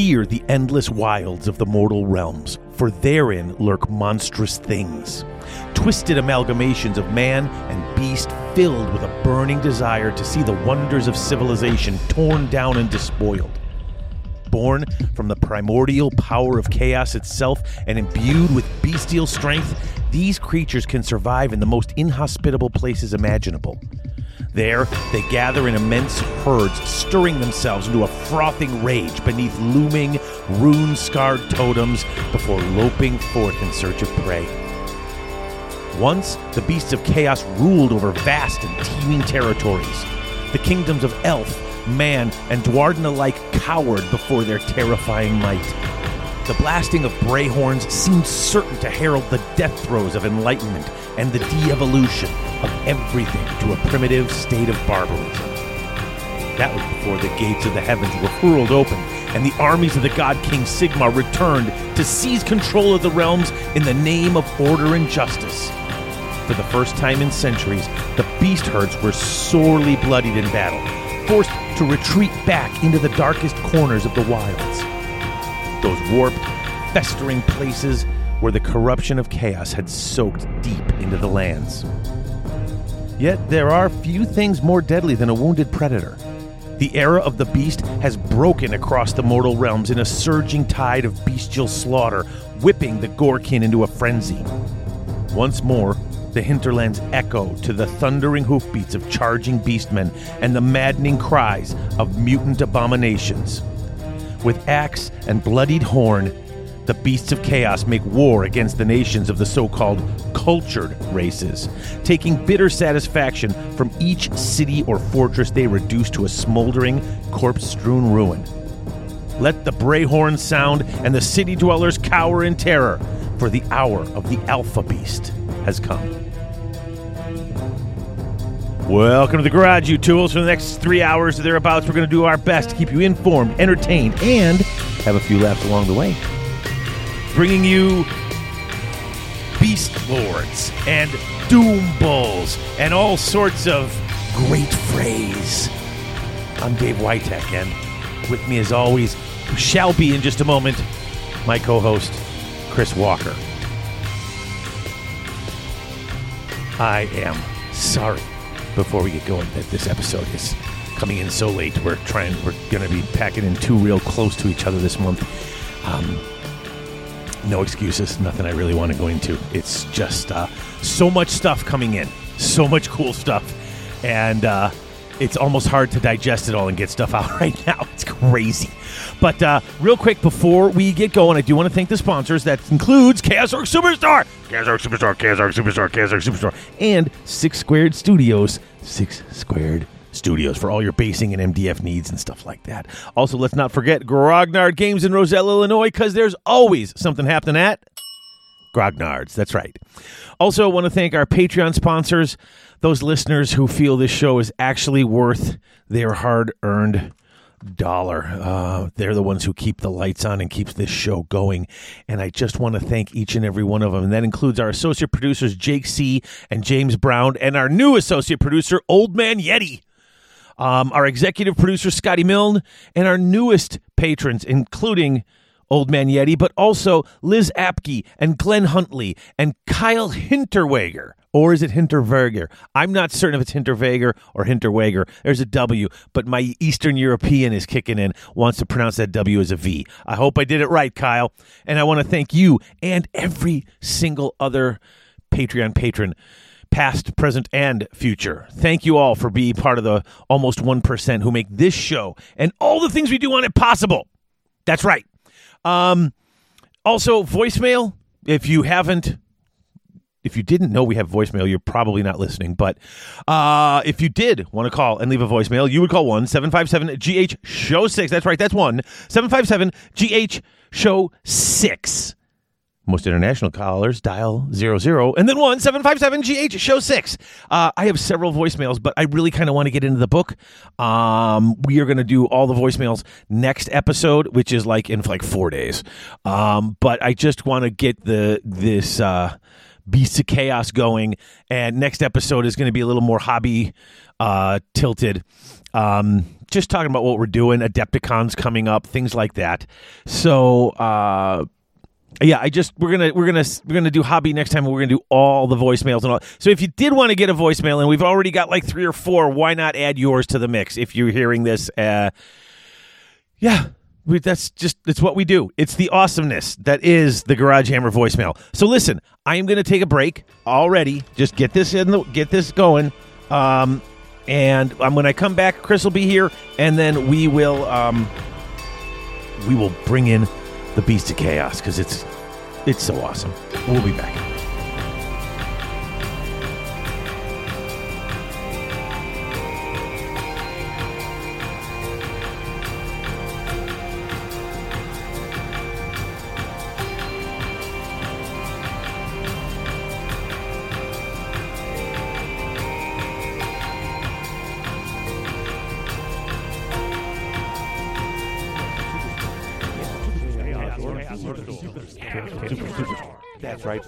Fear the endless wilds of the mortal realms, for therein lurk monstrous things. Twisted amalgamations of man and beast filled with a burning desire to see the wonders of civilization torn down and despoiled. Born from the primordial power of chaos itself and imbued with bestial strength, these creatures can survive in the most inhospitable places imaginable. There, they gather in immense herds, stirring themselves into a frothing rage beneath looming, rune scarred totems before loping forth in search of prey. Once, the beasts of chaos ruled over vast and teeming territories. The kingdoms of elf, man, and duardin alike cowered before their terrifying might. The blasting of bray horns seemed certain to herald the death throes of enlightenment and the de evolution of everything to a primitive state of barbarism. That was before the gates of the heavens were hurled open and the armies of the god King Sigmar returned to seize control of the realms in the name of order and justice. For the first time in centuries, the beast herds were sorely bloodied in battle, forced to retreat back into the darkest corners of the wilds. Those warped, festering places where the corruption of chaos had soaked deep into the lands. Yet there are few things more deadly than a wounded predator. The era of the beast has broken across the mortal realms in a surging tide of bestial slaughter, whipping the Gorkin into a frenzy. Once more, the hinterlands echo to the thundering hoofbeats of charging beastmen and the maddening cries of mutant abominations. With axe and bloodied horn, the beasts of chaos make war against the nations of the so called cultured races, taking bitter satisfaction from each city or fortress they reduce to a smoldering, corpse strewn ruin. Let the bray horn sound and the city dwellers cower in terror, for the hour of the Alpha Beast has come. Welcome to the Garage, you tools. For the next three hours or thereabouts, we're going to do our best to keep you informed, entertained, and have a few laughs along the way. Bringing you Beast Lords and Doom Bulls and all sorts of great phrase. I'm Dave Whitek, and with me, as always, shall be in just a moment, my co host, Chris Walker. I am sorry before we get going that this episode is coming in so late. We're trying, we're going to be packing in two real close to each other this month. Um, no excuses, nothing I really want to go into. It's just uh, so much stuff coming in, so much cool stuff, and uh, it's almost hard to digest it all and get stuff out right now. It's crazy. But uh, real quick before we get going, I do want to thank the sponsors. That includes Chaos Orc Superstore, Chaos Orc Superstore, Chaos Orc Superstore, Chaos Orc Superstore, and Six Squared Studios. Six Squared Studios for all your basing and MDF needs and stuff like that. Also, let's not forget Grognard Games in Roselle, Illinois, because there's always something happening at Grognards. That's right. Also, I want to thank our Patreon sponsors, those listeners who feel this show is actually worth their hard earned dollar. Uh, they're the ones who keep the lights on and keeps this show going. And I just want to thank each and every one of them. And that includes our associate producers, Jake C. and James Brown, and our new associate producer, Old Man Yeti. Um, our executive producer, Scotty Milne, and our newest patrons, including Old Man Yeti, but also Liz Apke and Glenn Huntley and Kyle Hinterweger. Or is it Hinterwager? I'm not certain if it's Hinterwager or Hinterweger. There's a W, but my Eastern European is kicking in, wants to pronounce that W as a V. I hope I did it right, Kyle. And I want to thank you and every single other Patreon patron past, present, and future. Thank you all for being part of the almost 1% who make this show and all the things we do on it possible. That's right. Um, also, voicemail. If you haven't, if you didn't know we have voicemail, you're probably not listening. But uh, if you did want to call and leave a voicemail, you would call 1 757 GH Show 6. That's right, that's 1 757 GH Show 6. Most international callers dial 00 and then 1 757 GH show 6. Uh, I have several voicemails, but I really kind of want to get into the book. Um, we are going to do all the voicemails next episode, which is like in like four days. Um, but I just want to get the this uh, Beasts of Chaos going. And next episode is going to be a little more hobby uh, tilted. Um, just talking about what we're doing, Adepticons coming up, things like that. So, uh, yeah, I just we're gonna we're gonna we're gonna do hobby next time. We're gonna do all the voicemails and all. So if you did want to get a voicemail, and we've already got like three or four, why not add yours to the mix? If you're hearing this, uh, yeah, we, that's just it's what we do. It's the awesomeness that is the Garage Hammer voicemail. So listen, I am gonna take a break already. Just get this in the get this going. Um, and um, when I come back, Chris will be here, and then we will um, we will bring in the Beast of Chaos because it's it's so awesome. We'll be back.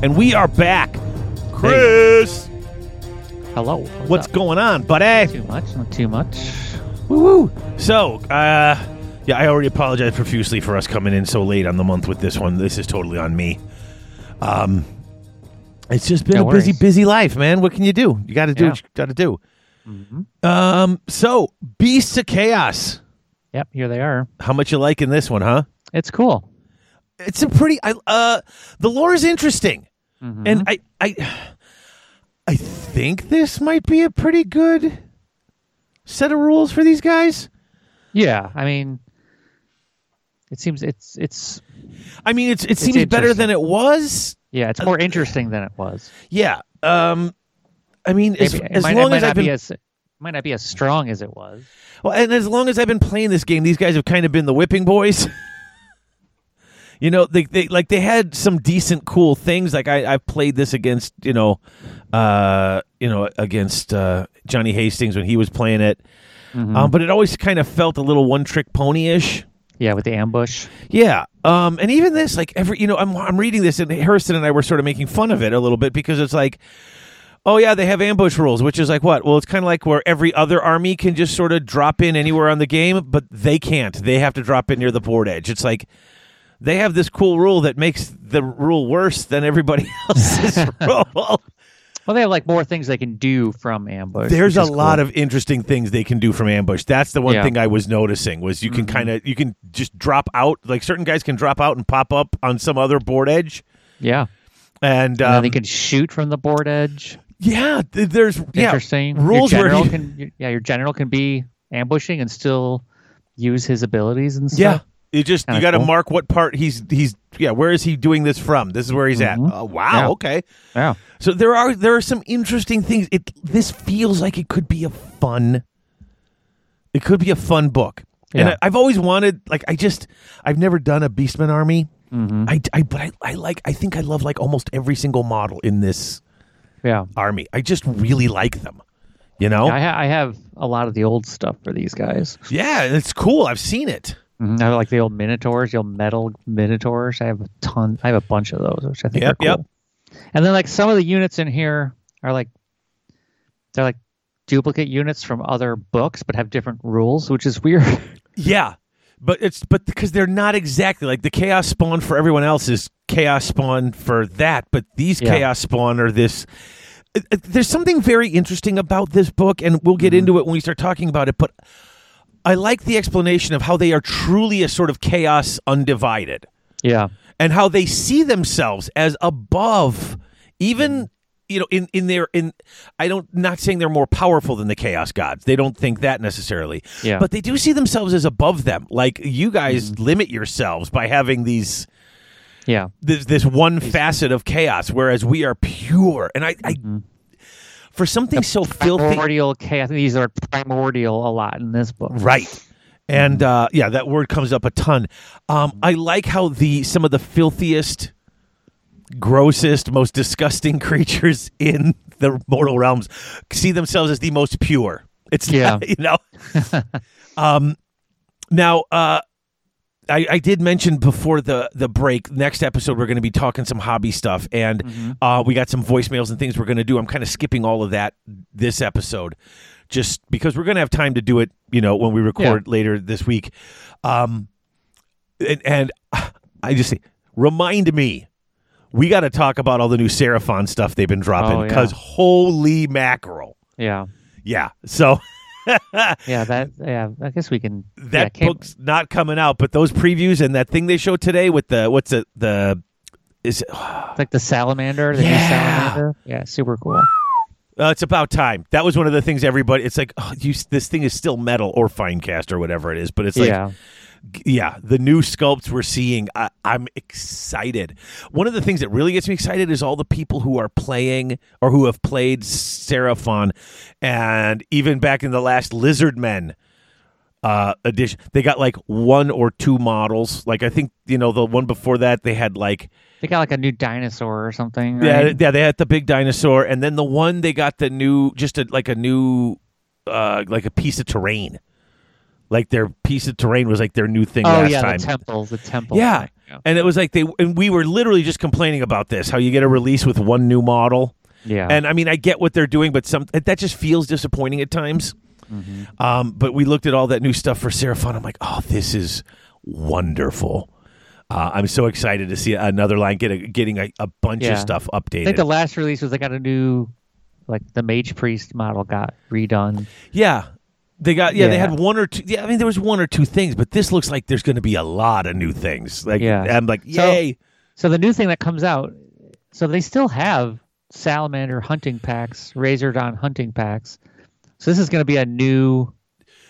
And we are back. Chris, Hello. what's up? going on, buddy? Too much? Not too much. Woo woo. So, uh, yeah, I already apologize profusely for us coming in so late on the month with this one. This is totally on me. Um, it's just been No a busy, worries. busy life, man. What can you do? You got to do Yeah. what you got to do. Mm-hmm. Um, so Beasts of Chaos. Yep, here they are. How much you liking this one, huh? It's cool. It's a pretty. I uh, the lore is interesting, Mhm. and I, I, I think this might be a pretty good set of rules for these guys. yeah, I mean, it seems it's it's I mean, it's it seems better than it was. Yeah, it's more interesting than it was. Yeah. Um, I mean, as, Maybe, it as might, long as I've been be as might not be as strong as it was. well, and as long as I've been playing this game, these guys have kind of been the whipping boys. you know, they they like they had some decent, cool things. Like I I've played this against you know, uh, you know against uh, Johnny Hastings when he was playing it, Mm-hmm. um, but it always kind of felt a little one trick pony ish. Yeah, with the ambush. Yeah. Um, and even this, like every, you know, I'm, I'm reading this and Harrison and I were sort of making fun of it a little bit because it's like, oh yeah, they have ambush rules, which is like what? Well, it's kind of like where every other army can just sort of drop in anywhere on the game, but they can't. They have to drop in near the board edge. It's like they have this cool rule that makes the rule worse than everybody else's rule. Well, they have like more things they can do from ambush. There's a is lot cool. of interesting things they can do from ambush. That's the one Yeah. thing I was noticing was you can kind of you can just drop out like certain guys can drop out and pop up on some other board edge, yeah. and, um, they can shoot from the board edge. yeah, th- there's yeah Interesting. rules your where he- can yeah your general can be ambushing and still use his abilities and stuff. yeah. You just you Kinda got to cool. mark what part he's he's yeah. Where is he doing this from? This is where he's Mhm. at. Oh, wow. Yeah. Okay. Yeah. So there are there are some interesting things. It this feels like it could be a fun. It could be a fun book. And Yeah. I, I've always wanted like I just I've never done a Beastman army. Mm-hmm. I, I but I, I like I think I love like almost every single model in this Yeah. army. I just really like them. You know? I, ha- I have a lot of the old stuff for these guys. yeah, it's cool. I've seen it. I have like the old Minotaurs, the old metal Minotaurs. I have a ton. I have a bunch of those, which I think Yep, are cool. yep. And then like some of the units in here are like they're like duplicate units from other books, but have different rules, which is weird. Yeah, but it's but because they're not exactly like the chaos spawn for everyone else is chaos spawn for that, but these Yeah. chaos spawn are this. uh, uh, There's something very interesting about this book, and we'll get into it when we start talking about it. But I like the explanation of how they are truly a sort of chaos undivided, yeah. and how they see themselves as above even you know in in their in I don't not saying they're more powerful than the chaos gods. They don't think that necessarily. Yeah. But they do see themselves as above them. Like you guys mm-hmm. limit yourselves by having these Yeah. this this one facet of chaos, whereas we are pure. And I, I mm-hmm. For something so filthy, Primordial chaos. I think these are primordial a lot in this book. right? And uh, yeah, that word comes up a ton. Um, I like how the some of the filthiest, grossest, most disgusting creatures in the mortal realms see themselves as the most pure. It's Yeah. you know. um, now, uh, I, I did mention before the the break. Next episode, we're going to be talking some hobby stuff, and uh, we got some voicemails and things we're going to do. I'm kind of skipping all of that this episode, just because we're going to have time to do it. You know, when we record later this week. Um, and, and I just say, remind me. We got to talk about all the new Seraphon stuff they've been dropping Oh, yeah. because holy mackerel! Yeah. Yeah, so Yeah. That. Yeah. I guess we can. that can't- book's not coming out, but those previews and that thing they showed today with the what's it the is it, uh, Like the salamander. The new Yeah. salamander. Yeah. Super cool. it's about time. That was one of the things everybody. It's like oh, you, this thing is still metal or fine cast or whatever it is, but it's like yeah. Yeah, the new sculpts we're seeing, I, I'm excited. One of the things that really gets me excited is all the people who are playing or who have played Seraphon, and even back in the last Lizard Men uh, edition, they got like one or two models. Like I think you know the one before that they had like They got like a new dinosaur or something. yeah yeah they had the big dinosaur, and then the one they got the new just a, like a new uh, like a piece of terrain. Like their piece of terrain was like their new thing Oh last yeah, time. the temple. The temple. Yeah. thing. Yeah. And it was like they and we were literally just complaining about this, how you get a release with one new model. Yeah. And I mean, I get what they're doing, but some that just feels disappointing at times. Mm-hmm. Um, but we looked at all that new stuff for Seraphon. I'm like, oh, this is wonderful. Uh, I'm so excited to see another line get a, getting a, a bunch of Yeah. stuff I updated. think the last release was they got a new, like the mage priest model got redone. yeah, they got yeah, They had one or two. Yeah, I mean, there was one or two things, but this looks like there's going to be a lot of new things. Like, Yeah. I'm like, yay! So the new thing that comes out, so they still have salamander hunting packs, razor Razordon hunting packs. So this is going to be a new.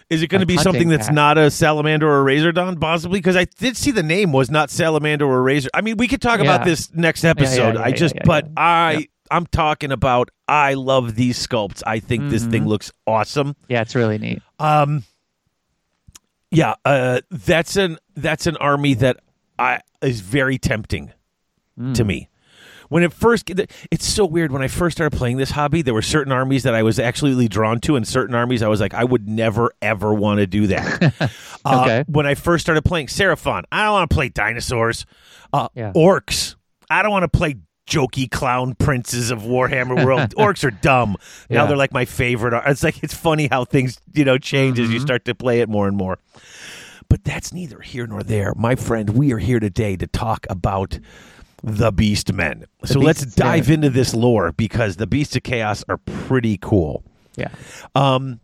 Is it going to be something that's pack. not a salamander or a razordon, possibly? Because I did see the name was not salamander or razor. I mean, we could talk about this next episode. yeah, I yeah, just, yeah, but yeah. I. I'm talking about. I love these sculpts. I think this Mm-hmm. thing looks awesome. Yeah, it's really neat. Um, yeah, uh, that's an that's an army that I is very tempting Mm. to me. When it first, it's so weird. When I first started playing this hobby, there were certain armies that I was absolutely drawn to, and certain armies I was like, I would never ever want to do that. Uh, Okay. when I first started playing Seraphon, I don't want to play dinosaurs, uh, Yeah. orcs. I don't want to play jokey clown princes of Warhammer World. orcs are dumb. Now Yeah. they're like my favorite. It's like it's funny how things you know change Mm-hmm. as you start to play it more and more. But that's neither here nor there, my friend. We are here today to talk about the Beast Men. so let's dive yeah. into this lore because the Beasts of Chaos are pretty cool. Yeah. Um,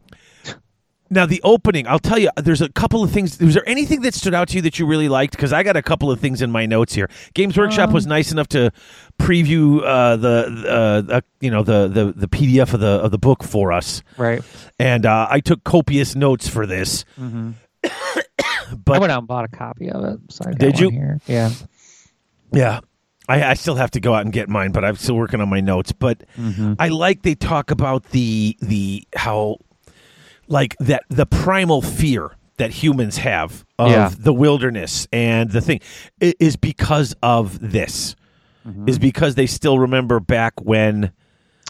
now the opening, I'll tell you, there's a couple of things. Was there anything that stood out to you that you really liked? Because I got a couple of things in my notes here. Games Workshop was nice enough to preview uh, the, uh, the you know the, the the PDF of the of the book for us, Right. and uh, I took copious notes for this. I but went out and bought a copy of it. So I Did you? Here. Yeah. Yeah. I, I still have to go out and get mine, but I'm still working on my notes. But Mm-hmm. I like they talk about the the how like that the primal fear that humans have of Yeah. the wilderness and the thing is because of this. Mm-hmm. Is because they still remember back when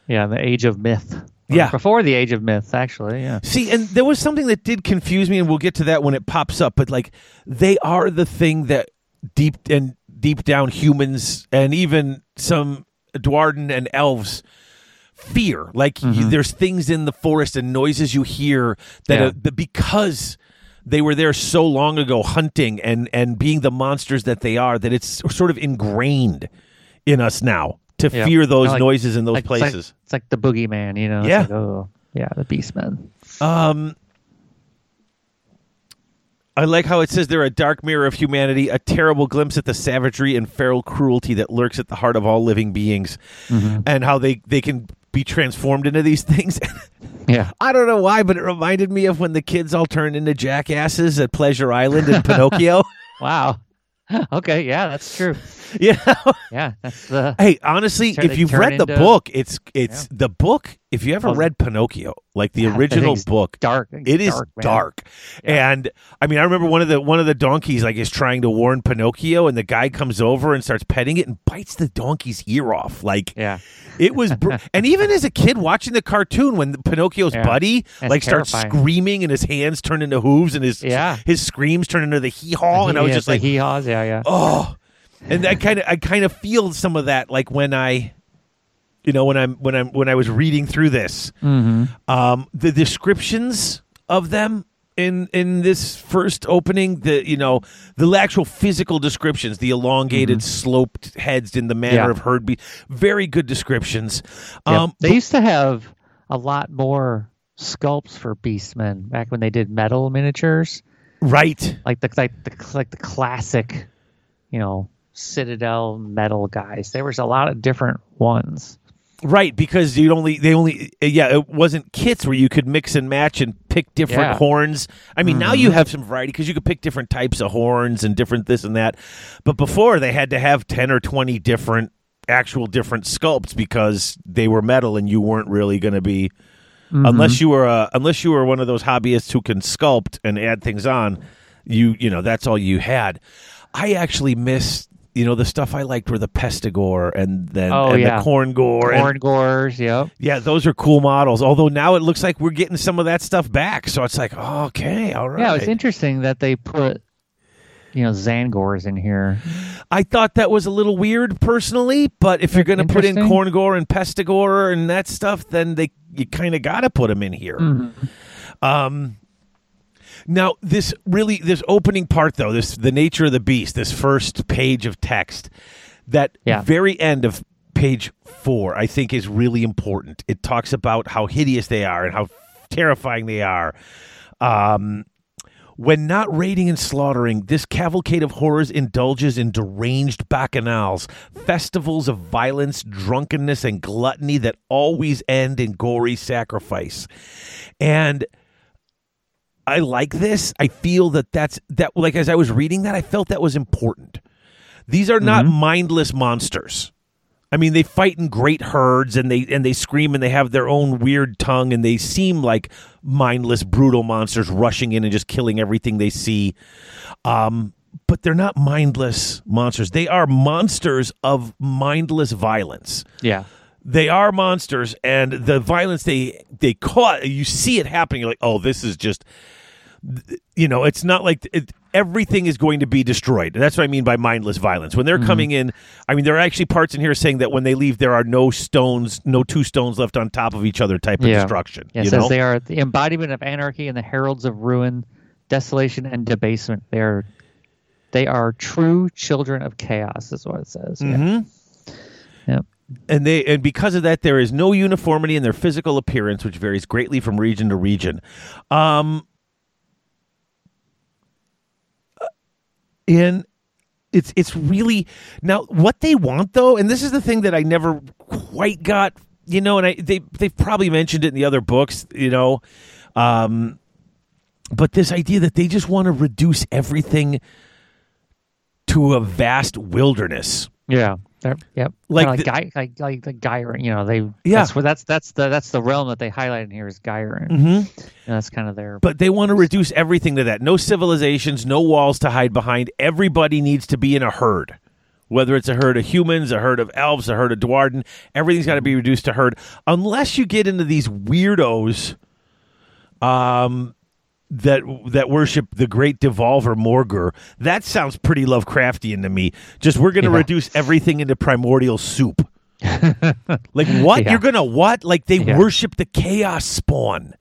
Yeah. The age of myth. Yeah. Before the age of myth, actually. Yeah. See, and there was something that did confuse me, and we'll get to that when it pops up. But like, they are the thing that deep and deep down humans and even some Duardin and elves fear. Like, you, there's things in the forest and noises you hear that, Yeah. are, that because they were there so long ago hunting and and being the monsters that they are, that it's sort of ingrained in us now to Yeah. fear those Like- noises in those Like- it's like- places. It's like, the boogeyman, you know? It's Yeah. oh, yeah, the beastman. Um, I like how it says they're a dark mirror of humanity, a terrible glimpse at the savagery and feral cruelty that lurks at the heart of all living beings, and how they they can be transformed into these things. Yeah. I don't know why, but it reminded me of when the kids all turned into jackasses at Pleasure Island in Pinocchio. Wow. Okay. Yeah, that's true. you know? Yeah, that's the. Hey, honestly, if you've read the into- book, it's it's Yeah. the book. If you ever Well, read Pinocchio, like the Yeah, original book, dark. it is dark. dark. And I mean, I remember one of the one of the donkeys like is trying to warn Pinocchio, and the guy comes over and starts petting it and bites the donkey's ear off. Like Yeah. it was, br- and even as a kid watching the cartoon, when Pinocchio's Yeah. buddy That's like starts screaming and his hands turn into hooves and his Yeah. his screams turn into the hee haw, and I was just the like, hee haws. Yeah, yeah. oh and i kind of i kind of feel some of that like when i you know when i'm when i'm when i was reading through this Mm-hmm. um the descriptions of them in in this first opening the you know the actual physical descriptions the elongated sloped heads in the manner Mm-hmm. Yeah. of herd be very good descriptions Yep. um they used to have a lot more sculpts for beastmen back when they did metal miniatures, right like the like the like the classic, you know, Citadel metal guys. There was a lot of different ones. Right, because you'd only they only yeah, it wasn't kits where you could mix and match and pick different Yeah. Mm-hmm. horns. I mean, now you have some variety because you could pick different types of horns and different this and that. But before they had to have 10 or 20 different actual different sculpts because they were metal and you weren't really going to be Mm-hmm. unless you were uh, unless you were one of those hobbyists who can sculpt and add things on, you you know, that's all you had. I actually miss you know the stuff I liked were the Pestigor and then Oh, and yeah. the Khorngor and Khorngors, yep. yeah, those are cool models. Although now it looks like we're getting some of that stuff back. So it's like, okay, all right. Yeah, it's interesting that they put, you know, Tzaangors in here. I thought that was a little weird personally, but if you're going to put in Interesting. Khorngor and Pestigor and that stuff, then they you kind of got to put them in here. Mm-hmm. Um, now this really this opening part though, this the nature of the beast, this first page of text, that Yeah. very end of page four, I think is really important. It talks about how hideous they are and how terrifying they are. Um, when not raiding and slaughtering, this cavalcade of horrors indulges in deranged bacchanals, festivals of violence, drunkenness, and gluttony that always end in gory sacrifice. And I like this. I feel that that's that. Like as I was reading that, I felt that was important. These are not mindless monsters. I mean, they fight in great herds and they and they scream and they have their own weird tongue and they seem like mindless, brutal monsters rushing in and just killing everything they see. Um, but they're not mindless monsters. They are monsters of mindless violence Yeah. They are monsters and the violence they they caught you see it happening you're like oh this is just you know it's not like it, everything is going to be destroyed that's what i mean by mindless violence when they're Mm-hmm. coming in i mean there are actually parts in here saying that when they leave there are no stones no two stones left on top of each other type of Yeah. destruction Yeah, it you says know they are the embodiment of anarchy and the heralds of ruin, desolation, and debasement. They are they are true children of chaos, is what it says. Yeah. Mhm. Yep. And they and because of that there is no uniformity in their physical appearance which varies greatly from region to region um and it's it's really now what they want though and this is the thing that i never quite got you know and i they they've probably mentioned it in the other books you know um but this idea that they just want to reduce everything to a vast wilderness Yeah. They're, yep. Like Kinda the- Guy, like like the Ghyran. You know, they Yeah. That's where that's that's the that's the realm that they highlight in here is Ghyran. mm-hmm. And that's kind of their. But they want to reduce everything to that. No civilizations, no walls to hide behind. Everybody needs to be in a herd. Whether it's a herd of humans, a herd of elves, a herd of Duardin, everything's got to be reduced to herd. Unless you get into these weirdos um, that that worship the great Devolver Morghur. That sounds pretty Lovecraftian to me. Just we're going to Yeah. reduce everything into primordial soup. like what? Yeah. You're going to what? Like they Yeah. worship the chaos spawn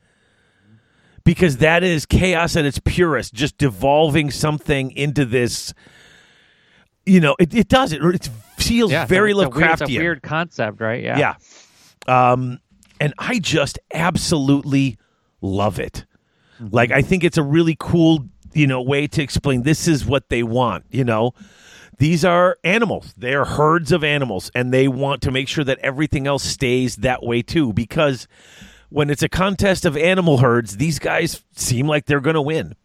because that is chaos at its purest, just devolving something into this. You know, it, it does it. It feels yeah, it's very a- weird- Lovecraftian. It's a weird concept, right? Yeah. yeah. Um, and I just absolutely love it. Mm-hmm. Like, I think it's a really cool you know, way to explain this is what they want, you know. These are animals. They are herds of animals and they want to make sure that everything else stays that way too because when it's a contest of animal herds, these guys seem like they're going to win.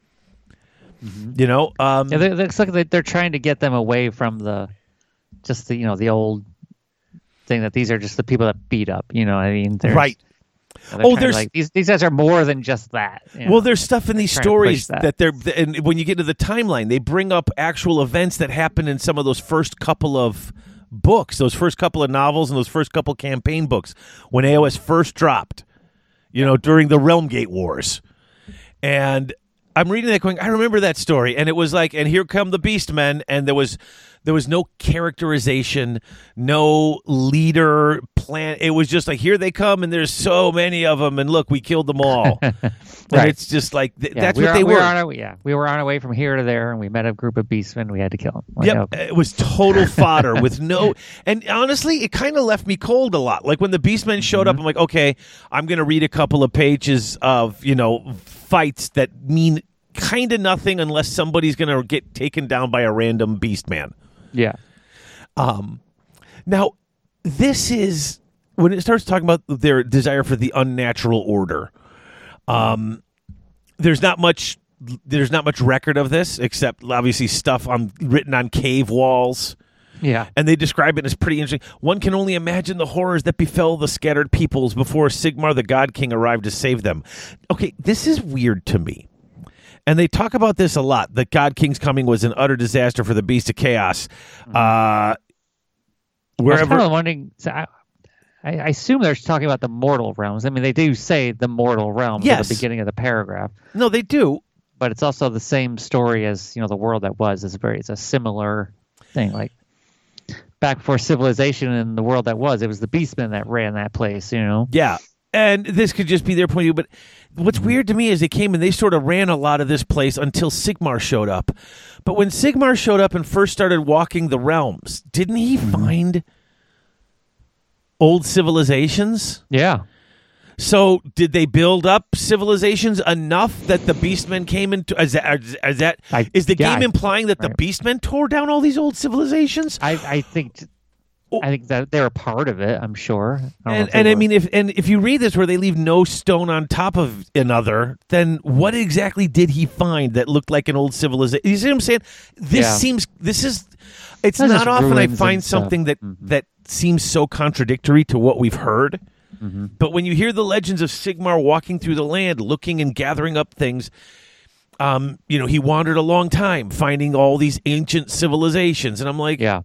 You know, um, Yeah, they, they- it's like they- they're trying to get them away from the just the you know the old thing that these are just the people that beat up. You know, what I mean, There's- right. Oh, there's- like these these guys are more than just that. you know. Well, there's stuff in these stories that. that. they're, and when you get to the timeline, they bring up actual events that happened in some of those first couple of books, those first couple of novels, and those first couple campaign books when AOS first dropped. You know, during the Realm Gate Wars, and I'm reading that going, I remember that story, and it was like, and here come the Beastmen, and there was there was no characterization, no leader plan. It was just like, here they come, and there's so many of them, and look, we killed them all. right. And it's just like th- Yeah, that's we what were, they we were. our, yeah, we were on our way from here to there, and we met a group of beastmen. We had to kill them. Like, Yep, okay. it was total fodder with no. And honestly, it kind of left me cold a lot. Like when the Beastmen showed Mm-hmm. up, I'm like, okay, I'm going to read a couple of pages of you know fights that mean kind of nothing unless somebody's going to get taken down by a random Beastman. Yeah, Now, this is when it starts talking about their desire for the unnatural order. Um, there's not much. There's not much record of this except obviously stuff on written on cave walls. yeah. and they describe it as pretty interesting. One can only imagine the horrors that befell the scattered peoples before Sigmar the God King arrived to save them. Okay, this is weird to me. And they talk about this a lot. That God King's coming was an utter disaster for the Beast of Chaos. Uh, I was wherever. kind of wondering. So I, I assume they're talking about the mortal realms. I mean, they do say the mortal realms at the beginning of the paragraph, no, they do. but it's also the same story as you know the world that was. It's very it's a similar thing. Like back before civilization and the world that was, it was the beastmen that ran that place. You know. Yeah. And this could just be their point of view, but what's mm-hmm. weird to me is they came and they sort of ran a lot of this place until Sigmar showed up. But when Sigmar showed up and first started walking the realms, didn't he mm-hmm. find old civilizations? Yeah. So did they build up civilizations enough that the Beastmen came into? Is that, is, is that I- is the yeah, game implying that the. Beastmen tore down all these old civilizations? I I think. I think that they're a part of it. I'm sure. I and and I mean, if and if you read this where they leave no stone on top of another, then what exactly did he find that looked like an old civilization? You see what I'm saying? This Yeah. seems. This is. It's That's not often I find something that Mhm. that seems so contradictory to what we've heard. Mm-hmm. But when you hear the legends of Sigmar walking through the land, looking and gathering up things, um, you know, he wandered a long time finding all these ancient civilizations, and I'm like, yeah.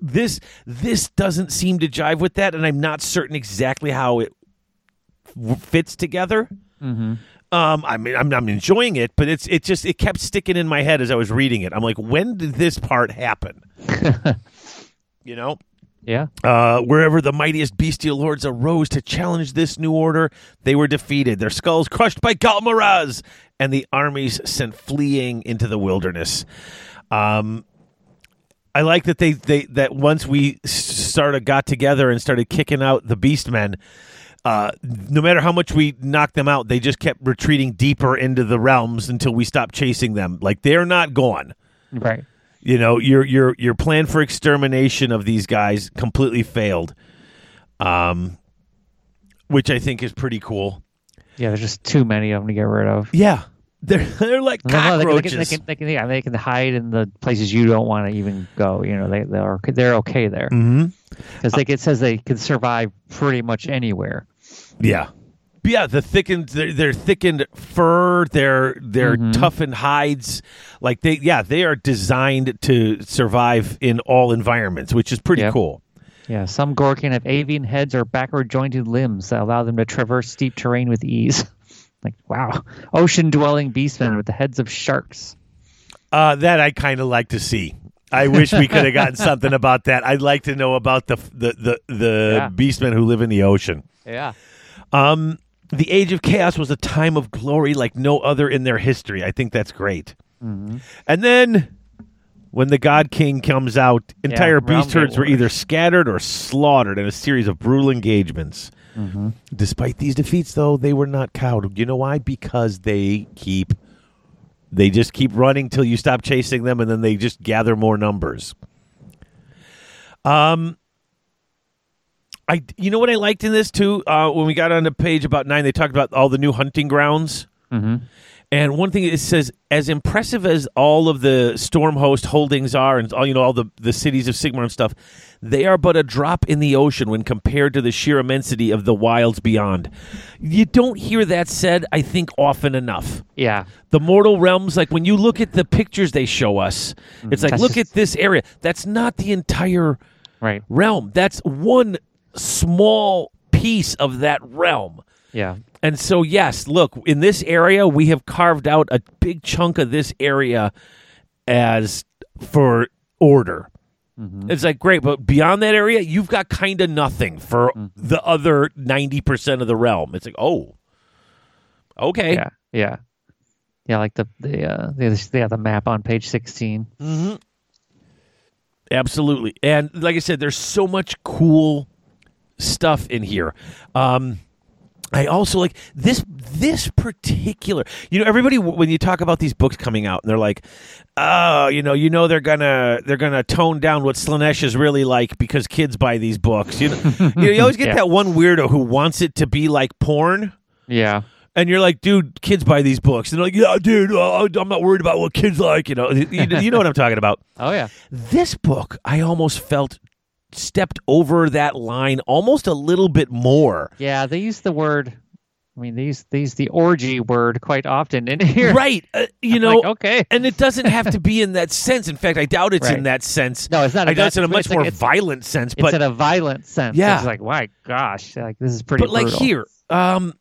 This this doesn't seem to jive with that, and I'm not certain exactly how it w- fits together. hmm Um, I mean, I'm, I'm enjoying it, but it's it just it kept sticking in my head as I was reading it. I'm like, when did this part happen? you know, Yeah. uh, wherever the mightiest bestial lords arose to challenge this new order, they were defeated, their skulls crushed by Ghal Maraz, and the armies sent fleeing into the wilderness. Um, I like that they, they that once we started got together and started kicking out the Beastmen, uh, no matter how much we knocked them out, they just kept retreating deeper into the realms until we stopped chasing them. Like they're not gone. Right. You know, your your your plan for extermination of these guys completely failed. Um, which I think is pretty cool. Yeah. There's just too many of them to get rid of. Yeah, they're they're like No, no, they, can- they, cockroaches. can, they, can, they can, yeah, they can hide in the places you don't want to even go. You know, they they're they're okay there because they it says they can survive pretty much anywhere. Yeah. Yeah, the thickened their, their thickened fur, their their Mhm. toughened hides, like they yeah, they are designed to survive in all environments, which is pretty Yep. cool. Yeah, some Gorkin have avian heads or backward jointed limbs that allow them to traverse steep terrain with ease. like wow, ocean dwelling beastmen with the heads of sharks. Uh, that I kind of like to see. I wish we could have gotten something about that. I'd like to know about the the the, the Yeah. beastmen who live in the ocean. Yeah. Um, the Age of Chaos was a time of glory like no other in their history. I think that's great. Mm-hmm. And then when the God King comes out, entire Realm beast herds were either scattered or slaughtered in a series of brutal engagements. Mm-hmm. Despite these defeats, though, they were not cowed. You know why? Because they keep They just keep running till you stop chasing them, and then they just gather more numbers. Um, I you know what I liked in this too. Uh, when we got on the page about nine, they talked about all the new hunting grounds. Mm-hmm. And one thing it says, as impressive as all of the Stormhost holdings are, and all you know, all the the cities of Sigmar and stuff, they are but a drop in the ocean when compared to the sheer immensity of the wilds beyond. You don't hear that said, I think, often enough. Yeah. The mortal realms, like when you look at the pictures they show us, mm-hmm. it's like That's look just- at this area. That's not the entire Right. realm. That's one small piece of that realm. Yeah. And so, yes, look, in this area, we have carved out a big chunk of this area as for order. It's like, great, but beyond that area, you've got kind of nothing for the other 90% of the realm. It's like, oh, okay. Yeah. Yeah. Yeah. Like the the uh the, they have the map on page sixteen. Absolutely. And like I said, there's so much cool stuff in here. Um, I also like this this particular. You know, everybody when you talk about these books coming out, and they're like, "Oh, you know, you know, they're gonna they're gonna tone down what Slaanesh is really like because kids buy these books." You know, you, know, you always get Yeah. that one weirdo who wants it to be like porn. Yeah. And you're like, dude, kids buy these books. And they're like, yeah, dude, uh, I'm not worried about what kids like. You know, you, you know what I'm talking about. Oh yeah. This book, I almost felt stepped over that line almost a little bit more. Yeah. They use the word. I mean, these these the orgy word quite often in here. Right. Uh, you know, like, okay. and it doesn't have to be in that sense. In fact, I doubt it's in that sense. No, it's not. I doubt it's in a much like- more violent sense. But It's in a violent sense. Yeah. It's like, my gosh, like this is pretty. but like here, um,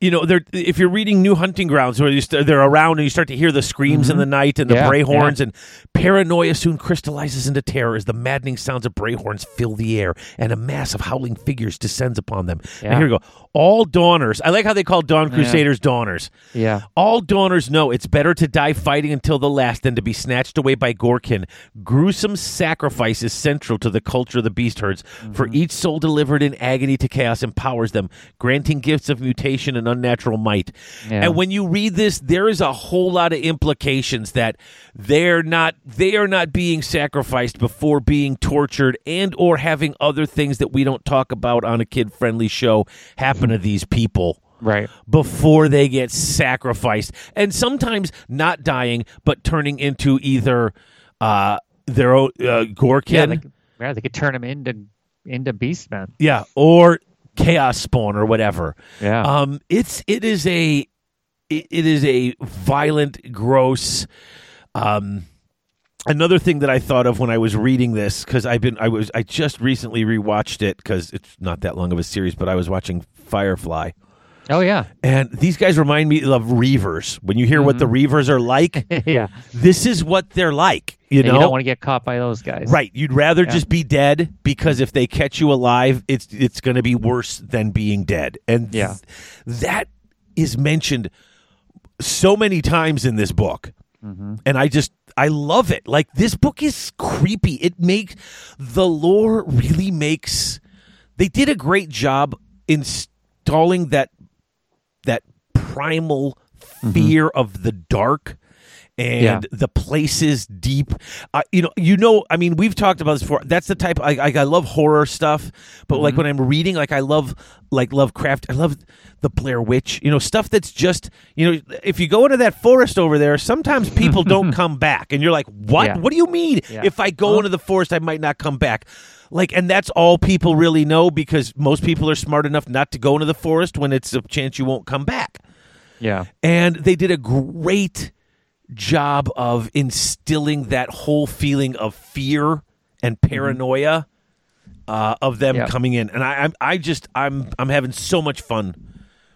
you know, they're, if you're reading New Hunting Grounds, where you st- they're around and you start to hear the screams in the night and the Mm-hmm. Yeah, bray horns, yeah. and paranoia soon crystallizes into terror as the maddening sounds of bray horns fill the air and a mass of howling figures descends upon them. And here we go. All dawners. I like how they call Dawn Crusaders dawners. Yeah. All dawners know it's better to die fighting until the last than to be snatched away by Gorkin. Gruesome sacrifice is central to the culture of the beast herds, for mm-hmm. each soul delivered in agony to chaos empowers them, granting gifts of mutation and unnatural might. Yeah. And when you read this, there is a whole lot of implications that they're not they are not being sacrificed before being tortured and or having other things that we don't talk about on a kid friendly show happen to these people Right. before they get sacrificed and sometimes not dying but turning into either uh their own uh, gorkin Yeah. yeah, They, could- yeah. They could turn them into into beastmen. Yeah or chaos spawn or whatever Yeah. um it's it is a it, it is a violent gross um another thing that i thought of when i was reading this because i've been i was i just recently rewatched it because it's not that long of a series but i was watching firefly oh yeah. And these guys remind me of Reavers. When you hear what the Mm-hmm. Reavers are like, yeah. this is what they're like. You And know, you don't want to get caught by those guys. right? You'd rather Yeah. just be dead because if they catch you alive, it's it's going to be worse than being dead. And Yeah. that is mentioned so many times in this book. Mm-hmm. And I just I love it. Like this book is creepy. It makes the lore really makes they did a great job installing that that primal fear of the dark and Yeah. the places deep. Uh, you know, you know. I mean, we've talked about this before. That's the type. I, I, I love horror stuff, but like when I'm reading, like I love like Lovecraft. I love the Blair Witch. You know, stuff that's just you know. If you go into that forest over there, sometimes people don't come back, and you're like, what? Yeah. What do you mean? Yeah. If I go into the forest, I might not come back. Like, and that's all people really know because most people are smart enough not to go into the forest when it's a chance you won't come back Yeah. and they did a great job of instilling that whole feeling of fear and paranoia uh, of them Yeah. coming in and I, I'm I just I'm I'm having so much fun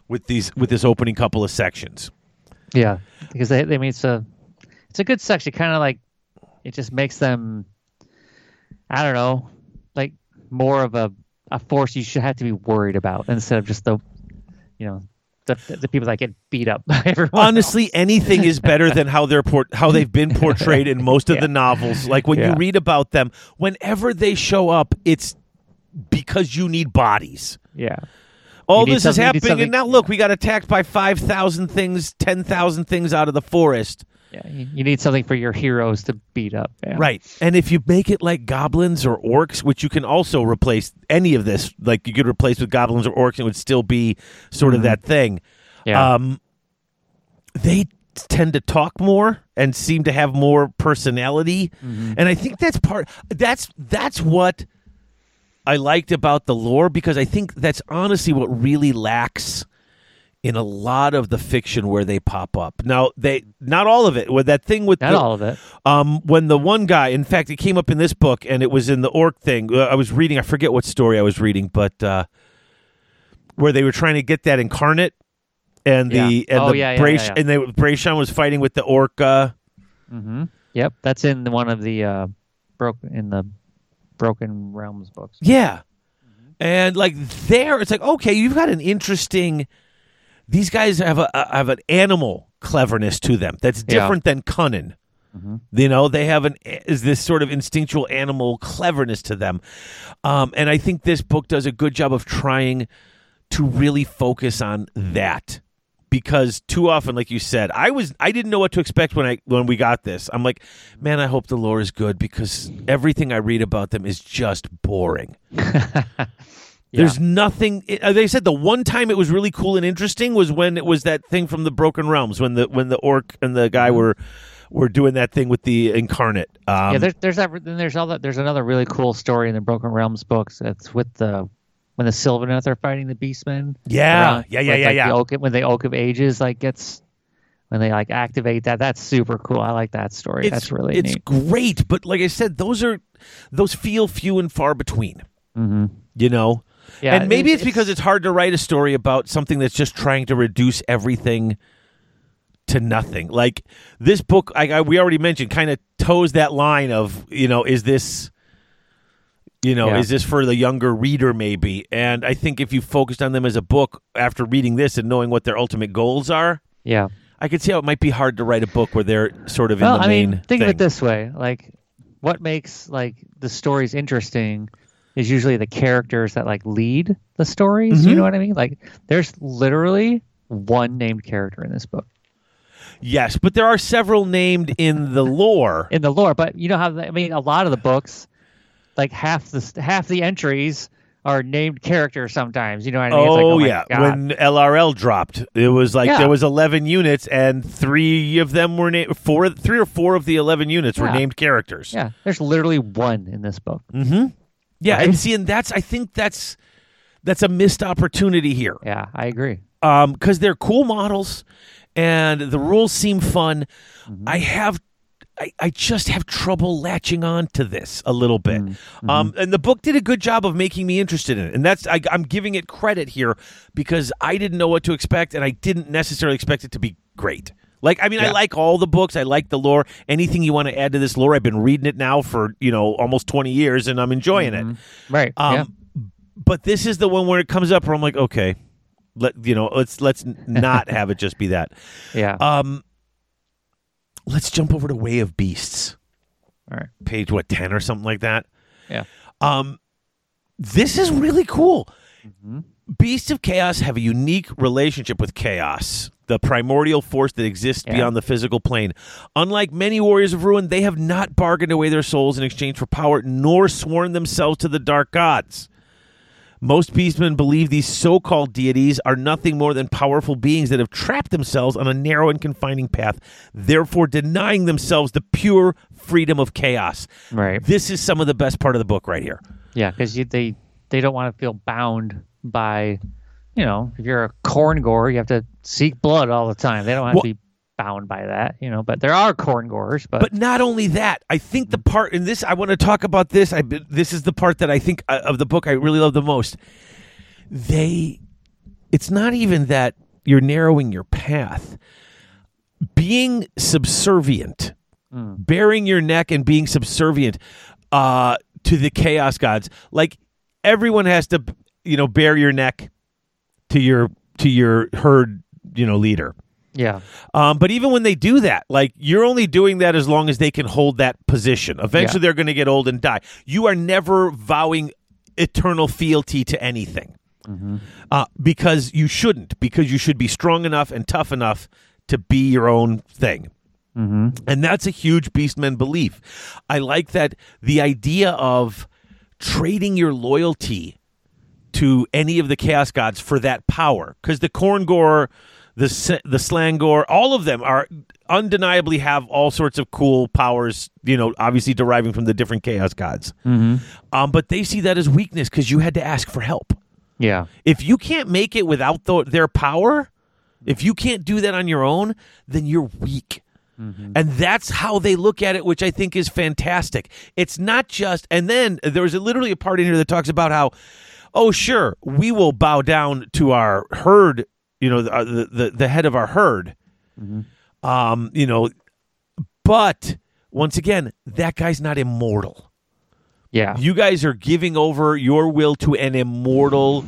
with these with this opening couple of sections Yeah. Because they, they mean it's a it's a good section. Kind of like it just makes them. I don't know, like more of a a force you should have to be worried about instead of just the, you know, the the people that get beat up by everyone. honestly anything is better than how they're port- how they've been portrayed in most of the novels like when you read about them whenever they show up it's because you need bodies Yeah. All this is something- you need happening, and now look, we got attacked by five thousand things, ten thousand things out of the forest. Yeah, you, need something for your heroes to beat up. Right. And if you make it like goblins or orcs, which you can also replace any of this, like you could replace with goblins or orcs, and it would still be sort of that thing. Mm-hmm. Yeah. Um, they tend to talk more and seem to have more personality, Mm-hmm. and I think that's part. That's that's what I liked about the lore because I think that's honestly what really lacks in a lot of the fiction where they pop up. Now they not all of it. With that thing with Not the, all of it. um, when the one guy, in fact, it came up in this book, and it was in the orc thing. Uh, I was reading. I forget what story I was reading, but uh, where they were trying to get that incarnate, and the Yeah. and Oh, the yeah, yeah, yeah, yeah. and they, Brayshawn was fighting with the orc. Uh, hmm Yep, that's in one of the uh, broken in the Broken Realms books. yeah, and like there, it's like okay, you've got an interesting. These guys have a a- have an animal cleverness to them that's Yeah. different than cunning. You know, they have an is this sort of instinctual animal cleverness to them, um, and I think this book does a good job of trying to really focus on that because too often, like you said, I was I didn't know what to expect when I when we got this. I'm like, man, I hope the lore is good because everything I read about them is just boring. There's nothing. it- uh, They said the one time it was really cool and interesting was when it was that thing from the Broken Realms when the when the orc and the guy were were doing that thing with the incarnate. Um, Mm-hmm. yeah, there's there's that. Then there's all that. There's another really cool story in the Broken Realms books. It's with the when the Sylvaneth are fighting the Beastmen. Yeah, Around- yeah, yeah, like- yeah, like yeah. The Oak, when the Oak of Ages like gets when they like activate that. That's super cool. I like that story. it's that's really interesting. it's neat. great, but like I said, those are those feel few and far between. hmm You know, Yeah, and maybe it- it's, because it's hard to write a story about something that's just trying to reduce everything to nothing. Like this book, I, I we already mentioned, kind of toes that line of you know, is this, you know, Yeah. is this for the younger reader maybe? And I think if you focused on them as a book after reading this and knowing what their ultimate goals are, yeah. I could see how it might be hard to write a book where they're sort of in Well, the I main. mean, think thing. of it this way: like, what makes like the stories interesting is usually the characters that like lead the stories. Mm-hmm. You know what I mean? Like, there's literally one named character in this book Yes, but there are several named in the lore. in the lore. But you know how I mean, a lot of the books, like half the half the entries are named characters. Sometimes, you know what I mean? Like, oh, my yeah, God. when LRL dropped, it was like Yeah. there was eleven units, and three of them were named. Four, three or four of the eleven units were named characters. yeah, there's literally one in this book. Mm-hmm. Yeah, Right? and see, and that's I think that's that's a missed opportunity here. Yeah, I agree. um because they're cool models and the rules seem fun Mm-hmm. i have I, I just have trouble latching on to this a little bit Mm-hmm. um, and the book did a good job of making me interested in it and that's I, i'm giving it credit here because i didn't know what to expect and i didn't necessarily expect it to be great like i mean i like all the books i like the lore anything you want to add to this lore i've been reading it now for you know almost 20 years and i'm enjoying it Right. um, yeah. but this is the one where it comes up where I'm like, okay, let you know, let's let's not have it just be that. Yeah. Um, let's jump over to Way of Beasts, All right. page what ten or something like that. Yeah. Um, this is really cool. Mm-hmm. Beasts of Chaos have a unique relationship with chaos, the primordial force that exists Yeah. beyond the physical plane. Unlike many warriors of ruin, they have not bargained away their souls in exchange for power, nor sworn themselves to the dark gods. Most beastmen believe these so called deities are nothing more than powerful beings that have trapped themselves on a narrow and confining path, therefore denying themselves the pure freedom of chaos. Right. This is some of the best part of the book right here. Yeah, because they they don't want to feel bound by, you know, if you're a Khorngor, you have to seek blood all the time. They don't have Well- to be bound by that, you know. But there are Khorngors, but, But not only that, I think the part in this I want to talk about this. I this is the part that I think uh, of the book I really love the most. They, it's not even that you're narrowing your path. Being subservient, bearing your neck and being subservient uh, to the chaos gods, like everyone has to, you know, bear your neck to your to your herd, you know, leader. yeah, Um, but even when they do that, like you're only doing that as long as they can hold that position. Eventually, Yeah. they're going to get old and die. You are never vowing eternal fealty to anything. uh, because you shouldn't. Because you should be strong enough and tough enough to be your own thing. And that's a huge Beastman belief. I like that the idea of trading your loyalty to any of the Chaos Gods for that power. Because the Khorngor, the the Slaangor, all of them are undeniably have all sorts of cool powers. You know, obviously deriving from the different Chaos Gods. Um, but they see that as weakness because you had to ask for help. Yeah. If you can't make it without the, their power, if you can't do that on your own, then you're weak. And that's how they look at it, which I think is fantastic. It's not just, and then there's a, literally a part in here that talks about how, oh, sure, we will bow down to our herd, you know, the, the, the, the head of our herd. Um, you know, but once again, that guy's not immortal. Yeah. You guys are giving over your will to an immortal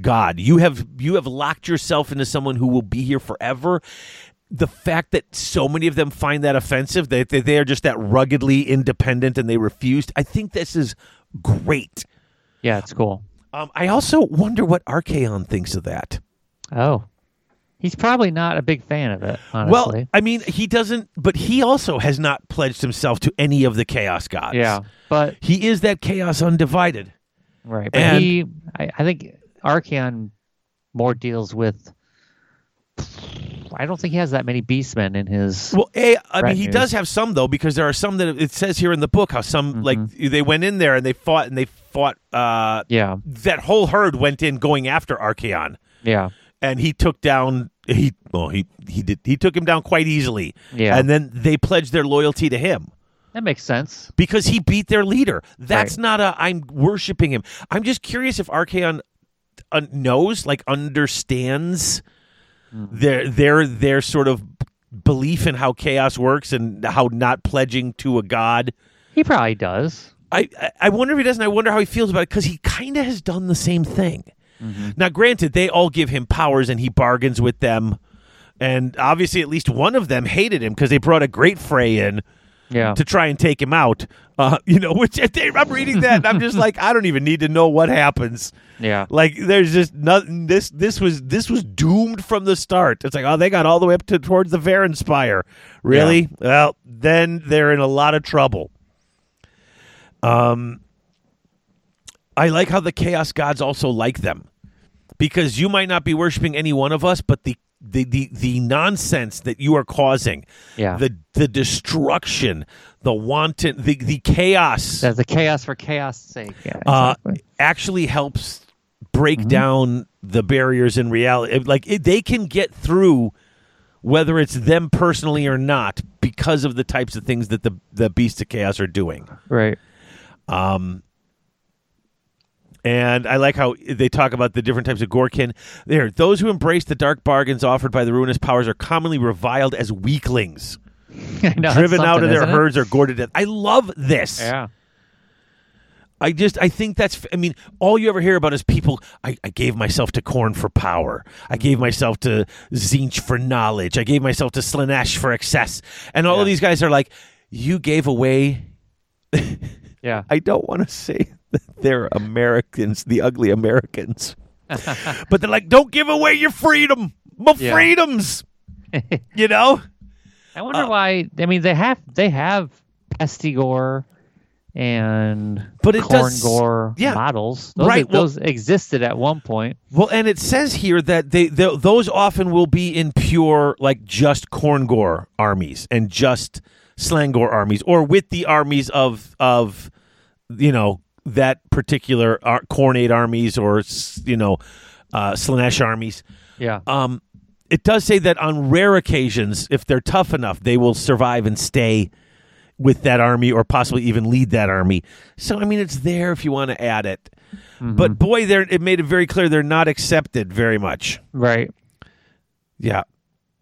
God. You have you have locked yourself into someone who will be here forever. The fact that so many of them find that offensive, that they, they are just that ruggedly independent and they refused. I think this is great. yeah, it's cool. Um, I also wonder what Archaon thinks of that. Oh. He's probably not a big fan of it, honestly. Well, I mean, he doesn't, but he also has not pledged himself to any of the Chaos Gods. yeah. But he is that Chaos undivided. right. But And- he I, I think Archaon more deals with I don't think he has that many beastmen in his Well, a, I mean, he does have some though, because there are some that it says here in the book how some like they went in there and they fought and they fought. Uh, Yeah. that whole herd went in going after Archaon, Yeah. and he took down he well he he did he took him down quite easily. Yeah. and then they pledged their loyalty to him That makes sense. because he beat their leader. That's Right. not a I'm worshiping him. I'm just curious if Archaon uh, knows, like understands Mm. their their their sort of belief in how chaos works and how not pledging to a god. He probably does. I I- wonder if he doesn't. I wonder how he feels about it because he kind of has done the same thing. Mm-hmm. Now, granted, they all give him powers and he bargains with them, and obviously, at least one of them hated him because they brought a great fray in Yeah. to try and take him out. Uh, you know, which I'm reading that and I'm just like, I don't even need to know what happens. yeah. Like, there's just nothing. This this was this was doomed from the start. It's like, oh, they got all the way up to towards the Varanspire. Really? Well, then they're in a lot of trouble. Um, I like how the Chaos Gods also like them because you might not be worshiping any one of us, but the the the, the nonsense that you are causing, Yeah. the the destruction, the wanton, the the chaos, That's the chaos for chaos' sake. Yeah. uh, actually helps break down the barriers in reality. Like it, they can get through whether it's them personally or not because of the types of things that the the beasts of chaos are doing. right. And I like how they talk about the different types of Gorkin. There, those who embrace the dark bargains offered by the ruinous powers are commonly reviled as weaklings, know, driven out of their it? herds or gored to death. I love this. Yeah. I just I think that's I mean all you ever hear about is people I, I gave myself to Khorne for power. I gave mm. myself to Tzeentch for knowledge. I gave myself to Slaanesh for excess. And all Yeah. of these guys are like you gave away Yeah. I don't want to say they're Americans, the ugly Americans. but they're like don't give away your freedom. My Yeah. freedoms. you know? I wonder Uh, why. I mean, they have they have Pestigor and But it does- Khorngor yeah. models. Those, Right, well- those existed at one point. Well, and it says here that they, they those often will be in pure like just Khorngor armies and just Slaangor armies, or with the armies of of you know that particular ar- Khornate armies or you know uh, Slaanesh armies. Yeah. Um, it does say that on rare occasions, if they're tough enough, they will survive and stay with that army or possibly even lead that army. So I mean, it's there if you want to add it. But boy, they're, it made it very clear they're not accepted very much. right. Yeah.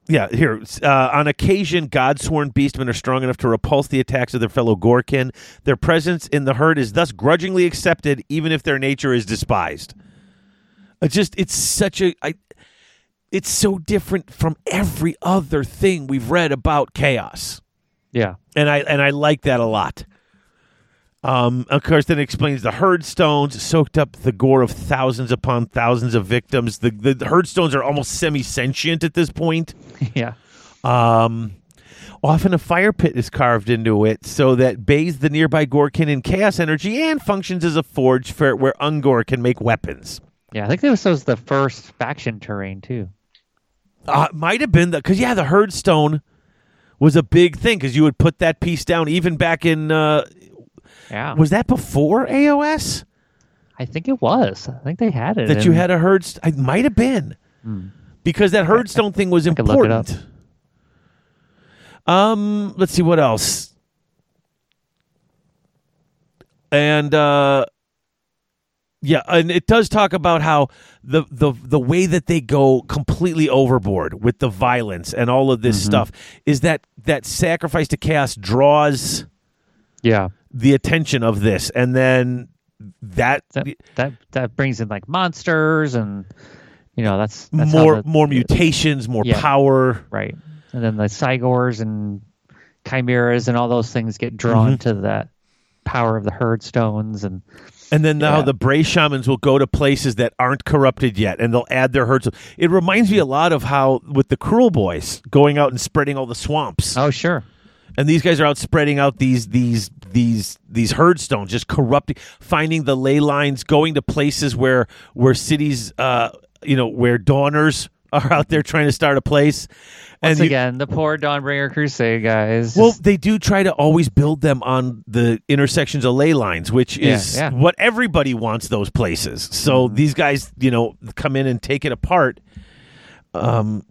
Yeah, here. Uh, on occasion, God-sworn beastmen are strong enough to repulse the attacks of their fellow Gorkin. Their presence in the herd is thus grudgingly accepted, even if their nature is despised. It's just, it's such a, I, it's so different from every other thing we've read about chaos, Yeah. and I and I like that a lot. Um, of course, then it explains the herd stones soaked up the gore of thousands upon thousands of victims. The the, the are almost semi sentient at this point. yeah. Um, often a fire pit is carved into it so that bathes the nearby Gorkin in chaos energy and functions as a forge for where Ungor can make weapons. Yeah, I think this was the first faction terrain too. Uh, might have been the because yeah, the herd stone was a big thing because you would put that piece down even back in. Uh, Yeah. was that before AOS I think it was. I think they had it. that you had a herd? St- it might have been because that herd stone thing was could look it up. important. Um, let's see what else. And uh yeah, and it does talk about how the the the way that they go completely overboard with the violence and all of Mm-hmm. this stuff is that that sacrifice to chaos draws Yeah. The attention of this and then that That that that brings in like monsters and you know that's, that's more the- more mutations, more Yeah. power. right. And then the Cygors and chimeras and all those things get drawn Mm-hmm. to that power of the herd stones and And then now Yeah. the Bray shamans will go to places that aren't corrupted yet, and they'll add their herds. It reminds me a lot of how with the Kruleboyz going out and spreading all the swamps, oh sure. And these guys are out spreading out these these these these herd stones, just corrupting, finding the ley lines, going to places where where cities, uh, you know, where dawners are out there trying to start a place. Once and you- again, the poor Dawnbringer Crusade guys. Well, they do try to always build them on the intersections of ley lines, which is yeah. what everybody wants those places. So these guys, you know, come in and take it apart. Um,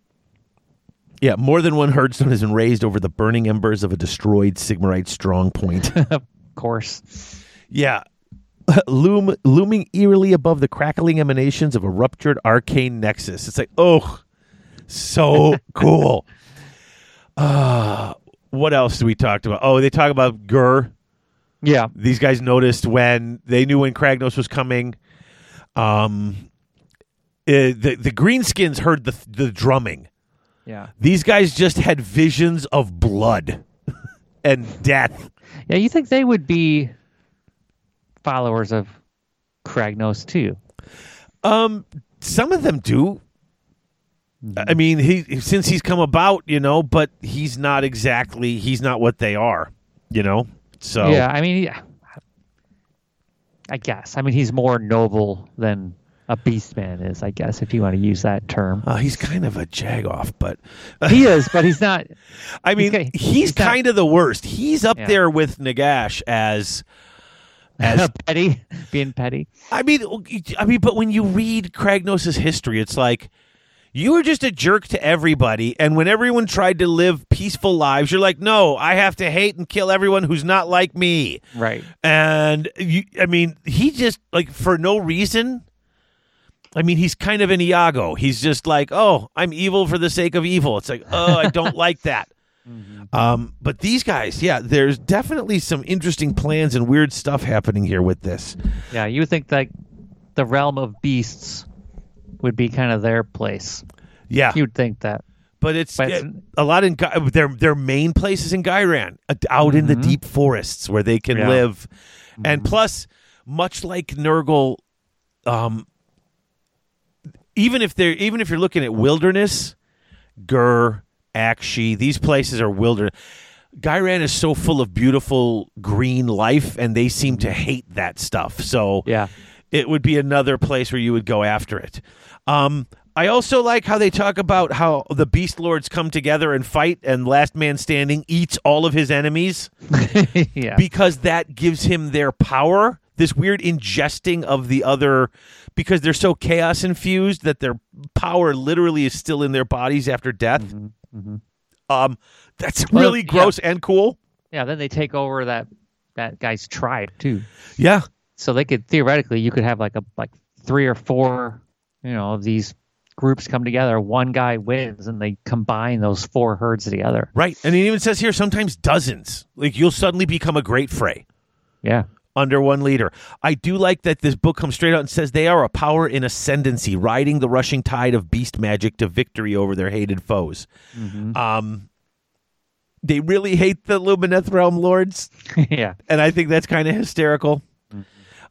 yeah, more than one herdstone has been raised over the burning embers of a destroyed Sigmarite strong point. of course. yeah. Loom, looming eerily above the crackling emanations of a ruptured arcane nexus. It's like, oh, so cool. Uh, what else do we talked about? Oh, they talk about Ghur. Yeah. These guys noticed when they knew when Kragnos was coming. Um, uh, the the greenskins heard the the drumming. Yeah. These guys just had visions of blood and death. Yeah, you think they would be followers of Kragnos too? Um, some of them do. I mean, he since he's come about, you know, but he's not exactly he's not what they are, you know. So Yeah, I mean, yeah, I guess. I mean, he's more noble than a beastman is, I guess, if you want to use that term. uh, he's kind of a jagoff, but He is, but he's not. I mean, he's, he's not- kind of the worst. He's up Yeah. there with Nagash as as petty, being petty. I mean, I mean, but when you read Kragnos' history, it's like you were just a jerk to everybody, and when everyone tried to live peaceful lives, you're like, no, I have to hate and kill everyone who's not like me. Right. And you, I mean, he just like for no reason. I mean, he's kind of an Iago. He's just like, oh, I'm evil for the sake of evil. It's like, oh, I don't like that. Um, but these guys, yeah, there's definitely some interesting plans and weird stuff happening here with this. Yeah, you would think like the realm of beasts would be kind of their place. Yeah, You'd think that. But it's, But a lot in their their main places in Ghyran, out in the deep forests where they can Yeah. live, and plus, much like Nurgle, um, even if they're even if you're looking at wilderness, Ghur, Aqshy, these places are wilderness. Ghyran is so full of beautiful green life, and they seem to hate that stuff. So Yeah. it would be another place where you would go after it. Um, I also like how they talk about how the Beast Lords come together and fight, and Last Man Standing eats all of his enemies yeah. because that gives him their power. This weird ingesting of the other, because they're so chaos infused that their power literally is still in their bodies after death. Um, that's Mm-hmm, Well, really yeah. gross and cool. yeah, then they take over that that guy's tribe too. Yeah, So they could theoretically you could have like a like three or four, you know, of these groups come together, one guy wins and they combine those four herds together. right. And it even says here sometimes dozens. Like you'll suddenly become a great fray. Yeah. Under one leader. I do like that this book comes straight out and says they are a power in ascendancy, riding the rushing tide of beast magic to victory over their hated foes. Um, they really hate the Lumineth Realm Lords, yeah. and I think that's kind of hysterical.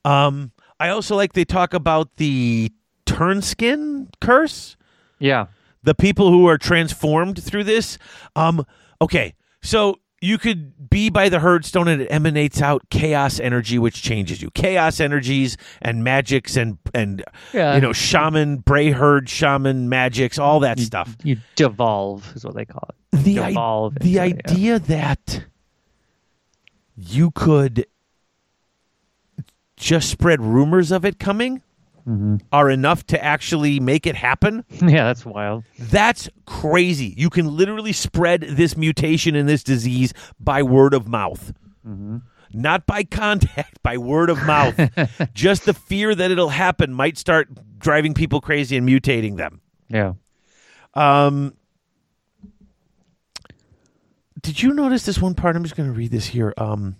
Um, I also like they talk about the Turnskin curse. Yeah. the people who are transformed through this. Um, okay, so you could be by the herdstone and it emanates out chaos energy, which changes you. Chaos energies and magics and and Yeah. you know shaman, bray herd, shaman magics, all that You- stuff. You devolve is what they call it. The i- the into it, yeah. idea that you could just spread rumors of it coming Mm-hmm. are enough to actually make it happen. yeah, that's wild. That's crazy. You can literally spread this mutation and this disease by word of mouth. Not by contact, by word of mouth. Just the fear that it'll happen might start driving people crazy and mutating them. Yeah. Um, did you notice this one part? I'm just going to read this here. Um,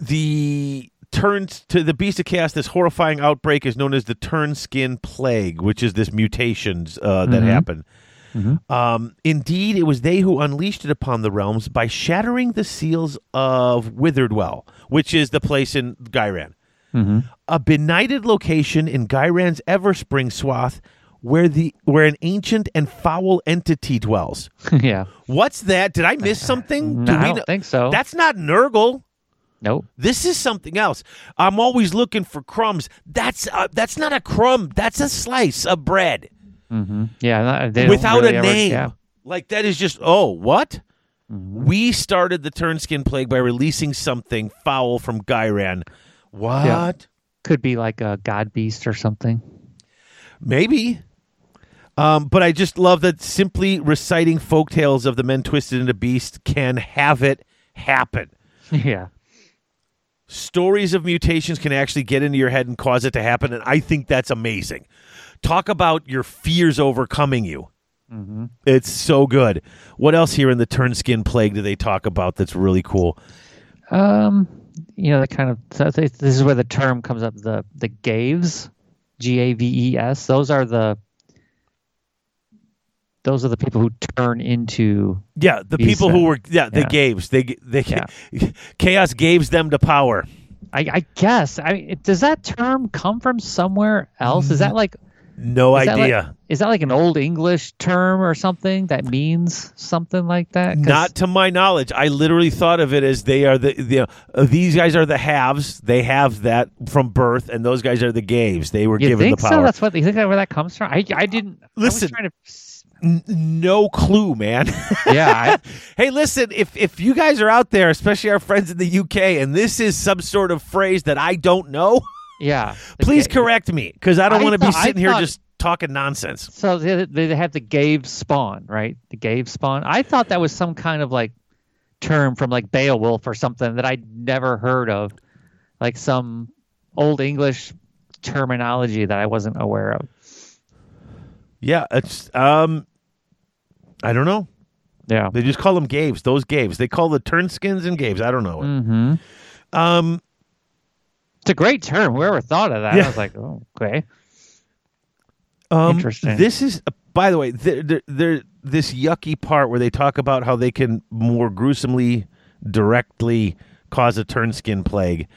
the turns to the beast of chaos. This horrifying outbreak is known as the turn skin plague, which is this mutations uh, that Mhm. happen. Um, indeed, it was they who unleashed it upon the realms by shattering the seals of Witheredwell, which is the place in Ghyran Mm-hmm. a benighted location in Ghyran's Everspring swath where the where an ancient and foul entity dwells. yeah. What's that? Did I miss something? No, I don't know- think so. That's not Nurgle. Nope. This is something else. I'm always looking for crumbs. That's uh, that's not a crumb. That's a slice of bread Mm-hmm. Yeah. without really a ever- name. yeah. Like that is just oh what? Mhm. We started the Turnskin plague by releasing something foul from Ghyran. What? Could be like a god beast or something. Maybe. Um, but I just love that simply reciting folk tales of the men twisted into beast can have it happen. yeah. Stories of mutations can actually get into your head and cause it to happen, and I think that's amazing. Talk about your fears overcoming you. Mm-hmm. It's so good. What else here in the Turnskin Plague do they talk about that's really cool? Um, you know, the kind of so this this is where the term comes up. The the gaves, G A V E S. Those are the those are the people who turn into. Yeah, the people who were yeah the Yeah. Gaves. They they Yeah. chaos gaves them to power. I, I guess. I mean, does that term come from somewhere else? Is that like No is that idea. like, is that like an old English term or something that means something like that Not to my knowledge. I literally thought of it as they are the, the uh, these guys are the halves. They have that from birth, and those guys are the gaves. They were You given think the so? power. That's what you think that where that comes from. I I didn't Listen. I was trying N- no clue, man. Yeah. I, hey, listen, if if you guys are out there, especially our friends in the UK, and this is some sort of phrase that I don't know, yeah. Please ga- correct me because I don't want to be thought- sitting here just talking nonsense. So they, they have the Gave spawn, right? The Gave spawn. I thought that was some kind of like term from like Beowulf or something that I'd never heard of, like some old English terminology that I wasn't aware of. Yeah, it's um, I don't know. Yeah. They just call them gaves. Those gaves. They call the turnskins and gaves. I don't know. Mm-hmm. Um, It's a great term. Whoever thought of that? Yeah. I was like, oh, okay. Um, Interesting. This is, uh, by the way, there, there, there, this yucky part where they talk about how they can more gruesomely, directly cause a turnskin plague.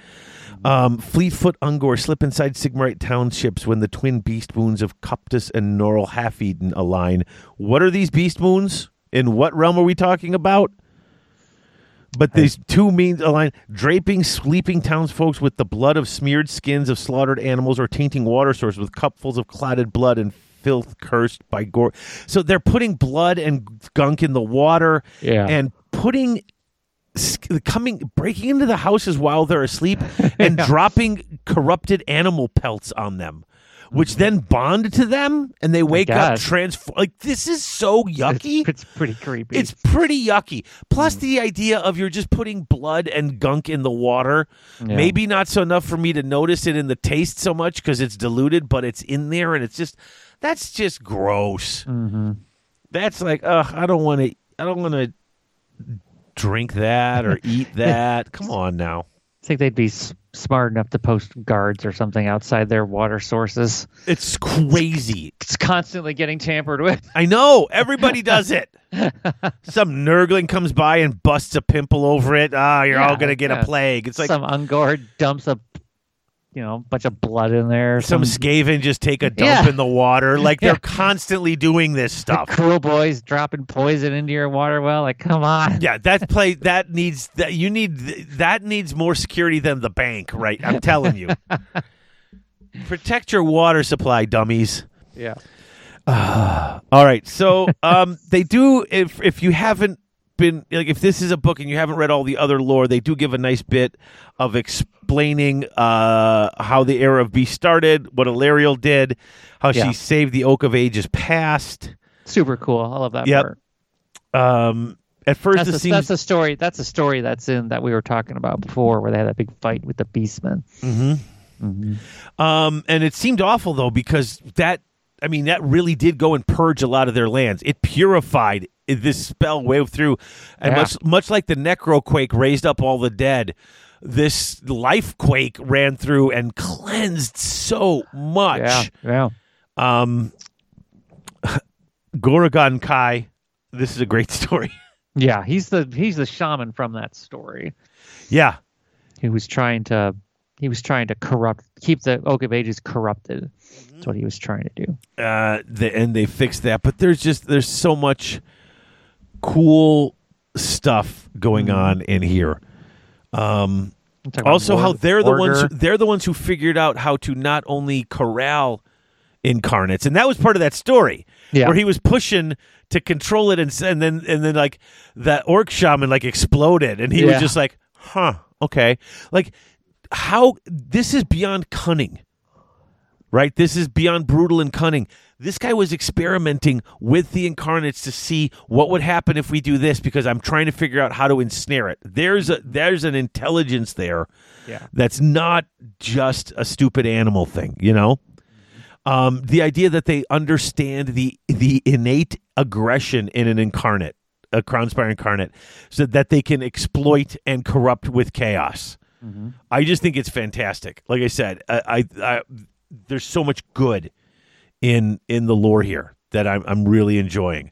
Um, Fleetfoot Ungor slip inside Sigmarite townships when the twin beast wounds of Coptus and Norl Half-Eaten align. What are these beast wounds? In what realm are we talking about? But these two means align draping sleeping townsfolk with the blood of smeared skins of slaughtered animals or tainting water sources with cupfuls of clotted blood and filth cursed by gore. So they're putting blood and gunk in the water Yeah. and putting coming breaking into the houses while they're asleep and dropping corrupted animal pelts on them. Which then bond to them, and they wake up transform. Like this is so yucky. It's, it's pretty creepy. It's pretty yucky. Plus, the idea of you're just putting blood and gunk in the water. Yeah. Maybe not so enough for me to notice it in the taste so much because it's diluted, but it's in there and it's just that's just gross. hmm That's like, ugh, I don't want to. I don't want to drink that or eat that. Come on now. I think they'd be s- smart enough to post guards or something outside their water sources. It's crazy. It's constantly getting tampered with. I know. Everybody does it. Some nurgling comes by and busts a pimple over it. Ah, you're all gonna get yeah. a plague. It's like Some ungored dumps a, you know, bunch of blood in there. some Skaven just take a dump Yeah. in the water. Like they're Yeah. constantly doing this the stuff. Kruleboyz dropping poison into your water well. Like, come on. Yeah, that play that needs that you need that needs more security than the bank, right? I'm telling you. Protect your water supply, dummies. Yeah. All right, so um, they do if if you haven't been like if this is a book and you haven't read all the other lore, they do give a nice bit of explaining uh, how the era of beast started, what Alarielle did, how Yeah. she saved the Oak of Ages past. Super cool. I love that Yep. part. Um, at first, That's it a, seems that's a story. That's a story that's in that we were talking about before, where they had that big fight with the Beastmen. Um, and it seemed awful though because that, I mean, that really did go and purge a lot of their lands. It purified this spell way through, and Yeah. much much like the Necroquake raised up all the dead. This life quake ran through and cleansed so much. Yeah, yeah. Um, Goragon Kai, this is a great story. Yeah, he's the he's the shaman from that story. yeah, He was trying to he was trying to corrupt keep the Oak of Ages corrupted. That's what he was trying to do. uh, the, and they fixed that. But there's just there's so much cool stuff going Mm-hmm. on in here. Um, Talking also how they're the ones who, they're the ones who figured out how to not only corral incarnates and that was part of that story Yeah. where he was pushing to control it and, and then and then like that orc shaman like exploded and he was just like huh okay. Like how this is beyond cunning right? This is beyond brutal and cunning. This guy was experimenting with the incarnates to see what would happen if we do this because i'm trying to figure out how to ensnare it. There's a there's an intelligence there Yeah. that's not just a stupid animal thing you know? Um, the idea that they understand the the innate aggression in an incarnate a Krondspine incarnate so that they can exploit and corrupt with chaos. I just think it's fantastic. Like i said I, I, I there's so much good in in the lore here that i'm, I'm really enjoying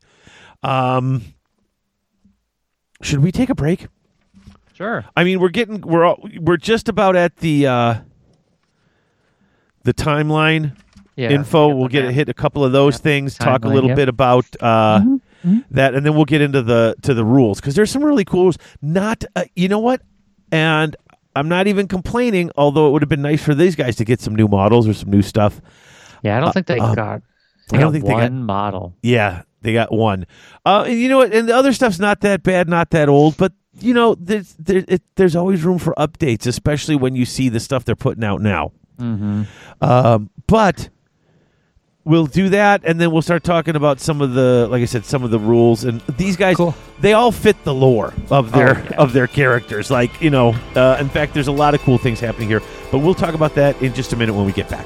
um should we take a break Sure. I mean, we're getting we're all, we're just about at the uh, the timeline Yeah. info. We'll get hit a couple of those things. Talk a little yep. bit about uh, Mm-hmm, that, and then we'll get into the to the rules because there's some really cool. rules. Not uh, you know what, and I'm not even complaining. Although it would have been nice for these guys to get some new models or some new stuff. Yeah, I don't think they um, got. They I don't think they one got- model. Yeah, they got one. Uh, and you know what? And the other stuff's not that bad, not that old, but you know, there's there, it, there's always room for updates, especially when you see the stuff they're putting out now. Mm-hmm. Um, but we'll do that, and then we'll start talking about some of the, like I said, some of the rules. And these guys, Cool. they all fit the lore of their Oh, yeah. of their characters. Like you know, uh, in fact, there's a lot of cool things happening here. But we'll talk about that in just a minute when we get back.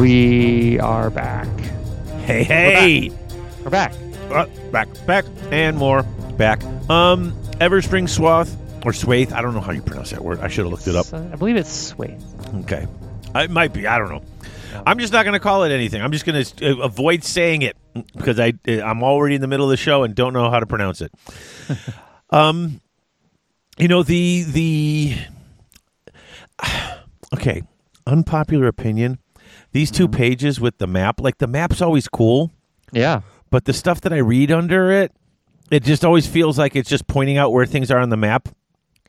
We are back. Hey, hey. We're back. Uh, back, back, and more. Back. Um, Everspring Swath, or Swath. I don't know how you pronounce that word. I should have looked it up. I believe it's Sway. Okay. It might be. I don't know. I'm just not going to call it anything. I'm just going to avoid saying it because I I'm already in the middle of the show and don't know how to pronounce it. um, you know the the okay, unpopular opinion. These 2 mm-hmm. pages with the map, like the map's always cool, Yeah. but the stuff that I read under it, it just always feels like it's just pointing out where things are on the map.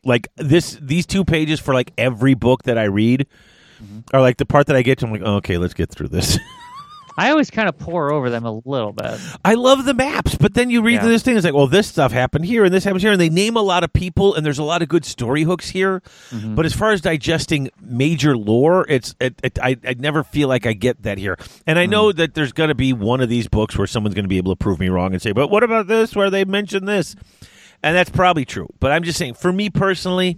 Like this, these two pages for like every book that I read mm-hmm. are like the part that I get to. I'm like, oh, okay, let's get through this. I always kind of pour over them a little bit. I love the maps, but then you read Yeah. this thing, it's like, well, this stuff happened here and this happens here, and they name a lot of people, and there's a lot of good story hooks here. Mm-hmm. But as far as digesting major lore, it's it, it, I I never feel like I get that here. And I Mm. know that there's going to be one of these books where someone's going to be able to prove me wrong and say, but what about this where they mention this? And that's probably true. But I'm just saying, for me personally,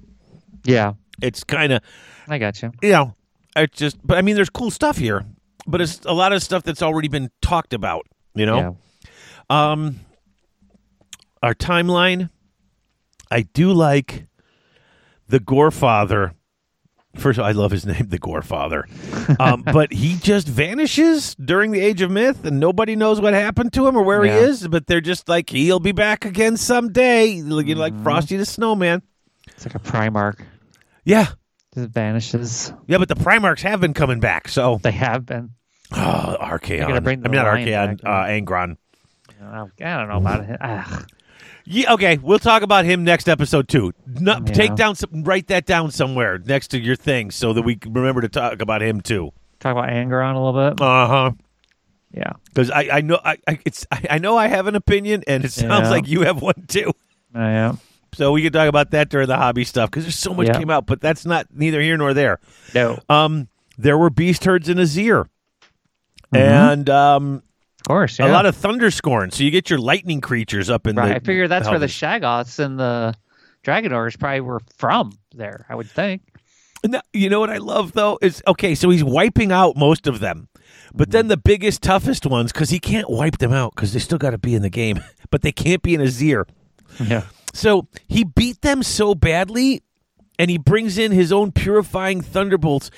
Yeah. it's kind of I got you. you know, I just, but I mean, there's cool stuff here, but it's a lot of stuff that's already been talked about. You know. Yeah. Um, our timeline. I do like the Gorefather. First, of all, I love his name, the Gorefather. Um, but he just vanishes during the Age of Myth, and nobody knows what happened to him or where Yeah. he is. But they're just like he'll be back again someday, like, like Frosty the Snowman. It's like a Primarch. Yeah, It vanishes. yeah. But the Primarchs have been coming back, so They have been. oh, Archaon. I mean, not Archaon, uh, Angron. I don't know about it. Ugh. Yeah, okay, we'll talk about him next episode too. No, Yeah. Take down, some, write that down somewhere next to your thing, so that we can remember to talk about him too. Talk about Angron a little bit. Uh huh. Yeah. Because I, I know, I, I, it's, I, I know I have an opinion, and it sounds Yeah. like you have one too. I yeah. So we can talk about that during the hobby stuff because there's so much Yeah. came out, but that's not neither here nor there. No. Um, there were beast herds in Azyr, Mm-hmm. and um, Of course. a lot of thunderscorn. So you get your lightning creatures up in Right. the. I figure that's where the. Shaggoths and the Dragonors probably were from there, I would think. No, you know what I love though is okay. So he's wiping out most of them, but then the biggest, toughest ones because he can't wipe them out because they still got to be in the game, but they can't be in Azyr. Yeah. So he beat them so badly, and he brings in his own purifying thunderbolts.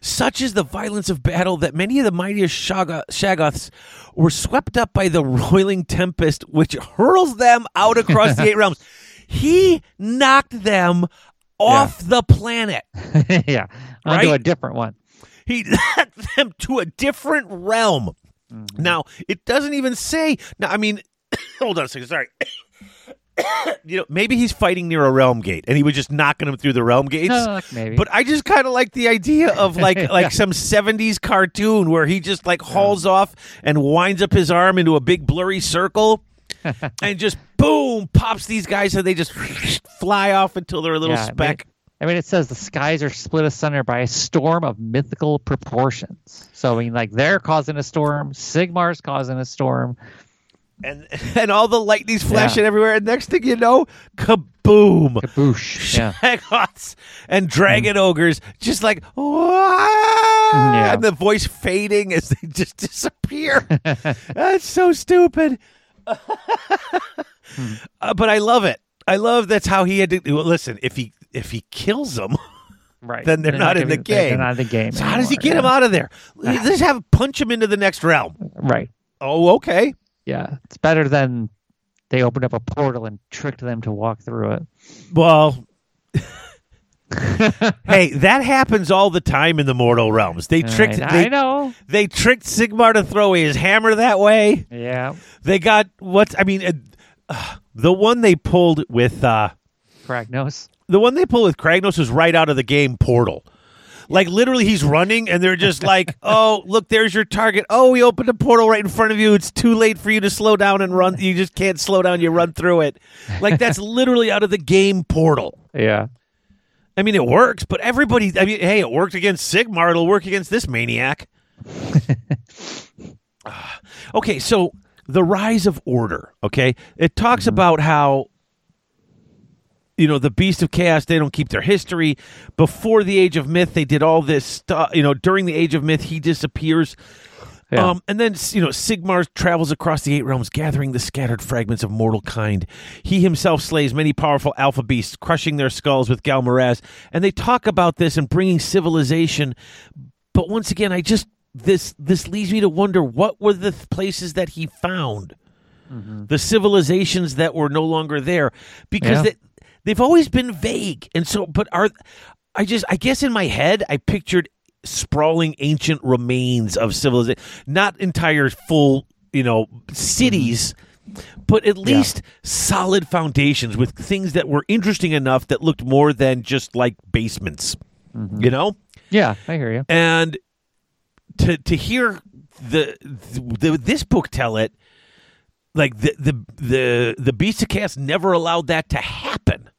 Such is the violence of battle that many of the mightiest Shaggoths were swept up by the roiling tempest, which hurls them out across the eight realms. He knocked them off the planet. yeah. Right? a different one. He led them to a different realm. Mm-hmm. Now, it doesn't even say. Now, I mean, hold on a second. Sorry. you know, maybe he's fighting near a realm gate and he was just knocking them through the realm gates. Uh, maybe. But I just kind of like the idea of like like Yeah. some 70s cartoon where he just like hauls off and winds up his arm into a big blurry circle and just boom pops these guys and they just fly off until they're a little Yeah, speck. I mean, it says the skies are split asunder by a storm of mythical proportions. So, I mean, like they're causing a storm, Sigmar's causing a storm. And and all the lightning's flashing Yeah. everywhere. And next thing you know, kaboom! Kaboosh. Yeah. And dragon ogres just like Yeah. and the voice fading as they just disappear. That's so stupid. Uh, but I love it. I love that's how he had to well, listen. If he if he kills them, Right. Then they're not in gonna the be- They're game. not in the game. so how does he get yeah. him out of there? Let's have punch him into the next realm. Right. Oh, okay. Yeah. It's better than they opened up a portal and tricked them to walk through it. Well, hey, that happens all the time in the mortal realms. They tricked I, they, I know. they tricked Sigmar to throw his hammer that way. Yeah. They got what's I mean, uh, uh, the one they pulled with uh, Kragnos. the one they pulled with Kragnos was right out of the game Portal. Like literally, he's running, and they're just like, "Oh, look, there's your target. Oh, we opened a portal right in front of you. It's too late for you to slow down and run. You just can't slow down. You run through it. Like that's literally out of the game Portal. Yeah. I mean, it works, but everybody. I mean, hey, it worked against Sigmar. It'll work against this maniac. Ah, okay, so the rise of order. Okay, it talks about how you know the beast of chaos they don't keep their history. Before the age of myth they did all this stuff you know during the age of myth he disappears. Yeah. um, and then you know sigmar travels across the eight realms gathering the scattered fragments of mortal kind. He himself slays many powerful alpha beasts crushing their skulls with Ghal Maraz. And they talk about this and bringing civilization. But once again i just this this leads me to wonder what were the th- places that he found? The civilizations that were no longer there. Because Yeah. They, they've always been vague. And so but are i just i guess in my head i pictured sprawling ancient remains of civilization not entire full you know cities but at least solid foundations with things that were interesting enough that looked more than just like basements mm-hmm. you know? Yeah, I hear you. and to to hear the, the this book tell it like the the the the beast of chaos never allowed that to happen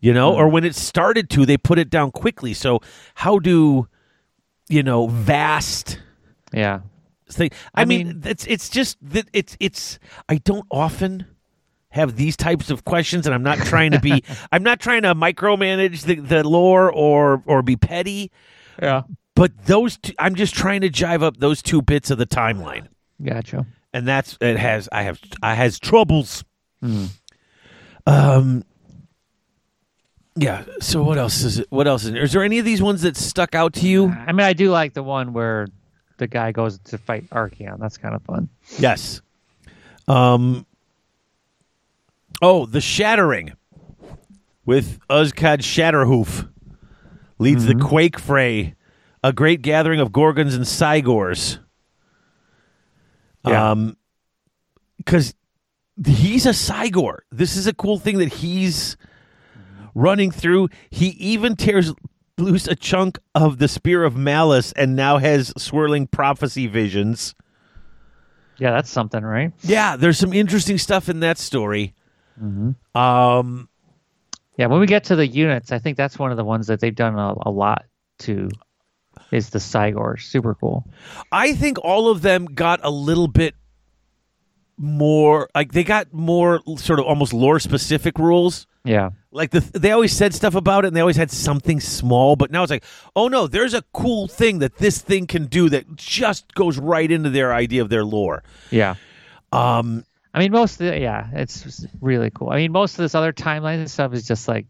you know or when it started to they put it down quickly so how do you know vast Yeah. thing i, I mean, mean- it's it's just that it's it's i don't often have these types of questions and i'm not trying to be i'm not trying to micromanage the, the lore or or be petty Yeah. but those I'm just trying to jive up those two bits of the timeline, Gotcha. And that's it has I have I has troubles. Um. Yeah. So what else is it? What else is there? Is there any of these ones that stuck out to you? I mean, I do like the one where the guy goes to fight Archaon. That's kind of fun. Yes. Um. Oh, the shattering with Uzkad Shatterhoof leads the Quake Fray, a great gathering of Ghorgons and Cygors. Yeah. Um, because he's a Cygor. This is a cool thing that he's running through. He even tears loose a chunk of the Spear of Malice and now has swirling prophecy visions. Yeah, that's something, right? Yeah, there's some interesting stuff in that story. Um, Yeah, when we get to the units, I think that's one of the ones that they've done a, a lot to. Is the Cygor super cool? I think all of them got a little bit more like they got more sort of almost lore specific rules. Yeah, Like the they always said stuff about it and they always had something small, but now it's like, oh no, there's a cool thing that this thing can do that just goes right into their idea of their lore. yeah. Um, I mean, most of the, yeah, it's really cool. I mean, most of this other timeline and stuff is just like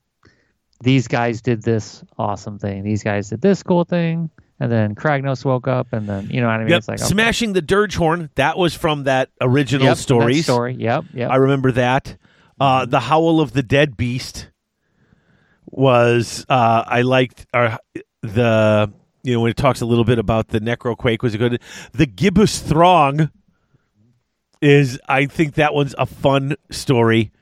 these guys did this awesome thing. These guys did this cool thing, and then Kragnos woke up, and then you know what I mean. yep, It's like okay. smashing the dirge horn. That was from that original Yep, stories. story. Yep, yep. I remember that. Uh, the Howl of the Dead Beast was uh, I liked uh, the you know when it talks a little bit about the Necroquake was a good. The Gibbous Throng is I think that one's a fun story.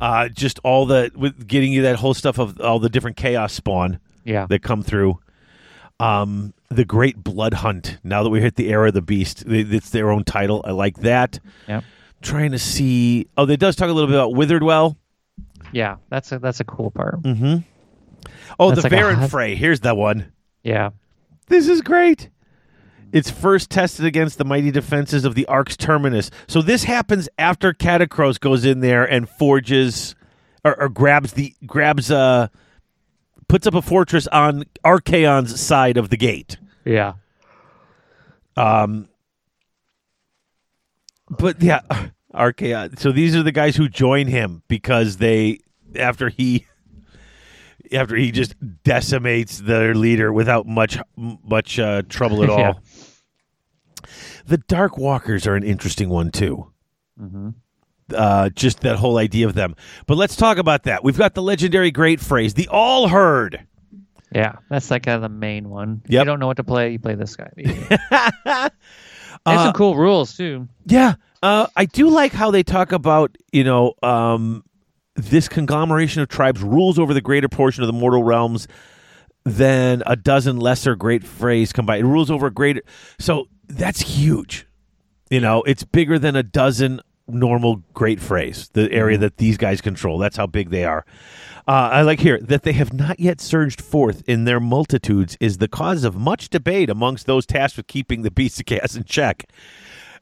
Uh, just all the with getting you that whole stuff of all the different chaos spawn yeah, that come through. Um, the Great Blood Hunt. Now that we hit the era of the beast, it's their own title. I like that yep, trying to see. Oh, they does talk a little bit about Withered Well. yeah. That's a that's a cool part. Mm-hmm. Oh, That's the like Baron hot- Fray. Here's that one. Yeah, This is great. It's first tested against the mighty defenses of the Ark's Terminus. So this happens after Katakros goes in there and forges or, or grabs the grabs uh puts up a fortress on Archaon's side of the gate. yeah, Um, but yeah, Archaon. So these are the guys who join him because they after he after he just decimates their leader without much much uh, trouble at all. Yeah. The Dark Walkers are an interesting one too. Uh, just that whole idea of them. But let's talk about that. We've got the legendary great frays, the All Heard. yeah. That's like kind of the main one. If Yep. you don't know what to play, you play this guy. There's Uh, some cool rules too. Yeah, uh, I do like how they talk about you know um, this conglomeration of tribes rules over the greater portion of the mortal realms than a dozen lesser great frays combined. It rules over a greater, so that's huge. You know, it's bigger than a dozen normal great frays. The area that these guys control. That's how big they are. Uh, I like here that they have not yet surged forth in their multitudes is the cause of much debate amongst those tasked with keeping the beast of chaos in check.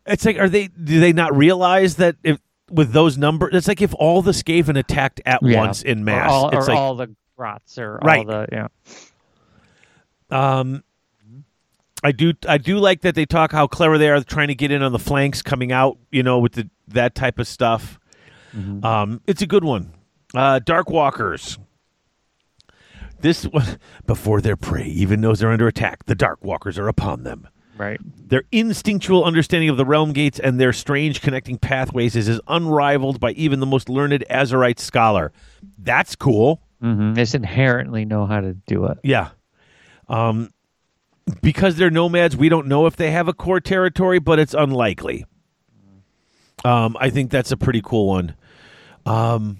It's like, are they? Do they not realize that if with those numbers. It's like if all the Skaven attacked at Yeah. once in Or mass. all, it's or like all the grots or Right. all the yeah. Um, I do I do like that they talk how clever they are trying to get in on the flanks coming out, you know, with the that type of stuff. Um, it's a good one. Uh, Dark Walkers. This one before their prey even knows they're under attack, the Dark Walkers are upon them. Right. Their instinctual understanding of the realm gates and their strange connecting pathways is as unrivaled by even the most learned Azyrite scholar. That's cool. hmm They just inherently know how to do it. Yeah. Um, because they're nomads, we don't know if they have a core territory, but it's unlikely. Um, I think that's a pretty cool one. Um,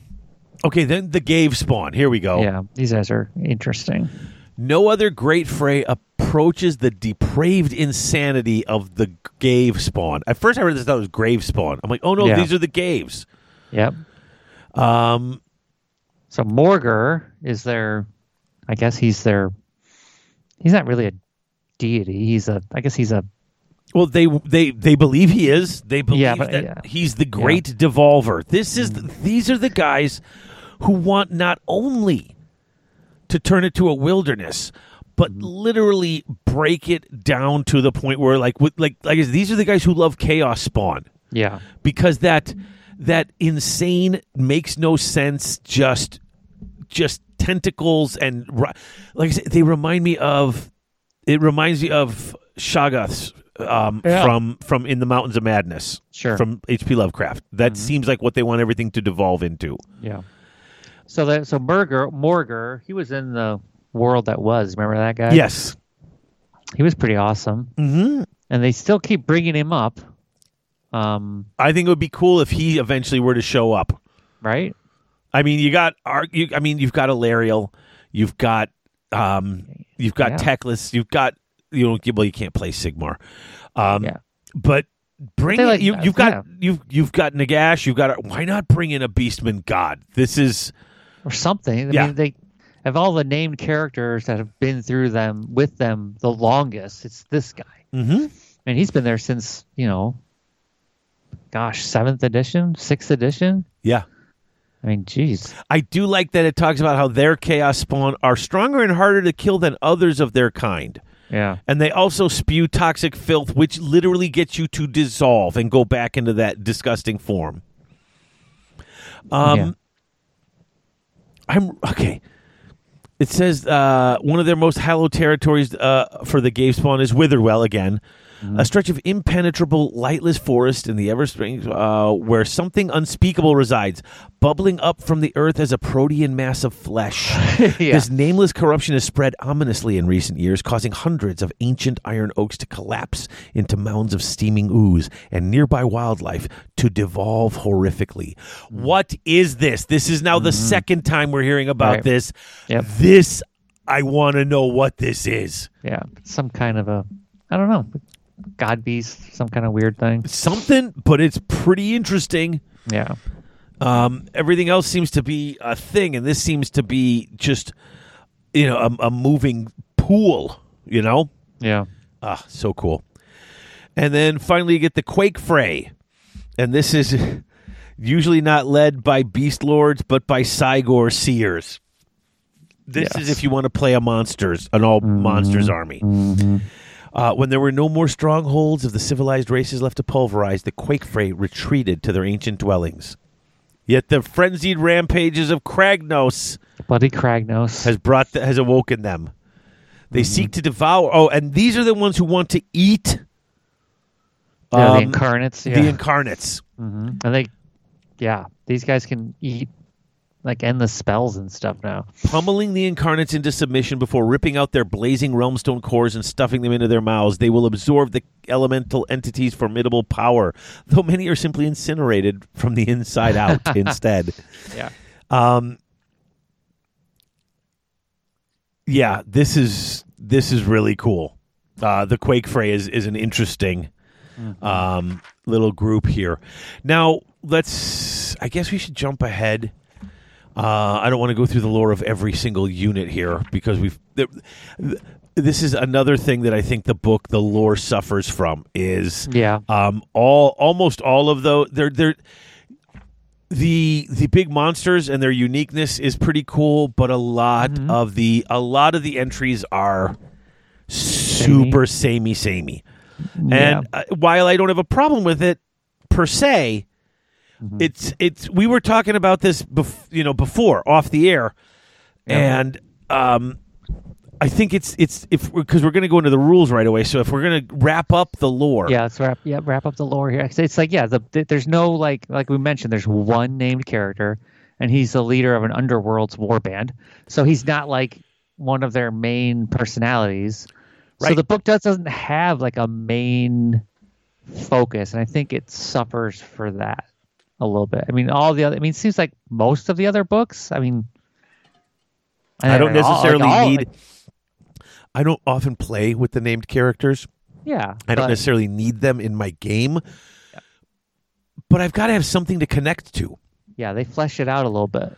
okay, then the Gave spawn. Here we go. Yeah, these guys are interesting. No other great fray approaches the depraved insanity of the Gave spawn. At first, I read this thought it was Grave spawn. I'm like, oh no, Yeah. these are the Gaves. Yep. Um, So Morghur is their, I guess he's their. He's not really a deity. He's a. I guess he's a. Well, they they they believe he is. They believe Yeah, but- that yeah. he's the great devolver. This is these are the guys who want not only to turn it to a wilderness, but Mm-hmm. literally break it down to the point where, like, with, like, like these are the guys who love chaos spawn Yeah. because that that insane makes no sense. Just just tentacles and like I said, they remind me of. It reminds me of Shoggoth's um, Yeah. from from In the Mountains of Madness Sure. from H.P. Lovecraft. That Mm-hmm. seems like what they want everything to devolve into. Yeah. So that so Morghur Morghur he was in the world that was. Remember that guy? Yes. He was pretty awesome, hmm and they still keep bringing him up. Um. I think it would be cool if he eventually were to show up. Right. I mean, you got Ar- you, I mean, you've got Alarielle, you've got um, you've got Yeah. Teclis, you've got you know, well, you can't play Sigmar, um, Yeah. but bring They it, you, you've got yeah. you've you've got Nagash, you've got why not bring in a Beastman God? This is or something. I Yeah. mean, they of all the named characters that have been through them with them the longest, it's this guy. Mm-hmm. And he's been there since you know, gosh, seventh edition, sixth edition. yeah. I mean, jeez. I do like that it talks about how their chaos spawn are stronger and harder to kill than others of their kind. yeah, And they also spew toxic filth, which literally gets you to dissolve and go back into that disgusting form. Um, Yeah. I'm okay. It says uh, one of their most hallowed territories uh, for the Gave spawn is Witherwell again, a stretch of impenetrable, lightless forest in the Eversprings uh, where something unspeakable resides, bubbling up from the earth as a protean mass of flesh. Yeah. This nameless corruption has spread ominously in recent years, causing hundreds of ancient iron oaks to collapse into mounds of steaming ooze and nearby wildlife to devolve horrifically. What is this? This is now the second time we're hearing about Right. this. Yep. This, I want to know what this is. yeah, some kind of a, I don't know, god beast, some kind of weird thing. Something, but it's pretty interesting. Yeah, Um, everything else seems to be a thing, and this seems to be just, you know, a, a moving pool, you know? yeah, Ah, so cool. And then finally, you get the Quake Fray. And this is usually not led by Beast Lords, but by Cygor Seers. This is if you want to play a monsters, an all monsters army. Uh, when there were no more strongholds of the civilized races left to pulverize, the Quake Fray retreated to their ancient dwellings. Yet the frenzied rampages of Kragnos Bloody Kragnos. has brought the, has awoken them. They seek to devour. Oh, and these are the ones who want to eat yeah, the um, incarnates. Yeah. the incarnates. hmm And they, yeah, these guys can eat like endless spells and stuff now. Pummeling the incarnates into submission before ripping out their blazing realmstone cores and stuffing them into their mouths, they will absorb the elemental entity's formidable power, though many are simply incinerated from the inside out instead. Yeah. Um, yeah, this is this is really cool. Uh, the Quake Fray is is an interesting um, little group here. Now let's. I guess we should jump ahead. Uh, I don't want to go through the lore of every single unit here because we've. th- th- This is another thing that I think the book, the lore, suffers from is Yeah. um, all almost all of those they're they're the the big monsters and their uniqueness is pretty cool, but a lot Mhm. of the a lot of the entries are super samey samey. Yeah. And uh, while I don't have a problem with it per se, Mhm. it's it's we were talking about this bef- you know before off the air Yeah. and um I think it's it's if because we're going to go into the rules right away. So if we're going to wrap up the lore, Yeah, let's wrap. Yeah, wrap up the lore here. It's- It's like yeah, the, the, there's no like like we mentioned. There's one named character, and he's the leader of an underworld's war band. So he's not like one of their main personalities. So the book does doesn't have like a main focus, and I think it suffers for that a little bit. I mean, all the other. I mean, it seems like most of the other books. I mean, I don't all- like, necessarily all, need. like, I don't often play with the named characters. yeah, I don't but- necessarily need them in my game, but I've got to have something to connect to. Yeah, they flesh it out a little bit.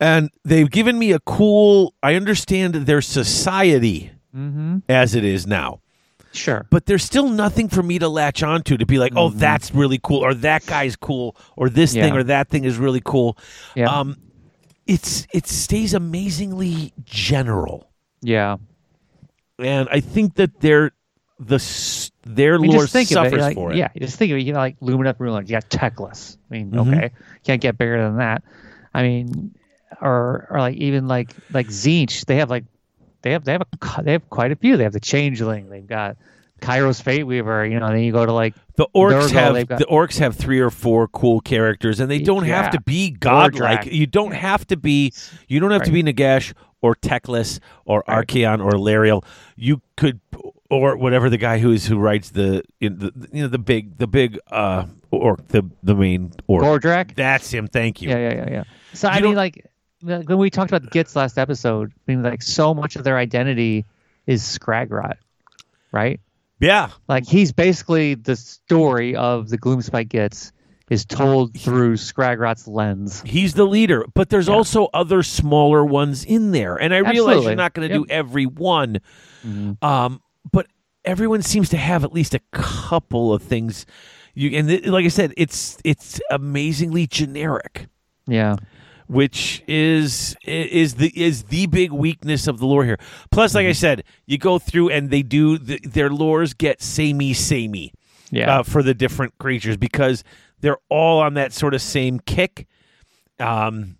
And they've given me a cool. I understand their society Mm-hmm. as it is now. Sure. but there's still nothing for me to latch onto to be like, oh, Mhm. that's really cool, or that guy's cool, or this thing or that thing is really cool. Yeah. Um, it's it stays amazingly general, yeah. and I think that they're the their I mean, lore suffers it. Like, for it. Yeah, just think of it. You know, like Lumineth Rulers. You got Teclis. I mean, Mhm. okay, can't get bigger than that. I mean, or or like even like like Tzeentch. They have like they have they have a they have quite a few. They have the Changeling. They've got Kairos Fate Weaver. You know, then you go to like The orcs have got- the orcs have three or four cool characters, and they don't have to be godlike. You don't have to be. You don't have to be Nagash or Teclis or Right. Archaon or Lariel. You could or whatever the guy who's who writes the, in the you know the big the big uh orc the the main orc. Gordrak. That's him. Thank you. Yeah, yeah, yeah, yeah. So You I mean, like when we talked about the Gitz last episode, I mean, like so much of their identity is Scragrot, right? Yeah. Like he's basically the story of the Gloomspite Gitz is told through Scragrot's lens. He's the leader, but there's Yeah. also other smaller ones in there, and I realize you're not going to Yep. do every one. Mhm. Um, but everyone seems to have at least a couple of things. You and th- like I said, it's it's amazingly generic, Yeah, which is is the is the big weakness of the lore here. Plus, like I said, you go through and they do the, their lores get samey samey yeah, uh, for the different creatures because they're all on that sort of same kick. Um,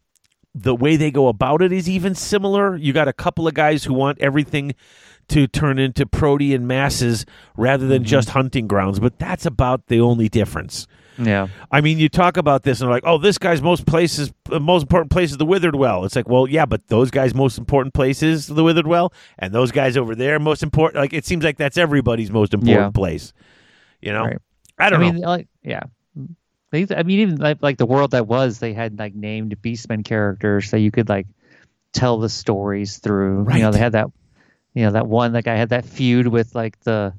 the way they go about it is even similar. You got a couple of guys who want everything to turn into protean masses rather than mm-hmm. just hunting grounds, but that's about the only difference. yeah, I mean, you talk about this and they're like, "Oh, this guy's most places, the most important place is the Withered Well." It's like, well, yeah, but those guys' most important place is the Withered Well, and those guys over there most important. Like, it seems like that's everybody's most important Yeah. place. You know, Right. I I don't mean, know. like, yeah. They, I mean, even like, like the world that was, they had like named Beastmen characters that you could like tell the stories through. You know, they had that, you know, that one that guy had that feud with like the,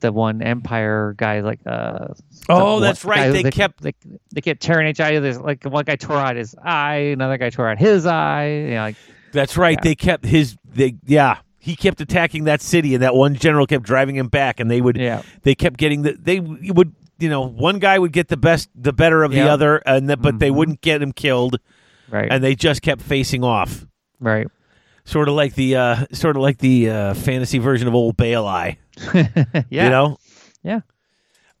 the one Empire guy, like uh. Oh, that's right. guy- They kept- they, they kept tearing each eye. There's like one guy tore out his eye, another guy tore out his eye. You know, like That's right. Yeah. They kept his. They yeah. He kept attacking that city, and that one general kept driving him back. And they would. yeah, They kept getting the. They would. You know, one guy would get the best, the better of the other, and the, but they Mhm. wouldn't get him killed, right, and they just kept facing off. right. Sort of like the, uh sort of like the uh, fantasy version of old Bale Eye. yeah, You know. Yeah.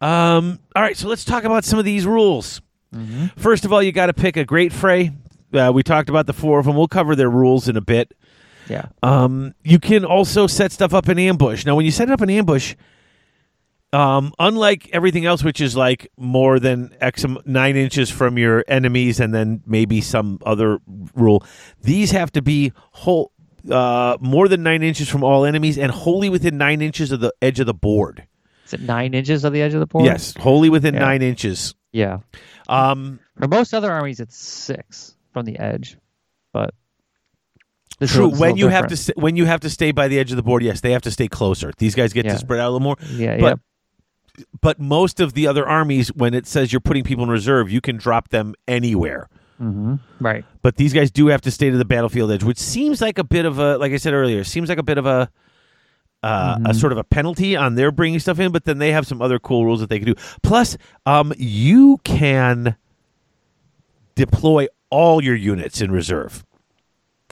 Um. All right. So let's talk about some of these rules. hmm First of all, you got to pick a great fray. Uh, we talked about the four of them. We'll cover their rules in a bit. yeah, Um, you can also set stuff up in ambush. Now, when you set it up in ambush, um, unlike everything else, which is like more than X nine inches from your enemies, and then maybe some other rule, these have to be whole, uh, more than nine inches from all enemies, and wholly within nine inches of the edge of the board. Is it nine inches of the edge of the board? Yes, wholly within Yeah. nine inches. Yeah. Um, For most other armies, it's six from the edge, but true. a- this is a When you have to st- when you have to stay by the edge of the board, yes, they have to stay closer. These guys get Yeah. to spread out a little more. yeah, but- yeah, but most of the other armies, when it says you're putting people in reserve, you can drop them anywhere. Hmm right, But these guys do have to stay to the battlefield edge, which seems like a bit of a, like I said earlier, seems like a bit of a, uh, a Mhm. sort of a penalty on their bringing stuff in. But then they have some other cool rules that they can do. Plus, um, you can deploy all your units in reserve,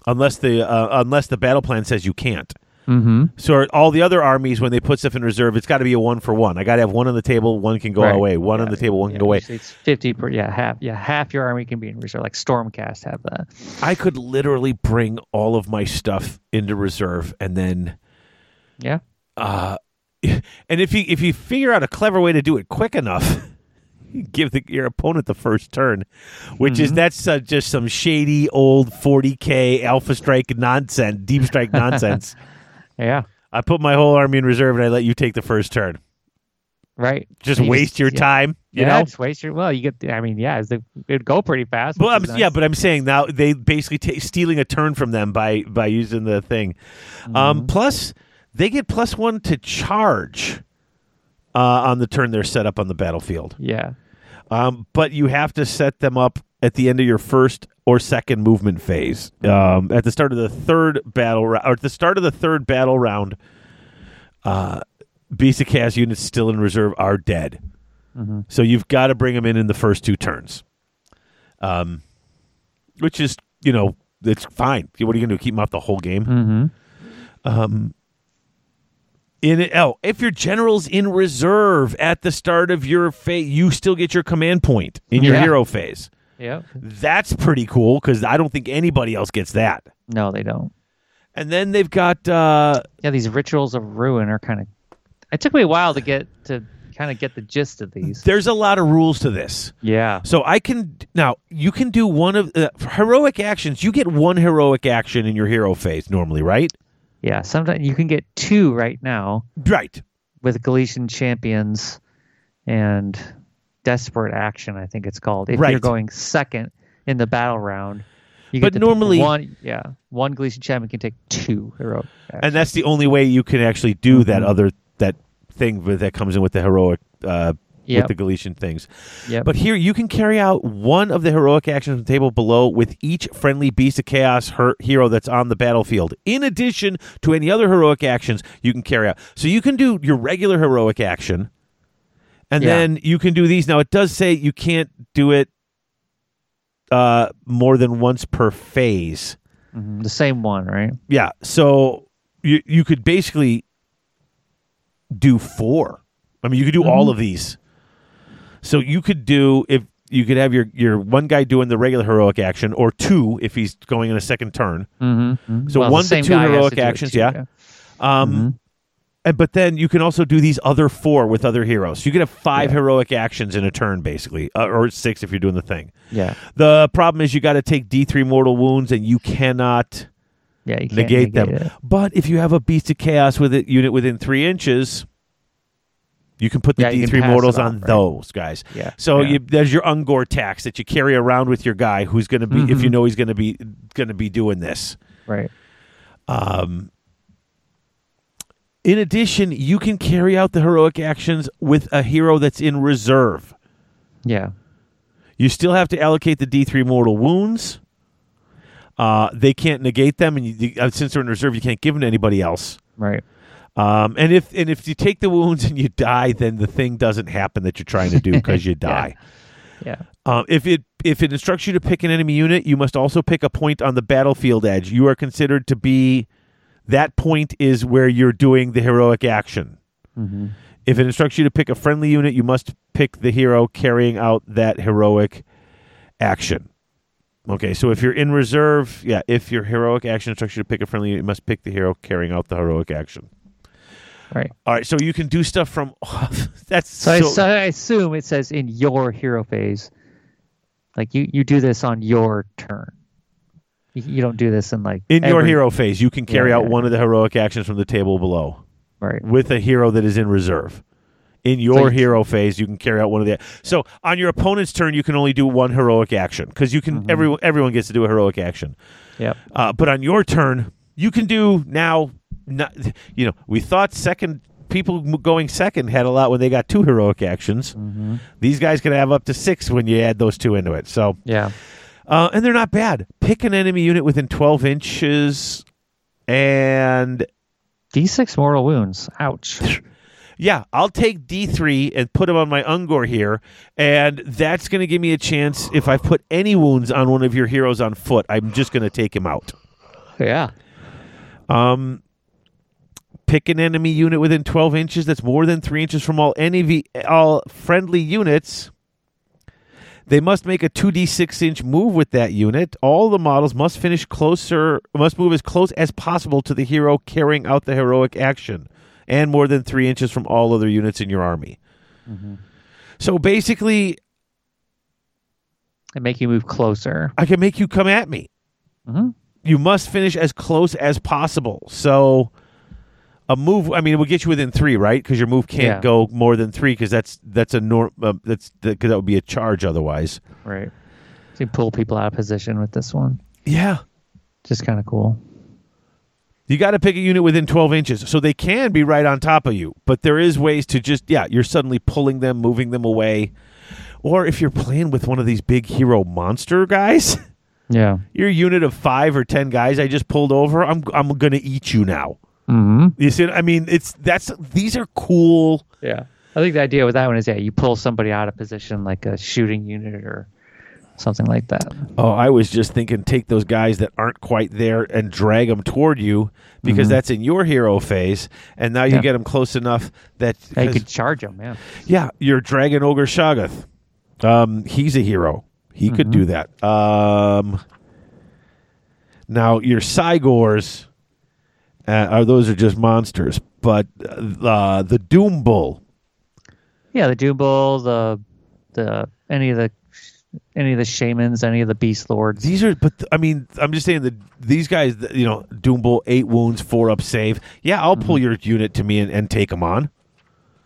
unless the uh, unless the battle plan says you can't. Mm-hmm. So all the other armies, when they put stuff in reserve, it's got to be a one for one. I got to have one on the table, one can go Right. away. One on the table, one yeah, can go away. It's fifty per yeah half yeah half your army can be in reserve. Like Stormcast have that. I could literally bring all of my stuff into reserve, and then, Yeah. uh, and if you if you figure out a clever way to do it quick enough, give the, your opponent the first turn, which is that's uh, just some shady old 40k Alpha Strike nonsense, Deep Strike nonsense. Yeah. I put my whole army in reserve, and I let you take the first turn. Right. Just You waste your yeah. time, you yeah, know. just waste your. Well, you get. the- I mean, yeah, the- it'd go pretty fast. Well, I'm, nice. yeah, but I'm saying now they basically ta stealing a turn from them by by using the thing. Mm-hmm. Um, plus, they get plus one to charge uh, on the turn they're set up on the battlefield. yeah, Um, but you have to set them up at the end of your first or second movement phase. Um, at the start of the third battle round, or at the start of the third battle round, uh, Cast units still in reserve are dead. Mm-hmm. So you've got to bring them in in the first two turns. Um, which is, you know, it's fine. What are you going to do? Keep them out the whole game? mm-hmm. In it, oh, if your general's in reserve at the start of your phase, you still get your command point in your Yeah. hero phase. Yeah. That's pretty cool because I don't think anybody else gets that. No, they don't. And then they've got uh, Yeah, these rituals of ruin are kind of. It took me a while to get to kind of get the gist of these. there's a lot of rules to this. Yeah. So I can now you can do one of uh, heroic actions. You get one heroic action in your hero phase normally, right? Yeah. Sometimes you can get two right now Right. with Galletian champions and desperate action. I think it's called. If Right. you're going second in the battle round, you But get normally- one. Yeah, one Galletian champion can take two heroic. Actions. And that's the only way you can actually do that Mhm. other that thing that comes in with the heroic uh, Yep. with the Galletian things. Yep. But here you can carry out one of the heroic actions on the table below with each friendly beast of chaos her- hero that's on the battlefield. In addition to any other heroic actions you can carry out. So you can do your regular heroic action, and Yeah. then you can do these. Now it does say you can't do it uh, more than once per phase. Mhm. the same one, right? Yeah. So you you could basically do four. I mean, you could do all of these. So you could do if you could have your your one guy doing the regular heroic action, or two if he's going in a second turn. Mm-hmm. So one to two heroic actions, yeah. Um, Mm-hmm. And, but then you can also do these other four with other heroes. You can have five Yeah. heroic actions in a turn, basically, uh, or six if you're doing the thing. Yeah. The problem is you got to take D three mortal wounds, and you cannot Yeah. You can't negate, them. it. But if you have a beast of chaos with it unit within three inches, you can put the Yeah, D three mortals it on right? those guys. Yeah. So yeah. you, there's your Ungor tax that you carry around with your guy who's going to be if you Mhm. know he's going to be going to be doing this. right. Um, in addition, you can carry out the heroic actions with a hero that's in reserve. Yeah. You still have to allocate the D3 mortal wounds. Uh, they can't negate them, and you, uh, since they're in reserve, you can't give them to anybody else. Right. Um, and if and if you take the wounds and you die, then the thing doesn't happen that you're trying to do because you die. Yeah. Um, if it if it instructs you to pick an enemy unit, you must also pick a point on the battlefield edge. You are considered to be that point is where you're doing the heroic action. Mm-hmm. If it instructs you to pick a friendly unit, you must pick the hero carrying out that heroic action. Okay, so if you're in reserve, yeah, if your heroic action instructs you to pick a friendly unit, you must pick the hero carrying out the heroic action. Right. All right, so you can do stuff from that's So, I, so, so I assume it says in your hero phase, like you you do this on your turn. You, don't do this in like in your hero phase, you can carry Yeah, out yeah. one of the heroic actions from the table below Right. with a hero that is in reserve. In your you- hero phase, you can carry out one of the. So on your opponent's turn, you can only do one heroic action because you can. Mm-hmm. Everyone everyone gets to do a heroic action. Yeah. Uh, but on your turn, you can do now. Not, you know, we thought second people going second had a lot when they got two heroic actions. Mm-hmm. These guys can have up to six when you add those two into it. So, Yeah. Uh, and they're not bad. Pick an enemy unit within twelve inches, and D6 mortal wounds. Ouch. Yeah, I'll take D3 and put him on my Ungor here, and that's going to give me a chance. If I've put any wounds on one of your heroes on foot, I'm just going to take him out. Yeah. Um, pick an enemy unit within 12 inches that's more than three inches from all any all friendly units. They must make a 2d6 inch move with that unit. All the models must finish closer, must move as close as possible to the hero carrying out the heroic action, and more than three inches from all other units in your army. So basically, And make you move closer. I can make you come at me. Mhm. You must finish as close as possible. So a move. I mean, it will get you within three, right? Because your move can't Yeah. go more than three. Because that's that's a norm. Uh, that's because that would be a charge otherwise. Right. So you pull people out of position with this one. Yeah. Just kind of cool. You got to pick a unit within 12 inches. So they can be right on top of you, but there is ways to just, yeah, you're suddenly pulling them, moving them away. Or if you're playing with one of these big hero monster guys, Yeah. your unit of five or 10 guys I just pulled over, I'm, I'm going to eat you now. Hmm You see, I mean, it's, that's, these are cool. Yeah. I think the idea with that one is yeah, you pull somebody out of position like a shooting unit or something like that. Oh, I was just thinking take those guys that aren't quite there and drag them toward you because that's in your hero phase. And now you Yeah. get them close enough that. Yeah, you 'cause- could charge them. Yeah. Yeah, your Dragon Ogre Shaggoth. Um, he's a hero. He could do that. Um, now your Cygors, uh, are those are just monsters, but uh, the Doom Bull. Yeah. The Doom Bull, the the any of the any of the shamans, any of the beast lords. These are, but I mean, I'm just saying that these guys, you know, Doom Bull, eight wounds, four up save. Yeah, I'll pull your unit to me and, and take them on.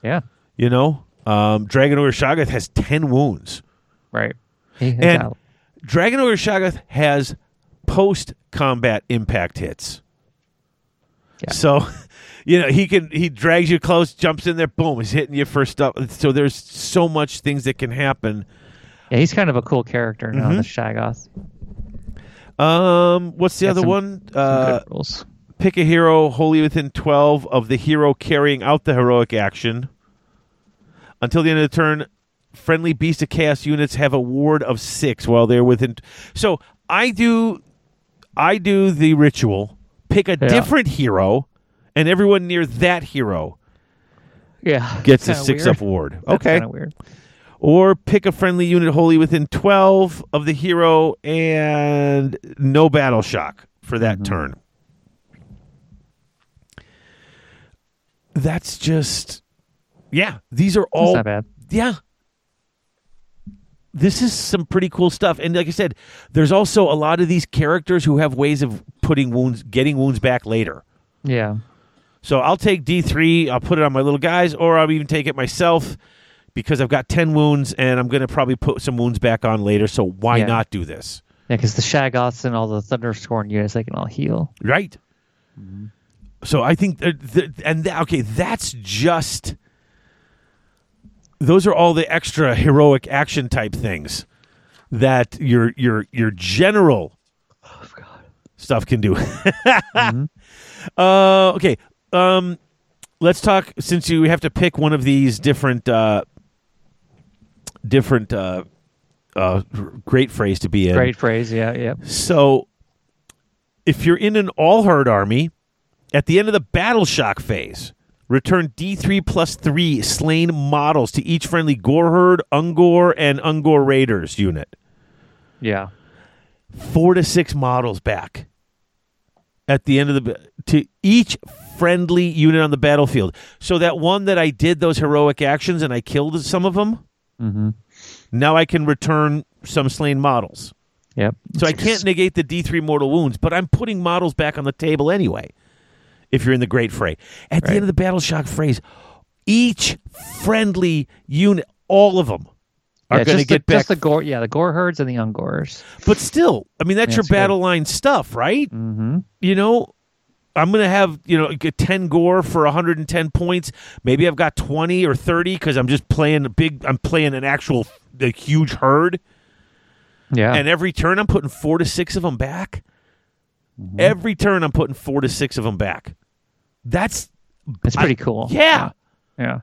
Yeah. You know, um, Dragon Ogre Shaggoth has ten wounds. Right. And out. Dragon Ogre Shaggoth has post combat impact hits. Yeah. So, you know, he can he drags you close, jumps in there, boom, he's hitting you first stuff. So there's so much things that can happen. Yeah, he's kind of a cool character now, Mhm. the Shaggoth. Um, what's the Got other some- one? Some Uh, rules. pick a hero wholly within 12 of the hero carrying out the heroic action. Until the end of the turn, friendly Beast of Chaos units have a ward of six while they're within. So I do, I do the ritual. Pick a Yeah. different hero, and everyone near that hero Yeah. gets a six weird. up ward. That's Okay. kinda weird. Or pick a friendly unit wholly within 12 of the hero and no battle shock for that Mm-hmm. turn. That's just, yeah, these are That's all, not bad. yeah. This is some pretty cool stuff. And like I said, there's also a lot of these characters who have ways of putting wounds, getting wounds back later. Yeah. So I'll take D3, I'll put it on my little guys, or I'll even take it myself because I've got 10 wounds and I'm going to probably put some wounds back on later. So why Yeah. not do this? Yeah, because the Shaggoths and all the Thunderscorn units, they can all heal. Right? Mm-hmm. So I think, that, that- and that, okay, that's just, those are all the extra heroic action type things that your, your, your general stuff can do. uh, okay. Um, let's talk since you have to pick one of these different uh, different uh, uh, great frays to be in. Great frays. Yeah, yeah. So, if you're in an all herd army, at the end of the battle shock phase, return D3 plus 3 slain models to each friendly Gore herd, Ungor, and Ungor Raiders unit. Yeah. Four to six models back at the end of the to each friendly unit on the battlefield. So that one that I did those heroic actions and I killed some of them. Mm-hmm. Now I can return some slain models. Yep. So I can't negate the D3 mortal wounds, but I'm putting models back on the table anyway. If you're in the Great Fray, at the end of the Battle Shock phrase, each friendly unit, all of them, are Yeah, going to just the- get back. Just the gore, yeah, the gore herds and the ungores. but still, I mean, that's your it's good. battle line stuff, right? Mm-hmm. You know, I'm going to have you know get 10 gore for 110 points. Maybe I've got 20 or 30 because I'm just playing a big. I'm playing an actual a huge herd. Yeah. and every turn I'm putting four to six of them back. Mm-hmm. Every turn I'm putting four to six of them back. That's it's pretty cool. yeah. Yeah.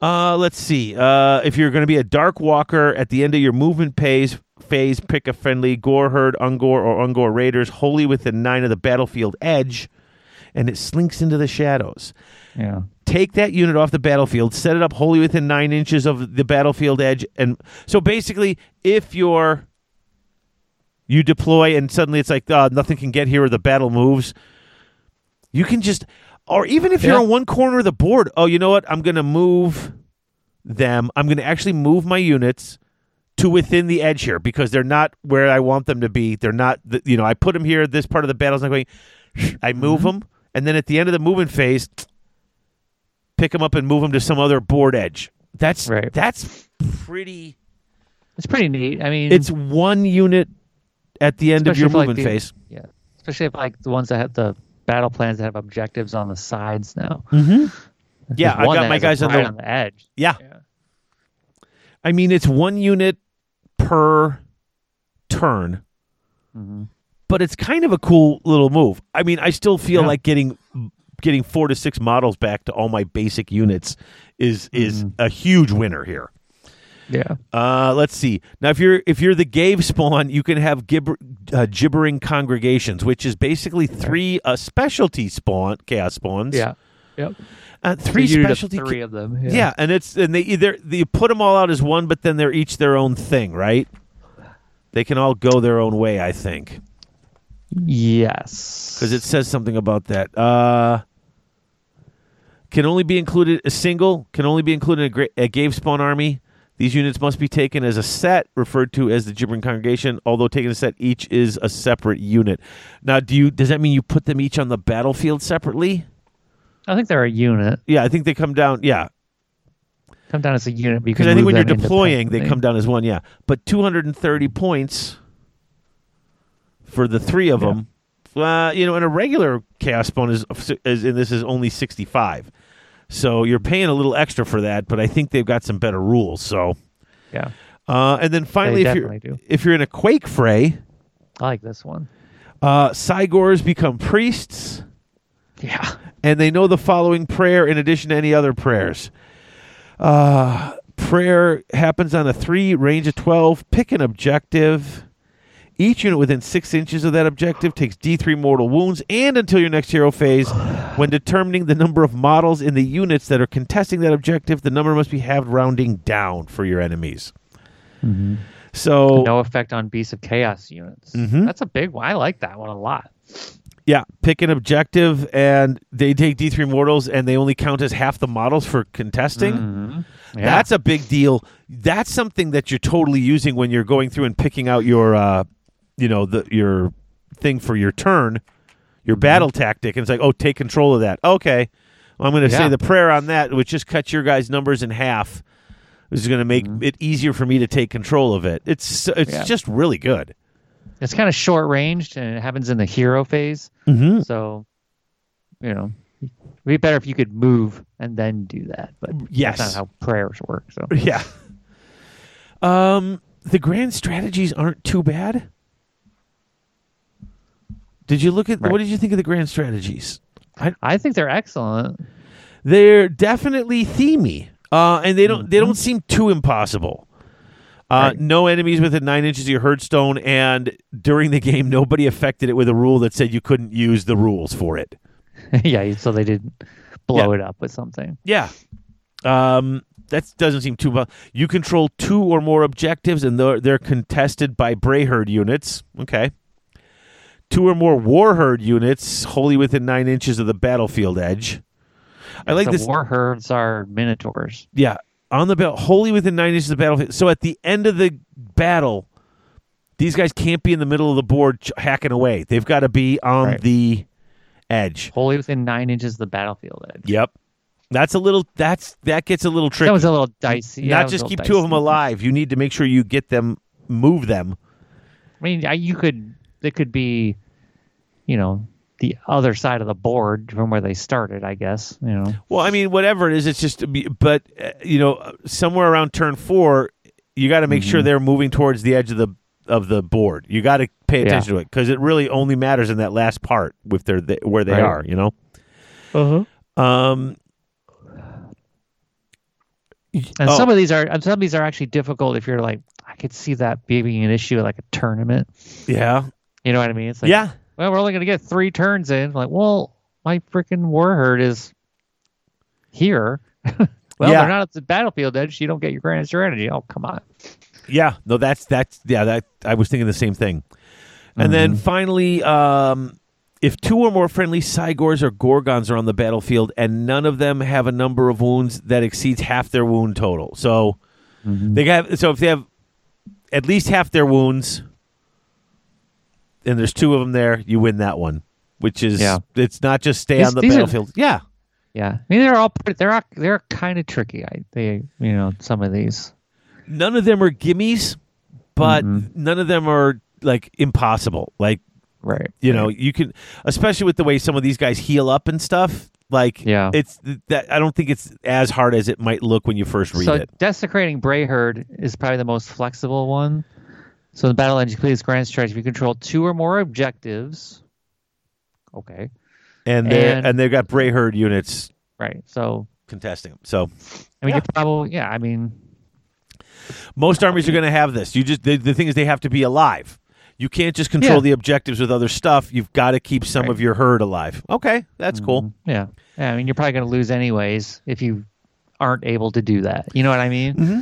Uh, let's see. Uh, if you're going to be a dark walker at the end of your movement phase, phase pick a friendly Gore herd, Ungor, or Ungor raiders wholly within nine of the battlefield edge, and it slinks into the shadows. Yeah. Take that unit off the battlefield, set it up wholly within nine inches of the battlefield edge, and so basically, if you're you deploy and suddenly it's like uh, nothing can get here or the battle moves, you can just or even if you're on one corner of the board, oh, you know what? I'm going to move them. I'm going to actually move my units to within the edge here because they're not where I want them to be. They're not, the, you know, I put them here. This part of the battle's not going. I move Mm-hmm. them, and then at the end of the movement phase, pick them up and move them to some other board edge. That's Right. that's pretty. It's pretty neat. I mean, It's one unit at the end of your for, like, movement the- phase. yeah, especially if like the ones that have the battle plans that have objectives on the sides now. Mm-hmm. Yeah, I one got my guys on the on the edge. yeah. Yeah. I mean, it's one unit per turn, hmm but it's kind of a cool little move. I mean, I still feel Yeah. like getting getting four to six models back to all my basic units is is Mhm. a huge winner here. Yeah. Uh, let's see. Now, if you're if you're the Gave spawn, you can have gibber, uh, gibbering congregations, which is basically three uh, specialty spawn chaos spawns. Yeah. Yep. uh, three unit specialty. three of them. yeah. Yeah. and it's and they either you put them all out as one, but then they're each their own thing, right? They can all go their own way, I think, Yes. because it says something about that. Uh, can only be included a single. Can only be included in a, gra- a Gave spawn army. These units must be taken as a set, referred to as the gibbering congregation. Although taken as a set, each is a separate unit. Now, do you? Does that mean you put them each on the battlefield separately? I think they're a unit. Yeah, I think they come down. Yeah, Come down as a unit because I think when you're deploying, they come down as one. Yeah, but 230 points for the three of Yeah. them. Uh, you know, and a regular chaos spawn is, is and this is only 65. So you're paying a little extra for that, but I think they've got some better rules. So, Yeah. uh, and then finally, if you're do. if you're in a quake fray, I like this one. uh, Cygors become priests. Yeah. and they know the following prayer in addition to any other prayers. Uh, prayer happens on a three, range of 12. Pick an objective. Each unit within six inches of that objective takes D3 mortal wounds, and until your next hero phase, when determining the number of models in the units that are contesting that objective, the number must be halved rounding down for your enemies. So, No effect on Beasts of Chaos units. Mhm. That's a big one. I like that one a lot. yeah, pick an objective, and they take D3 mortals, and they only count as half the models for contesting. Mhm. Yeah. That's a big deal. That's something that you're totally using when you're going through and picking out your, uh, you know, the your thing for your turn, your battle tactic. And it's like, oh, take control of that. Okay, well, I'm going to say the prayer on that, which just cuts your guys' numbers in half. This is going to make it easier for me to take control of it. It's it's Yeah. just really good. it's kind of short ranged and it happens in the hero phase. Mm-hmm. So, you know, it'd be better if you could move and then do that. But Yes. that's not how prayers work. So, Yeah. Um, the grand strategies aren't too bad. Did you look at Right. what did you think of the grand strategies? I I think they're excellent. They're definitely themey, uh, and they don't they don't seem too impossible. Uh, Mm-hmm. Right. No enemies within nine inches of your herdstone, and during the game, nobody affected it with a rule that said you couldn't use the rules for it. yeah. So they didn't blow Yeah. it up with something. Yeah. Um, that doesn't seem too bad. You control two or more objectives, and they're, they're contested by Brayherd units. Okay. Two or more Warherd units, wholly within nine inches of the battlefield edge. I like the this. war herds are minotaurs. Yeah, on the belt, wholly within nine inches of the battlefield. So at the end of the battle, these guys can't be in the middle of the board ch- hacking away. They've got to be on Right. the edge. Wholly within nine inches of the battlefield edge. Yep. That's a little. That's that gets a little tricky. That was a little dicey. Yeah, Not just keep little two of them alive. You need to make sure you get them, move them. I mean, I- you could. It could be, you know, the other side of the board from where they started. I guess. You know. Well, I mean, whatever it is, it's just. But uh, you know, somewhere around turn four, you got to make Mm-hmm. sure they're moving towards the edge of the of the board. You got to pay Yeah. attention to it because it really only matters in that last part if they're th- where they Right. are. You know. Uh huh. Um, And Oh. some of these are and some of these are actually difficult if you're like I could see that being an issue like a tournament. Yeah. You know what I mean? It's like yeah. well, we're only gonna get three turns in. Like, well, my freaking warherd is here. well, Yeah. they're not at the battlefield edge. You don't get your grand strategy. Oh, come on. Yeah, no, that's that's yeah. That I was thinking the same thing. And then finally, um, if two or more friendly Cygors or Gorgons are on the battlefield, and none of them have a number of wounds that exceeds half their wound total, so they have so if they have at least half their wounds, and there's two of them there, you win that one. Which is Yeah. it's not just stay These- on the these are- battlefield. yeah, Yeah, I mean they're all they're all- they're kind of tricky. I they you know some of these. none of them are gimmies, but Mm-hmm. none of them are like impossible. Like Right. You know, you can, especially with the way some of these guys heal up and stuff. Like, Yeah. it's that. I don't think it's as hard as it might look when you first read so it. desecrating Brayherd is probably the most flexible one. So in battle engine, please grand strategy. If you control two or more objectives, okay, And they and- and they've got Brayherd units right. So contesting them. So I mean, Yeah. you probably yeah. I mean, most armies are going to have this. You just the, the thing is they have to be alive. You can't just control Yeah. the objectives with other stuff. You've got to keep some Right. of your herd alive. Okay, that's cool. yeah, yeah. I mean, you're probably going to lose anyways if you aren't able to do that. You know what I mean? Mm-hmm.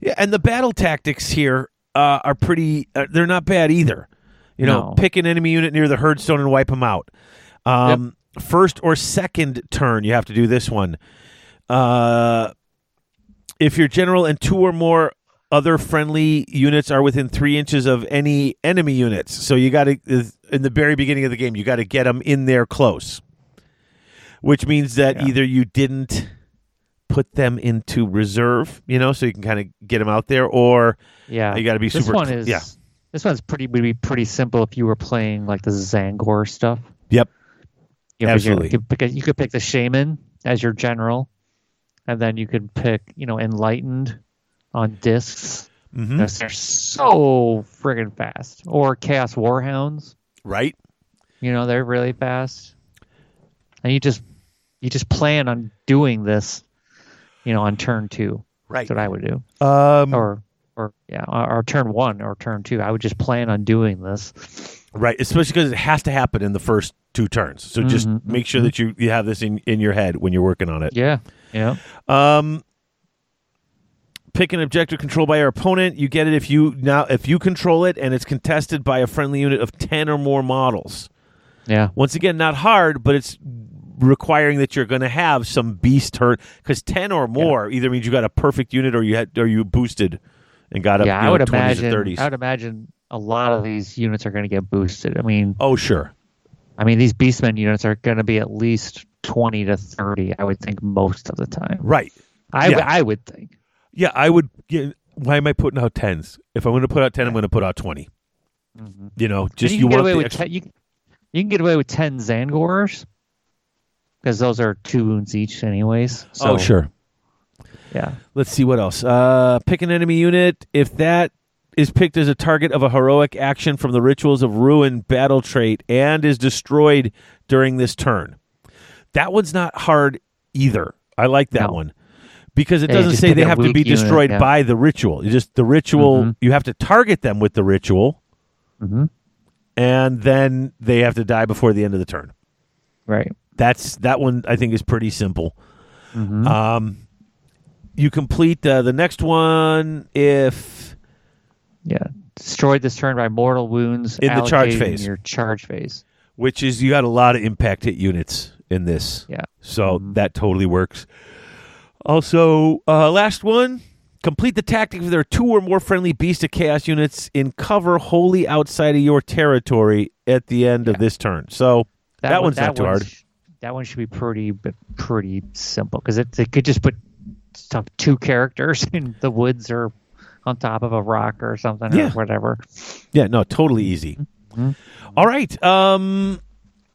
Yeah, and the battle tactics here uh, are pretty. Uh, they're not bad either. You know, No. pick an enemy unit near the herdstone and wipe them out. Um, First or second turn, you have to do this one. Uh, if your general and two or more other friendly units are within three inches of any enemy units, so you got to in the very beginning of the game, you got to get them in there close. Which means that Yeah. either you didn't put them into reserve, you know, so you can kind of get them out there, or Yeah, You gotta be this super one is yeah. This one's pretty would be pretty simple if you were playing like the Tzaangor stuff. yep, You know, 'cause you're- Absolutely. You could, pick a, you could pick the shaman as your general, and then you could pick you know enlightened on discs. hmm because They're so friggin' fast. Or chaos warhounds. right, You know they're really fast, and you just you just plan on doing this. You know, on turn two. right. That's what I would do. Um, Or or yeah, or, or turn one or turn two. I would just plan on doing this. right, especially because it has to happen in the first two turns. So just Mhm, make sure that you, you have this in, in your head when you're working on it. Yeah. Yeah. Um, pick an objective controlled by your opponent. You get it if you now if you control it and it's contested by a friendly unit of ten or more models. Yeah. Once again, not hard, but it's requiring that you're going to have some beast hurt because ten or more either means you got a perfect unit or you had or you boosted and got up. yeah, I know, would 20s or imagine. 30s. I would imagine a lot of these units are going to get boosted. I mean, oh sure, I mean these Beastmen units are going to be at least twenty to thirty. I would think most of the time. right. I Yeah. would- I would think. Yeah, I would. Yeah, why am I putting out tens? If I'm going to put out ten, I'm going to put out 20 mm-hmm. You know, just And you, you, can get want away with extra- ten, you, you can get away with ten Tzaangors because those are two wounds each, anyways. So, oh sure. Yeah. Let's see what else. Uh, pick an enemy unit. If that is picked as a target of a heroic action from the Rituals of Ruin battle trait and is destroyed during this turn. That one's not hard either. I like that No. one because it Yeah, doesn't say they have to be unit, destroyed yeah. by the ritual. You just the ritual. Mhm. You have to target them with the ritual, hmm and then they have to die before the end of the turn. Right. That's that one. I think is pretty simple. Mhm. Um, you complete uh, the next one if Yeah. Destroyed this turn by mortal wounds In the charge phase. Your charge phase. which is you got a lot of impact hit units in this. Yeah. So Mhm. that totally works. Also, uh, last one. Complete the tactic if there are two or more friendly Beast of Chaos units in cover wholly outside of your territory at the end of this turn. So that, one- one's not too hard. That one should be pretty, but pretty simple because it, could just put two characters in the woods or on top of a rock or something Yeah. or whatever. Yeah, no, totally easy. Mhm. All right. Um,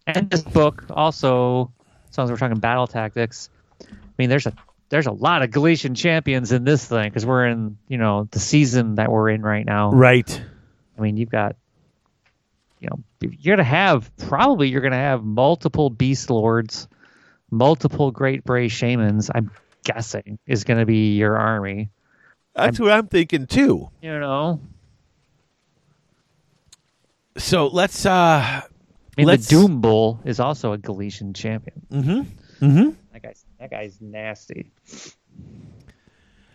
And this book also, as long as we're talking battle tactics, I mean, there's a there's a lot of Galletian champions in this thing because we're in you know the season that we're in right now. right. I mean, you've got, you know, you're gonna have probably you're gonna have multiple beast lords, multiple great bray shamans. I'm guessing is going to be your army. That's what I'm thinking too. You know, So let's. uh I mean, Let's- the Doom Bull is also a Galletian champion. Mm-hmm. Mm-hmm. That guy's that guy's nasty.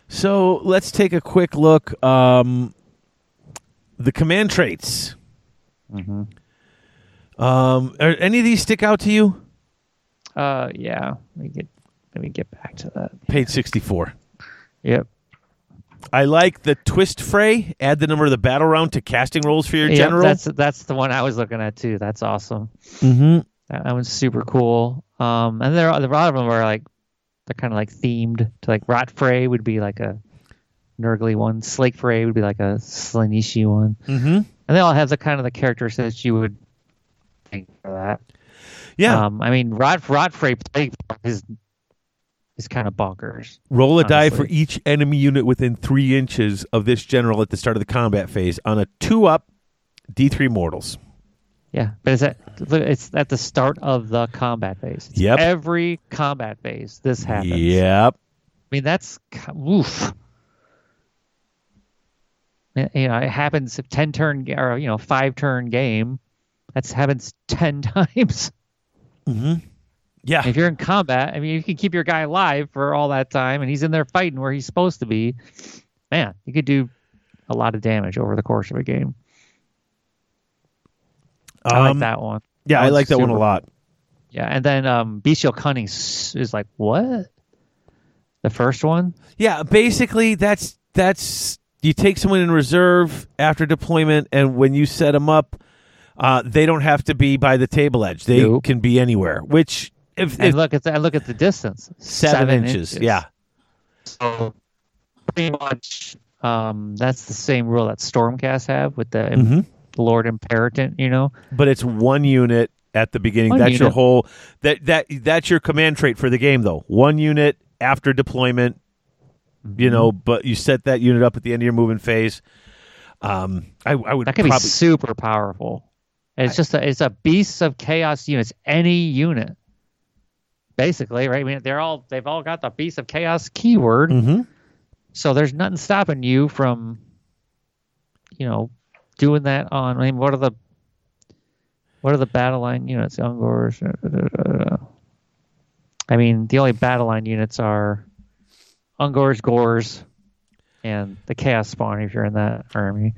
So let's take a quick look. Um, the command traits. Hmm Um, are any of these stick out to you? Uh, yeah. Let me get let me get back to that. Page sixty-four. Yep. I like the twist fray. Add the number of the battle round to casting rolls for your Yep, general. that's that's the one I was looking at too. That's awesome. mm-hmm. That, that one's super cool. Um, and there, are- a lot of them are like they're kind of like themed to like Rot Fray would be like a Nurgly one. Slake Fray would be like a Slaaneshi one. Mm-hmm. And they all have the kind of the characteristics that you would think for that. Yeah. Um, I mean, Rot Fray Plague is is kind of bonkers. Roll a die for each enemy unit within three inches of this general at the start of the combat phase on a two-up D3 mortals. Yeah, but it's at it's at the start of the combat phase. It's Yep. Every combat phase, this happens. Yep. I mean, that's oof. You know, it happens if ten turn or you know five turn game. That's happens ten times. Mm-hmm. Yeah. If you're in combat, I mean, you can keep your guy alive for all that time, and he's in there fighting where he's supposed to be. Man, you could do a lot of damage over the course of a game. I like Um, that one. Yeah, That I like that one a lot. Yeah, and then um, Bestial Cunning is like what? The first one? Yeah, basically that's that's you take someone in reserve after deployment, and when you set them up, uh, they don't have to be by the table edge. They Nope. can be anywhere. Which if, And look at the, look at the distance. seven, inches, yeah, So pretty much, um, that's the same rule that Stormcast have with the Mhm. Lord-Imperatant. You know, but it's one unit at the beginning. One that's your whole that that that's your command trait for the game, though. One unit after deployment. Mm-hmm. You know, but you set that unit up at the end of your moving phase. Um, I, I would that can be super powerful. It's just a, it's a beast of chaos units. Any unit, basically, right? I mean, they're all they've all got the beast of chaos keyword. Mhm. So there's nothing stopping you from, you know, doing that on. I mean, what are the what are the battle line units? Ungors. I mean, the only battle line units are Ungors, Gors, and the Chaos Spawn. If you're in that army,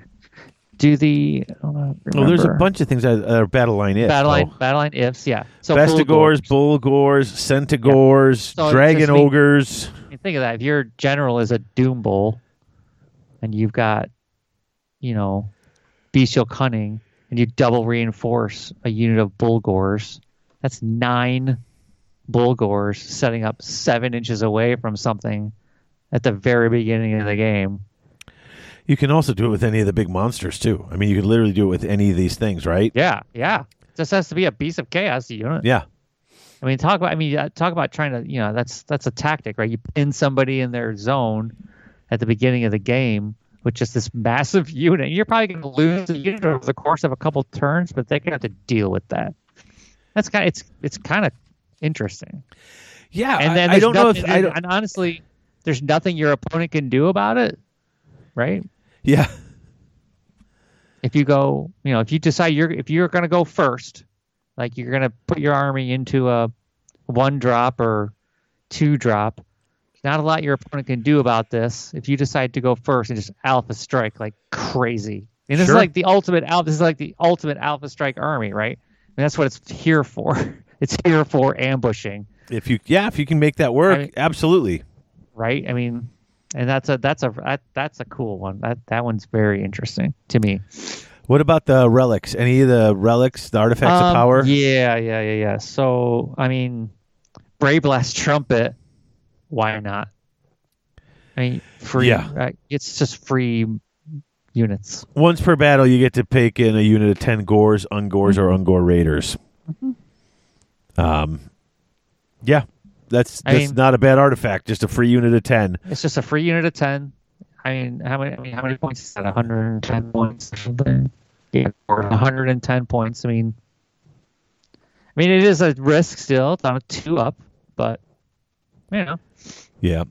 do the I don't know, Well, there's a bunch of things that are battle line if battle line though. battle line ifs. Yeah. So Bestigors, Bull Bulgors, Centigors, So Dragon just me- Ogres. Mean, think of that. If your general is a Doom Bull, and you've got, you know, Bestial Cunning, and you double reinforce a unit of bull Bulgors, that's nine bull Bulgors setting up seven inches away from something at the very beginning of the game. You can also do it with any of the big monsters too. I mean, you could literally do it with any of these things, right? Yeah, yeah. Just has to be a beast of chaos unit. Yeah. I mean, talk about. I mean, uh, talk about trying to. You know, that's that's a tactic, right? You pin somebody in their zone at the beginning of the game with just this massive unit. You're probably going to lose the unit over the course of a couple turns, but they're going to have to deal with that. That's kind. Of, it's it's kind of interesting. Yeah. And then I, I don't know if I don't, and honestly, there's nothing your opponent can do about it, right? Yeah. if you go, you know, if you decide you're if you're going to go first, like you're going to put your army into a one drop or two drop, not a lot your opponent can do about this. If you decide to go first and just alpha strike like crazy, and this Sure. is like the ultimate alpha. This is like the ultimate alpha strike army, right? And that's what it's here for. It's here for ambushing, If you yeah, if you can make that work, I mean- absolutely. Right? I mean, and that's a that's a that, that's a cool one. That that one's very interesting to me. What about the relics? Any of the relics, the artifacts of Um, power? Yeah, yeah, yeah, yeah. So, I mean, Brayblast Trumpet, why not? I mean, free. Yeah. right? It's just free units. Once per battle, you get to pick in a unit of ten gors, ungors, or Mm-hmm. ungor raiders. Um, yeah, that's I that's mean- not a bad artifact. Just a free unit of ten. It's just a free unit of 10. I mean, how many, I mean, how many points is that? 110 points or something? Yeah, or 110 points. I mean, I mean, it is a risk still. It's on a two up, but, you know, Yeah.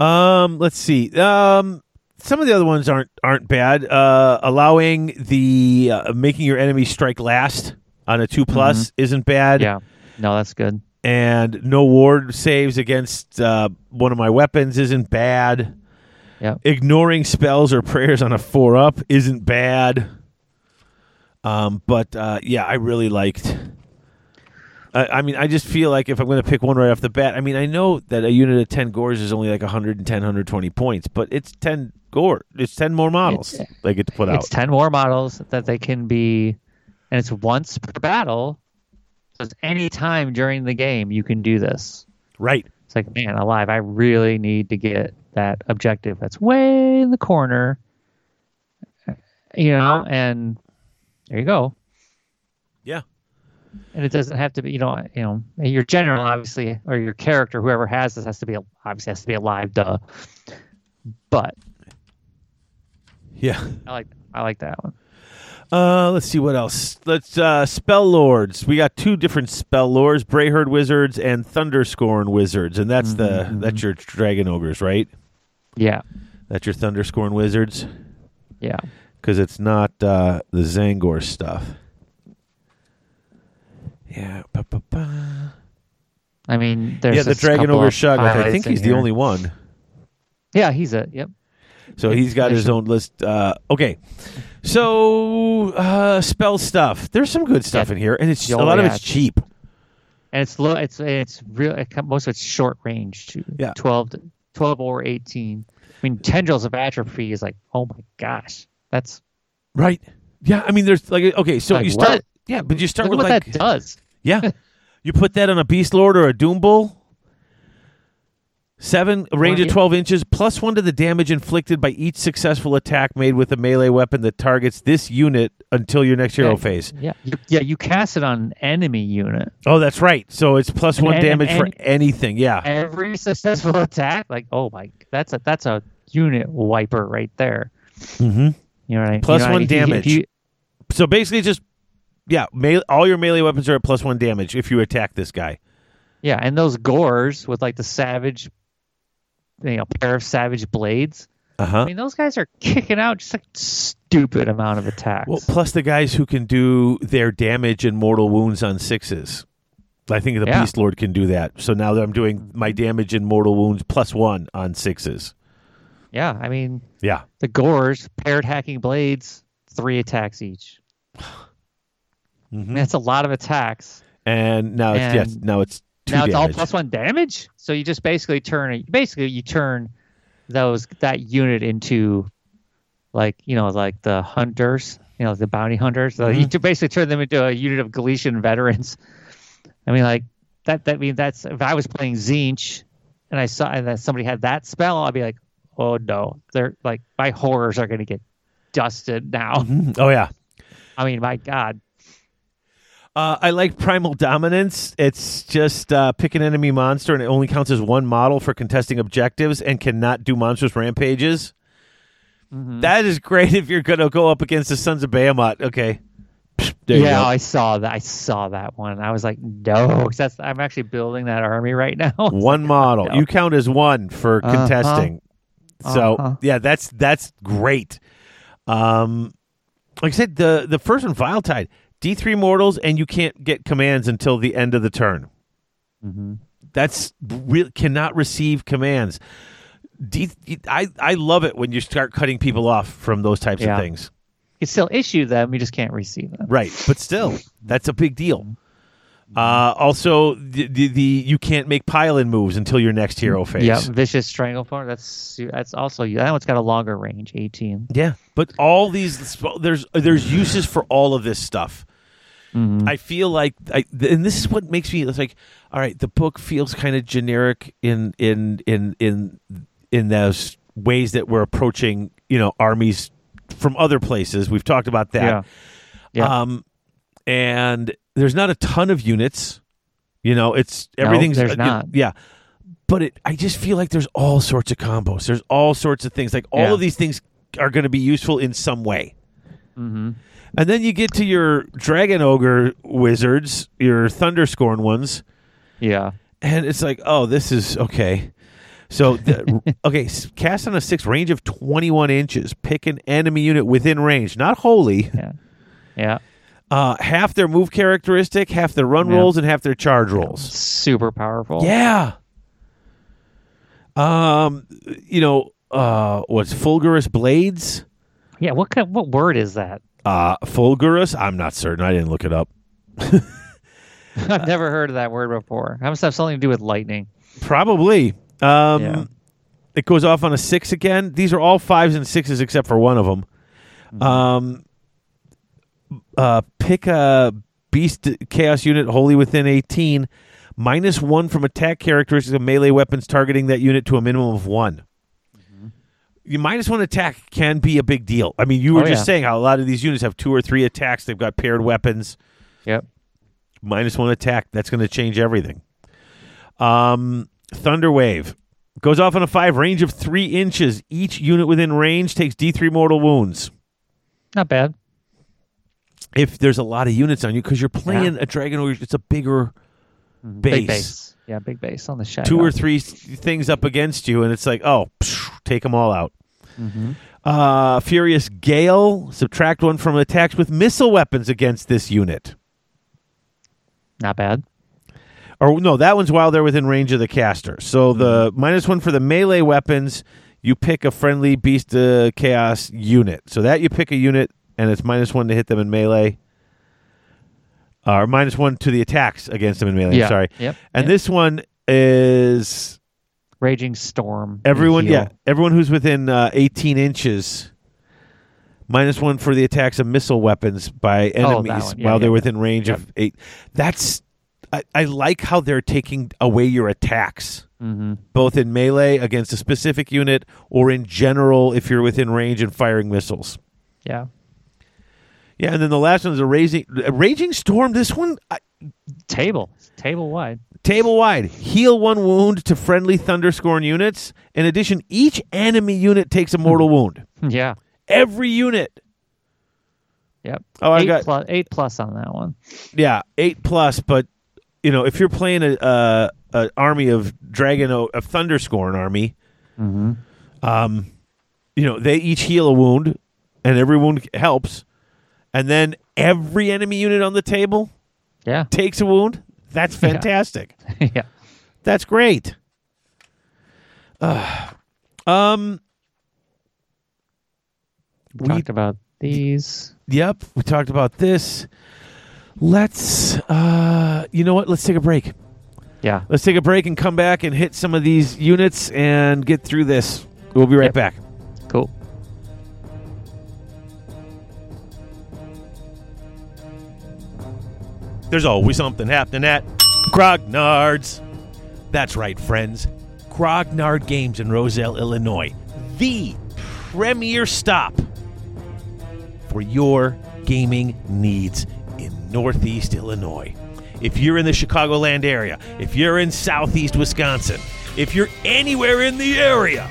Um, let's see. Um, some of the other ones aren't aren't bad. Uh, allowing the uh, making your enemy strike last on a two plus isn't bad. Yeah. No, that's good. And no ward saves against uh, one of my weapons isn't bad. Yeah. Ignoring spells or prayers on a four up isn't bad. Um, but uh, yeah, I really liked. I, I mean, I just feel like if I'm going to pick one right off the bat, I mean, I know that a unit of 10 gors is only like 110, 120 points, but it's 10 gor. It's 10 more models It's- they get to put out. It's 10 more models that they can be, and it's once per battle. Any time during the game you can do this. Right. It's like, man, alive, I really need to get that objective that's way in the corner. You know, and there you go. Yeah. And it doesn't have to be, you know, you know, your general obviously, or your character, whoever has this, has to be obviously has to be alive, duh. But Yeah. I like, I like that one. Uh, let's see what else. Let's uh, spell lords. We got two different spell lords: Brayherd wizards and Thunderscorn wizards, and that's the that's your dragon ogres, right? Yeah, That's your Thunderscorn wizards yeah. because it's not uh, the Tzaangor stuff. Yeah. ba, ba, ba. I mean, there's Yeah, the dragon ogre Shug. I think he's the here. only one. Yeah, he's a yep. So he's got his own list. Uh, okay, so uh, spell stuff. There's some good stuff Yeah. in here, and it's a Oh, lot of it's cheap. and it's low. It's it's real. It, most of it's short range too. Yeah. 12, to- 12 or eighteen. I mean, tendrils of atrophy is like, oh my gosh, that's Right. Yeah, I mean, there's like okay, so Like you start. what? Yeah, but you start look with at what like that does. yeah, you put that on a beast lord or a doom bull. Seven a range of twelve inches, plus one to the damage inflicted by each successful attack made with a melee weapon that targets this unit until your next hero Yeah. phase. Yeah, you, yeah. You cast it on an enemy unit. Oh, that's right. So it's plus one and- damage for anything. Yeah. Every successful attack, like, oh my, that's a that's a unit wiper right there. Mm-hmm. You know what I mean? Plus You know what I one mean? If you- if damage. So basically, just yeah, melee, all your melee weapons are at plus one damage if you attack this guy. Yeah, and those gors with like the savage, you know, pair of savage blades. Uh I mean, those guys are kicking out just like stupid amount of attacks. Well, plus the guys who can do their damage and mortal wounds on sixes. I think the Yeah. Beast Lord can do that. So now that I'm doing my damage and mortal wounds plus one on sixes. yeah, I mean, Yeah. the gors paired hacking blades, three attacks each. I mean, that's a lot of attacks. And now it's yes, now it's now it's all plus one damage. So you just basically turn it basically you turn those that unit into like you know like the hunters, you know the bounty hunters. So Mm-hmm. you basically turn them into a unit of Galletian veterans. I mean, like that. That mean that's if I was playing Tzeentch and I saw and that somebody had that spell, I'd be like, oh no, they're like my horrors are going to get dusted now. oh yeah. I mean, my God. Uh, I like Primal Dominance. It's just uh, pick an enemy monster, and it only counts as one model for contesting objectives and cannot do monstrous rampages. Mm-hmm. That is great if you're going to go up against the Sons of Behemat. Okay. There you yeah, go. I saw that. I saw that one. I was like, no, that's I'm actually building that army right now. one model. no. You count as one for Uh-huh. contesting. So Uh-huh. yeah, that's that's great. Um, like I said, the the first one, Vile Tide, D three mortals, and you can't get commands until the end of the turn. Mhm. That's real. Cannot receive commands. D, I I love it when you start cutting people off from those types Yeah. of things. You can still issue them, you just can't receive them. Right, but still, that's a big deal. Uh, also, the, the the you can't make pile-in moves until your next hero phase. Yeah, vicious strangleform. That's that's also you. that one's got a longer range, eighteen. Yeah, but all these there's there's uses for all of this stuff. I feel like, I, and this is what makes me it's like, all right, the book feels kind of generic in in in in in those ways that we're approaching, you know, armies from other places. We've talked about that. Yeah, yeah. Um, and there's not a ton of units. You know, it's No, everything's there's uh, not. Yeah, but it, I just feel like there's all sorts of combos. There's all sorts of things. Like all Yeah. of these things are going to be useful in some way. mm-hmm. And then you get to your dragon ogre wizards, your thunderscorn ones, yeah. and it's like, oh, this is okay. So, the, okay, cast on a six, range of 21 inches. Pick an enemy unit within range, not wholly. Yeah. Yeah. Uh, half their move characteristic, half their run Yeah. rolls, and half their charge rolls. Super powerful. Yeah. Um, you know, uh, what's Fulgurous Blades? Yeah. What kind, what word is that? Uh, Fulgurous? I'm not certain. I didn't look it up. I've never heard of that word before. It must have something to do with lightning. Probably. Um, Yeah. It goes off on a six again. These are all fives and sixes except for one of them. Mm-hmm. Um, uh, pick a beast chaos unit wholly within 18. Minus one from attack characteristics of melee weapons targeting that unit to a minimum of one. Mm-hmm. minus One attack can be a big deal. I mean, you were Oh, just yeah. saying how a lot of these units have two or three attacks. They've got paired weapons Yep. minus one attack. That's going to change everything. Um, Thunder Wave goes off on a five, range of three inches. Each unit within range takes D3 mortal wounds. Not bad. If there's a lot of units on you, because you're playing a Dragon Warrior, it's a bigger. Base. Base. Yeah, big base on the shadow. two or three things up against you, and it's like, oh, psh, take them all out. Mhm. Uh, Furious Gale, subtract one from attacks with missile weapons against this unit. Not bad. or no, that one's while they're within range of the caster. So the minus one for the melee weapons, you pick a friendly beast uh, chaos unit. So that you pick a unit, and it's minus one to hit them in melee, or minus one to the attacks against them in melee. Yeah. Sorry, Yep. and yep. this one is Raging Storm. everyone. Yeah, everyone who's within uh, eighteen inches. Minus one for the attacks of missile weapons by Oh, enemies one. Yeah, while yeah, they're within range of eight. That's I, I like how they're taking away your attacks, Mhm. both in melee against a specific unit or in general if you're within range and firing missiles. Yeah. Yeah, and then the last one is a raging, a raging storm. This one I, Table. Table wide. table wide. Heal one wound to friendly thunderscorn units. In addition, each enemy unit takes a mortal wound. Yeah. Every unit. Yep. Oh, I eight got plus eight plus on that one. yeah eight plus. But you know, if you're playing a, a, a army of dragon of thunderscorn army, Mm-hmm. um, you know, they each heal a wound, and every wound helps. And then every enemy unit on the table Yeah. takes a wound. That's fantastic. yeah. That's great. Uh, um. We We- talked about these. Yep, we talked about this. Let's. Uh, you know what? Let's take a break. Yeah. Let's take a break and come back and hit some of these units and get through this. We'll be right Yep. back. There's always something happening at Grognard's. That's right, friends. Grognard Games in Roselle, Illinois. The premier stop for your gaming needs in Northeast Illinois. If you're in the Chicagoland area, if you're in Southeast Wisconsin, if you're anywhere in the area,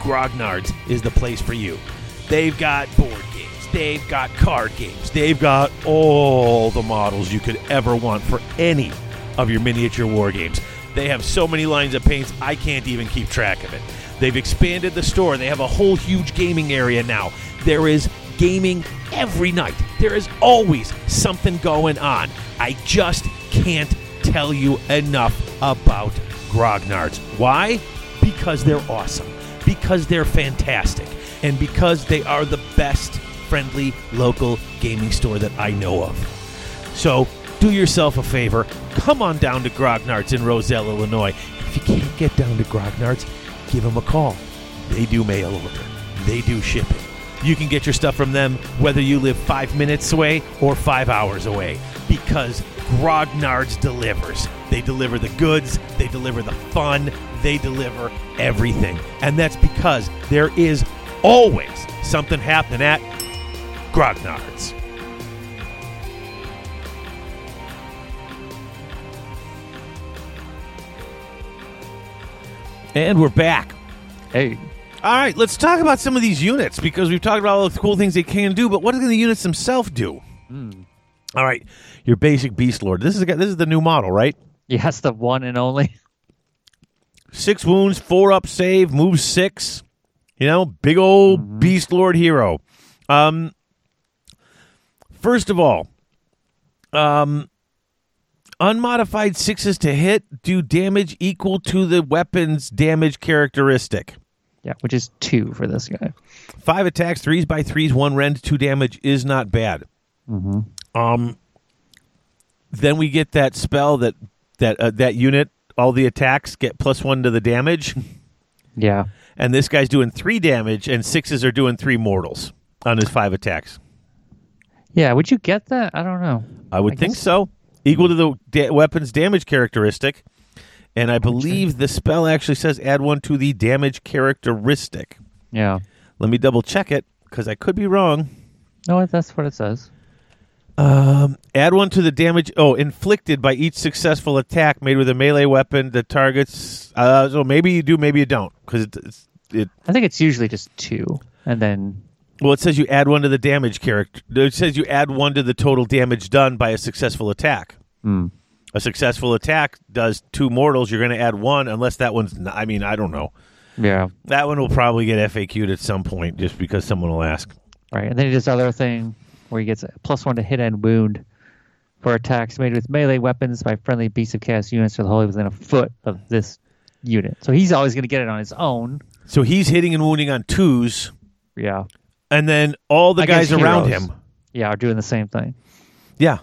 Grognard's is the place for you. They've got board they've got card games, they've got all the models you could ever want for any of your miniature war games. They have so many lines of paints, I can't even keep track of it. They've expanded the store, they have a whole huge gaming area now. There is gaming every night, there is always something going on. I just can't tell you enough about Grognards. Why? Because they're awesome, because they're fantastic, and because they are the best friendly local gaming store that I know of. So do yourself a favor, come on down to Grognards in Roselle, Illinois. If you can't get down to Grognards, give them a call. They do mail order, they do shipping. You can get your stuff from them whether you live five minutes away or five hours away because Grognards delivers. They deliver the goods, they deliver the fun, they deliver everything. And that's because there is always something happening at Grognards. And we're back. Hey. All right, let's talk about some of these units because we've talked about all the cool things they can do, but what do the units themselves do? All right, your basic Beast Lord. This is a, this is the new model, right? Yes, the one and only. six wounds, four up save, move six. You know, big old Mm-hmm. beast lord hero. Um, first of all, um, unmodified sixes to hit do damage equal to the weapon's damage characteristic. Yeah, which is two for this guy. Five attacks, threes by threes, one rend, two damage is not bad. Um, then we get that spell that that uh, that unit, all the attacks get plus one to the damage, Yeah. and this guy's doing three damage, and sixes are doing three mortals on his five attacks. Yeah, would you get that? I don't know. I would I think guess- so. Equal to the da- weapon's damage characteristic, and I believe the spell actually says add one to the damage characteristic. Yeah. Let me double check it because I could be wrong. No, that's what it says. Um, add one to the damage. Oh, inflicted by each successful attack made with a melee weapon that targets. Uh, so maybe you do, maybe you don't, because it, it's it. I think it's usually just two, and then Well, it says you add one to the damage character. It says you add one to the total damage done by a successful attack. Hmm. A successful attack does two mortals. You're going to add one, unless that one's. Not, I mean, I don't know. yeah, That one will probably get FAQ'd at some point, just because someone will ask. right. And then he does other thing where he gets a plus one to hit and wound for attacks made with melee weapons by friendly beasts of chaos units or the wholly within a foot of this unit. So he's always going to get it on his own. So he's hitting and wounding on twos, Yeah, and then all the guys around heroes. him. yeah, are doing the same thing. Yeah.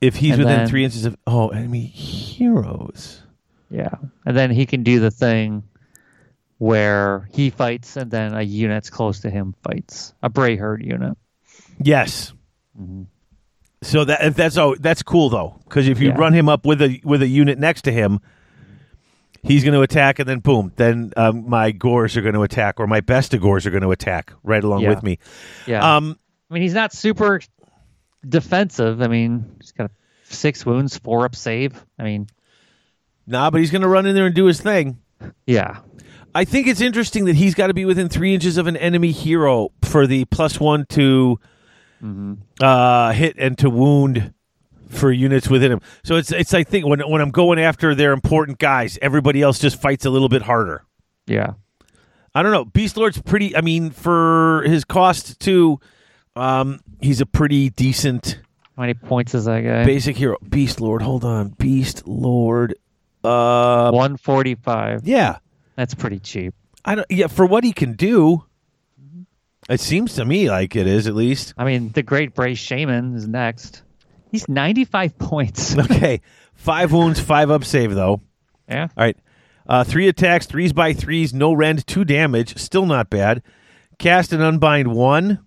If he's Mm-hmm. And within then- three inches of oh enemy heroes. Yeah, and then he can do the thing where he fights and then a unit's close to him fights a Bray Herd unit. Yes. Mm-hmm. So that that's oh that's cool though because if you Yeah. run him up with a with a unit next to him, he's going to attack and then boom, then um, my gors are going to attack or my Bestigors are going to attack right along Yeah. with me. Yeah, Um, I mean he's not super defensive. I mean he's got six wounds, four up save. I mean, nah, but he's going to run in there and do his thing. yeah, I think it's interesting that he's got to be within three inches of an enemy hero for the plus one to uh, hit and to wound for units within him. So it's it's I think when when I'm going after their important guys, everybody else just fights a little bit harder. yeah, I don't know. Beast Lord's pretty. I mean, for his cost too, um, he's a pretty decent how many points is that guy? basic hero. Beast Lord. Hold on, Beast Lord. Uh, One forty five. yeah. That's pretty cheap. I don't. Yeah, for what he can do, it seems to me like it is at least. I mean, the Great Bray Shaman is next. He's ninety five points. Okay, five wounds, five up save though. yeah, All right, uh, three attacks, threes by threes, no rend, two damage, still not bad. Cast and unbind one,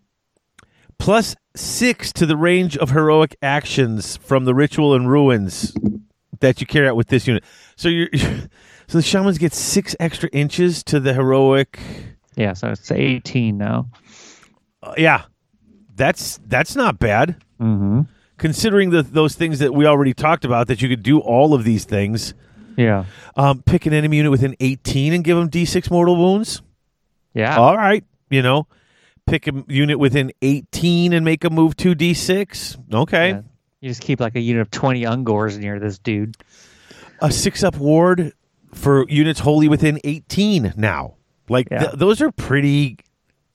plus six to the range of heroic actions from the ritual and ruins that you carry out with this unit. So you're, so the shamans get six extra inches to the heroic. yeah. So it's eighteen now. Uh, yeah, that's that's not bad. Mm-hmm. Considering the, those things that we already talked about, that you could do all of these things. Yeah, Um, pick an enemy unit within 18 and give them d6 mortal wounds. yeah. All right, you know, pick a unit within 18 and make a move 2d6. Okay. Yeah. You just keep like a unit of 20 Ungors near this dude. A six up ward for units wholly within 18 now. Like, Yeah. th- those are pretty,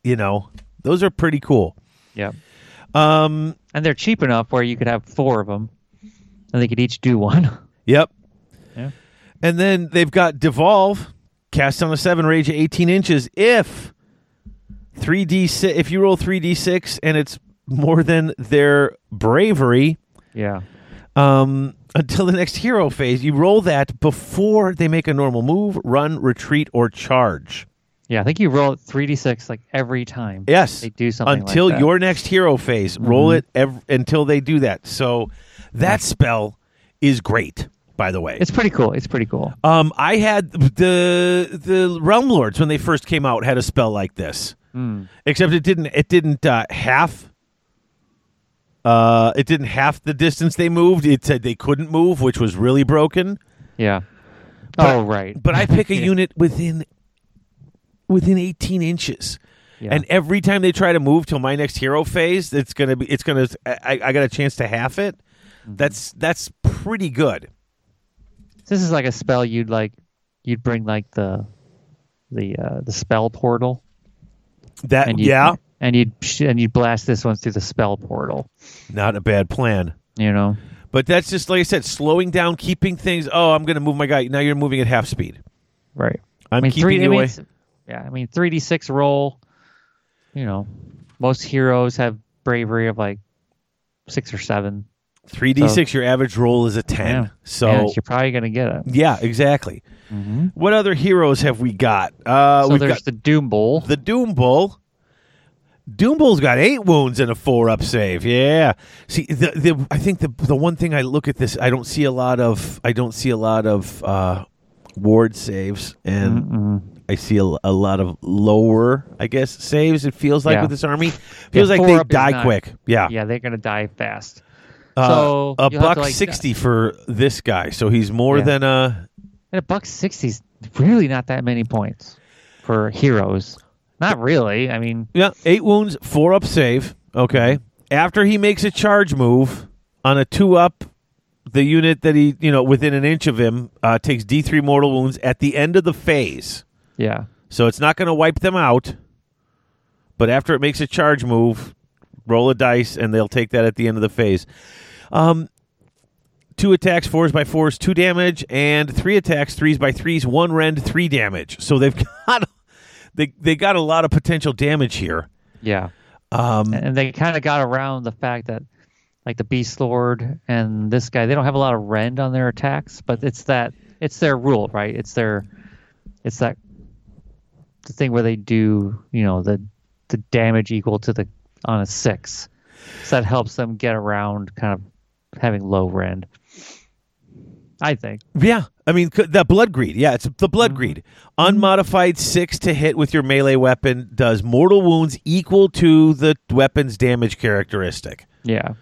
you know, those are pretty cool. Yeah. Um, And they're cheap enough where you could have four of them and they could each do one. yep. Yeah. And then they've got Devolve, cast on a seven, rage at 18 inches. If 3d6, if you roll 3d6 and it's more than their bravery, Yeah. um, until the next hero phase. You roll that before they make a normal move, run, retreat, or charge. Yeah. I think you roll it 3d6 like every time. Yes, They do something like until that. Mm-hmm. your next hero phase. Roll it ev- until they do that. So that spell is great. By the way, It's pretty cool. It's pretty cool. um, I had the the Realm Lords when they first came out had a spell like this, Mm. except it didn't it didn't uh, half. Uh, it didn't half the distance they moved. It said they couldn't move, which was really broken. Yeah. But- oh, right. But I pick a unit within within 18 inches. Yeah. And every time they try to move till my next hero phase, it's gonna be it's gonna I, I got a chance to half it. Mm-hmm. That's that's pretty good. This is like a spell you'd like. You'd bring like the the uh, the spell portal, That and yeah, and you'd and you'd blast this one through the spell portal. not a bad plan. You know, But that's just like I said, slowing down, keeping things. Oh, I'm going to move my guy. Now you're moving at half speed. right? I'm I mean, keeping three. you I mean, away. Yeah, I mean, three d six roll. You know, most heroes have bravery of like six or seven. Three d six. Your average roll is a ten. Yeah. So Yeah, you're probably gonna get it. yeah, exactly. hmm What other heroes have we got? Uh, so we've there's got the Doom Bull. the Doom Bull. Doom Bull's got eight wounds and a four up save. Yeah. See, the, the I think the the one thing I look at this, I don't see a lot of I don't see a lot of uh, ward saves, and Mm-mm. I see a, a lot of lower, I guess, saves. It feels like Yeah. with this army, feels like they die quick. Yeah. Yeah, they're gonna die fast. Uh, So, a buck like, sixty for this guy, so he's more Yeah. than a. And a buck sixty's really not that many points for heroes. Not really. I mean, Yeah, eight wounds, four up save. Okay. After he makes a charge move on a two up, the unit that he, you know, within an inch of him uh, takes D3 mortal wounds at the end of the phase. Yeah, So it's not going to wipe them out. But after it makes a charge move, roll a dice and they'll take that at the end of the phase. Um, two attacks, fours by fours, two damage, and three attacks, threes by threes, one rend, three damage. So they've got they they got a lot of potential damage here. yeah. Um, And they kind of got around the fact that, like the Beast Lord and this guy, they don't have a lot of rend on their attacks, but it's that it's their rule, right? It's their, it's that the thing where they do, you know, the the damage equal to the on a six, so that helps them get around kind of having low rend. I think. Yeah, I mean the blood greed. Yeah, it's the blood mm-hmm. greed. Unmodified six to hit with your melee weapon does mortal wounds equal to the weapon's damage characteristic. Yeah.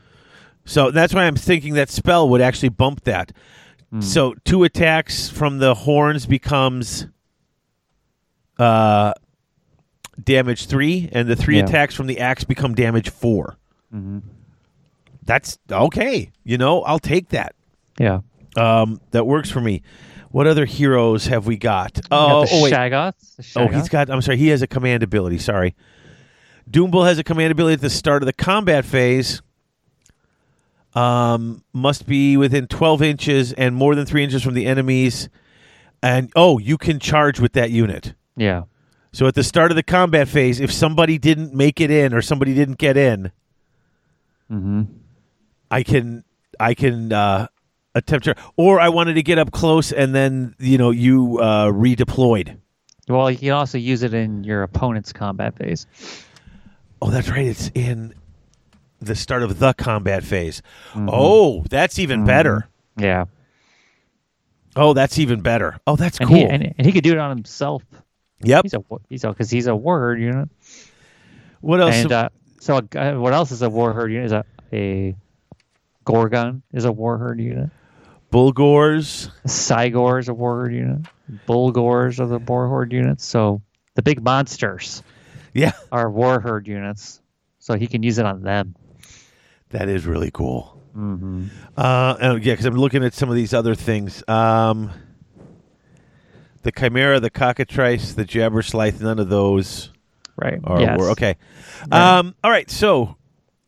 So that's why I'm thinking that spell would actually bump that. Mm. So two attacks from the horns becomes uh, damage three, and the three Yeah. attacks from the axe become damage 4 Mhm. That's okay. You know, I'll take that. Yeah. Um, that works for me. What other heroes have we got? Oh, oh wait. The Oh, he's got. I'm sorry. He has a command ability. Sorry. Doombull has a command ability at the start of the combat phase. Um, must be within 12 inches and more than three inches from the enemies. And oh, you can charge with that unit. Yeah. So at the start of the combat phase, if somebody didn't make it in or somebody didn't get in, Mm-hmm. I can I can uh, attempt to, or I wanted to get up close and then you know you uh, redeployed. Well, you can also use it in your opponent's combat phase. Oh, that's right. It's in the start of the combat phase. Oh, that's even better. Yeah. Oh, that's even better. Oh, that's And cool. he and, and he could do it on himself. Yep. He's a he's a because he's a warherd unit. What else? And uh, so uh, what else is a warherd unit? Is a a Ghorgon is a warherd unit. Bulgors. Cygor is a warherd unit. Bulgors are the warherd units. So the big monsters Yeah, are war warherd units. So he can use it on them. that is really cool. Mm-hmm. Uh, oh, yeah, because I'm looking at some of these other things. Um, the Chimera, the Cockatrice, the Jabberslythe, none of those Right. are yes. were- okay. Right. Um, all right, so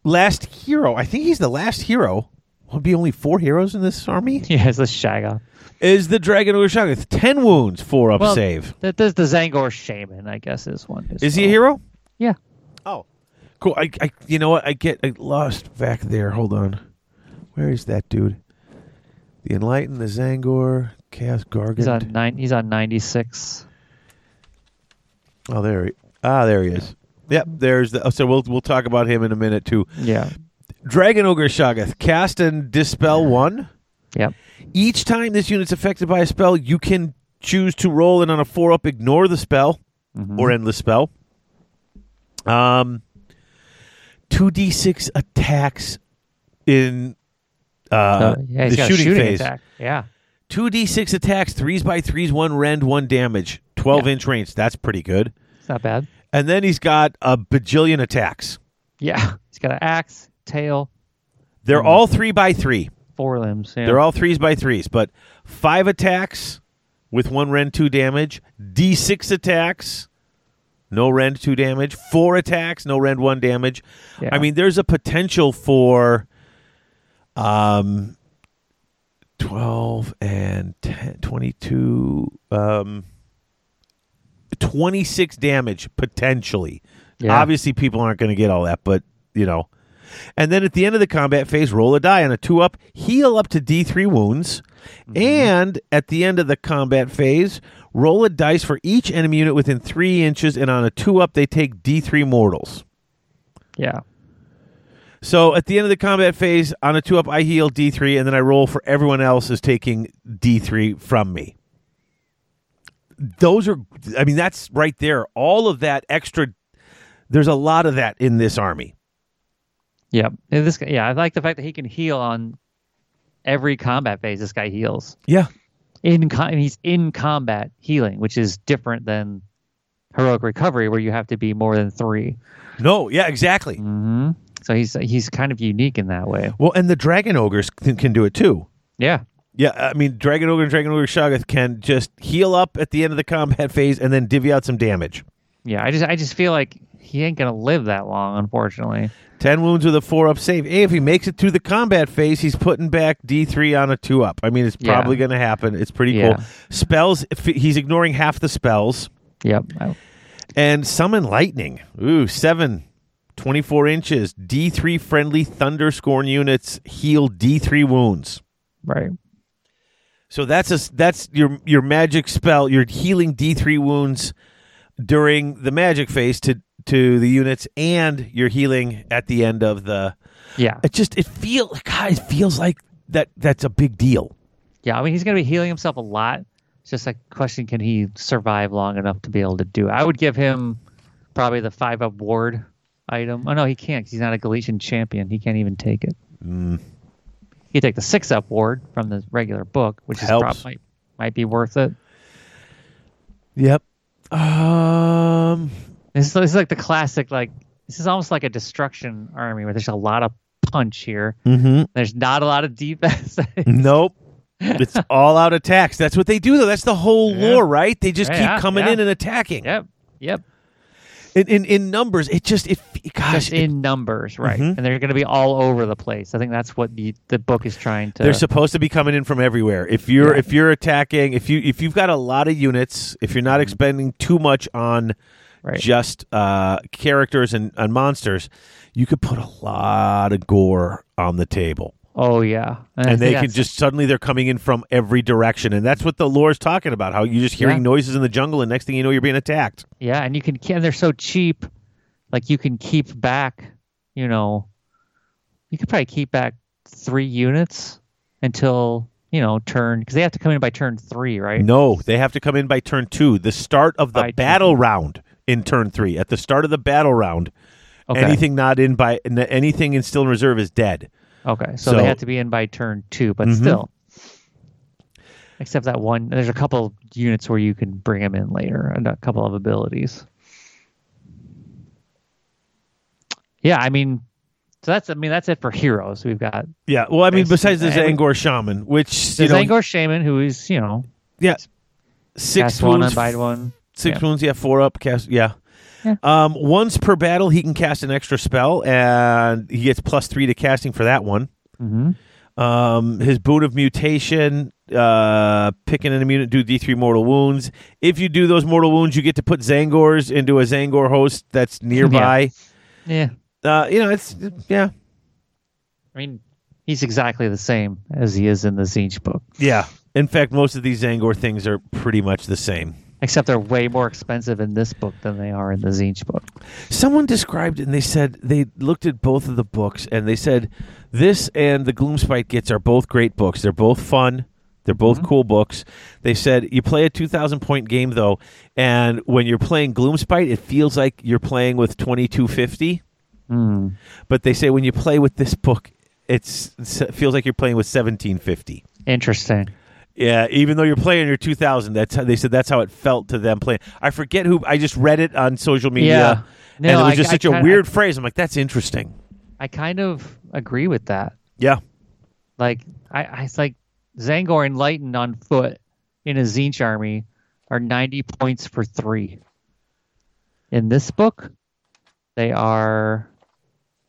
last hero. I think he's the last hero. Will be only four heroes in this army. Yeah, it's a Shaggoth. Is the Dragon Ogre Shaggoth ten wounds, four up Well, save? That there's the Tzaangor Shaman, I guess, is one. as Is he a hero? Yeah. Oh, cool. I, I, you know what? I get I lost back there. Hold on. Where is that dude? The Enlightened, the Tzaangor, Chaos Gargant. He's on nine. He's on ninety six. Oh, there. He, ah, there he is. Yep. There's the. Oh, so we'll we'll talk about him in a minute too. Yeah. Dragon Ogre Shaggoth. Cast and dispel one. Yep. Each time this unit's affected by a spell, you can choose to roll and on a four up ignore the spell Mhm. or endless spell. Um, two d six attacks in uh, So, yeah, the shooting, shooting phase. attack. Yeah. Two d six attacks, threes by threes, one rend, one damage, twelve Yeah. inch range. That's pretty good. It's not bad. And then he's got a bajillion attacks. Yeah. He's got an axe, tail. They're Mhm. all three by three. four limbs. Yeah. They're all threes by threes, but five attacks with one rend two damage, D6 attacks, no rend two damage, four attacks, no rend one damage. Yeah. I mean, there's a potential for um 12 and 10, 22 um 26 damage potentially. Yeah. Obviously people aren't going to get all that, but you know. And then at the end of the combat phase, roll a die on a 2 up, heal up to D3 wounds, and at the end of the combat phase, roll a dice for each enemy unit within 3 inches and on a 2 up they take D3 mortals. yeah. So at the end of the combat phase, on a two up, I heal D three, and then I roll for everyone else is taking D three from me. Those are, I mean, that's right there. All of that extra. There's a lot of that in this army. Yeah. And this yeah, I like the fact that he can heal on every combat phase. This guy heals Yeah, in com- and he's in combat healing, which is different than heroic recovery, where you have to be more than three. no, yeah, exactly. hmm So he's he's kind of unique in that way. Well, and the dragon ogres can, can do it too. Yeah. Yeah, I mean, dragon ogre and dragon ogre shaggoth can just heal up at the end of the combat phase and then divvy out some damage. Yeah. I just I just feel like he ain't gonna live that long, unfortunately. 10 wounds with a 4 up save. Hey, if he makes it through the combat phase, he's putting back D3 on a 2 up. I mean, it's Yeah. probably going to happen. It's pretty Yeah. cool. Spells, he's ignoring half the spells. Yep. And summon lightning. Ooh, 7, 24 inches. D3 friendly thunder scorn units heal D3 wounds. right. So that's a that's your your magic spell. You're healing D3 wounds during the magic phase to to the units, and you're healing at the end of the. Yeah. It just it feel God, it feels like that that's a big deal. Yeah. I mean, he's gonna be healing himself a lot. It's just a question: Can he survive long enough to be able to do it? I would give him probably the five up ward item. Oh no, he can't. he's not a Galletian champion. He can't even take it. Mm. He take the six up ward from the regular book, which is Helps. prob- might might be worth it. Yep. Um. This is, this is like the classic. Like this is almost like a destruction army where there's a lot of punch here. mhm. There's not a lot of defense. Nope. It's all out attacks. That's what they do, though. That's the whole Yeah. lore, right? They just Yeah, keep coming yeah. in and attacking. yep. Yep. In, in in numbers, it just it gosh. Just it- in numbers, right? Mhm. And they're going to be all over the place. I think that's what the the book is trying to. they're supposed to be coming in from everywhere. If you're Yeah. if you're attacking, if you if you've got a lot of units, if you're not expending too much on Mm-hmm. right. just uh, characters and, and monsters, you could put a lot of gor on the table. Oh yeah. I and they can just suddenly they're coming in from every direction and that's what the lore is talking about how you're just hearing Yeah. noises in the jungle and next thing you know you're being attacked yeah, and you can and they're so cheap, like you can keep back. You know, you could probably keep back three units until you know turn because they have to come in by turn three, right? no they have to come in by turn two the start of the By battle round in turn three at the start of the battle round Okay. anything not in by anything in still in reserve is dead Okay, so, So- they have to be in by turn two, but Mhm. still. Except that one, there's a couple units where you can bring them in later, and a couple of abilities. Yeah, I mean, so that's I mean that's it for heroes. We've got yeah well i mean besides the Tzaangor shaman which you know Tzaangor Shaman, who is you know yeah six one, wounds unbind one. Six Yeah. wounds, yeah, four up, cast, yeah. Yeah. Um, once per battle, he can cast an extra spell, and he gets plus three to casting for that one. hmm Um, his boon of mutation, uh, picking an immune do D three mortal wounds. If you do those mortal wounds, you get to put Tzaangors into a Tzaangor host that's nearby. Yeah, Uh, you know, it's yeah, I mean he's exactly the same as he is in the Tzeentch book, yeah. In fact, most of these Tzaangor things are pretty much the same. Except they're way more expensive in this book than they are in the Tzeentch book. Someone described and they said they looked at both of the books and they said this and the Gloomspite Gitz are both great books. They're both fun. They're both cool books. They said you play a 2,000 point game though, and when you're playing Gloomspite, it feels like you're playing with 2250. Hmm. But they say when you play with this book, it's, it feels like you're playing with 1750. Interesting. Yeah, even though you're playing your 2000, that's how they said that's how it felt to them playing. I forget who. I just read it on social media, Yeah. No, and it was I- just I such a weird phrase. I'm like, that's interesting. I kind of agree with that. Yeah, Like I, I it's like Tzaangor enlightened on foot in a Tzeentch army are 90 points for three. In this book, they are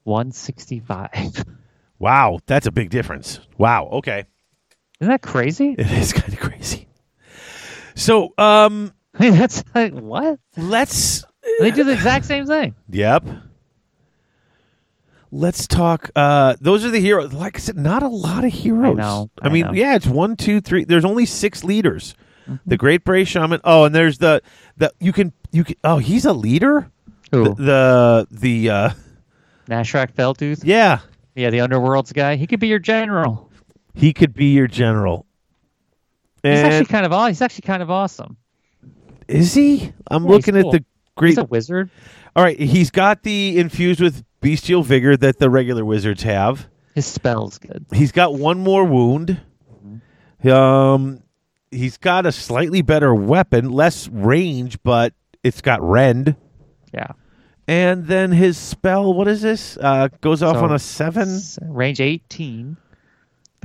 165. Wow, that's a big difference. Wow. Okay, Isn't that crazy? it is kind of crazy. So, um, I mean, that's like what? let's. They do the exact same thing. Yep. Let's talk. Uh, those are the heroes. Like I said, not a lot of heroes. know, I, I mean, know. Mm-hmm. yeah, it's one, two, three. There's only six leaders. The Great Bray Shaman. Oh, and there's the the you can you can. Oh, he's a leader. Who? The the, the uh, Grashrak Fellhoof? yeah. Yeah, the Underworld's guy. He could be your general. He could be your general. He's actually kind of he's actually kind of awesome. is he? I'm Yeah, looking at cool. the great. He's a wizard. All right, he's got the infused with bestial vigor that the regular wizards have. His spell's good. He's got one more wound. Um, he's got a slightly better weapon, less range, but it's got rend. Yeah. And then his spell, what is this? Uh, goes off So- on a seven. Range 18.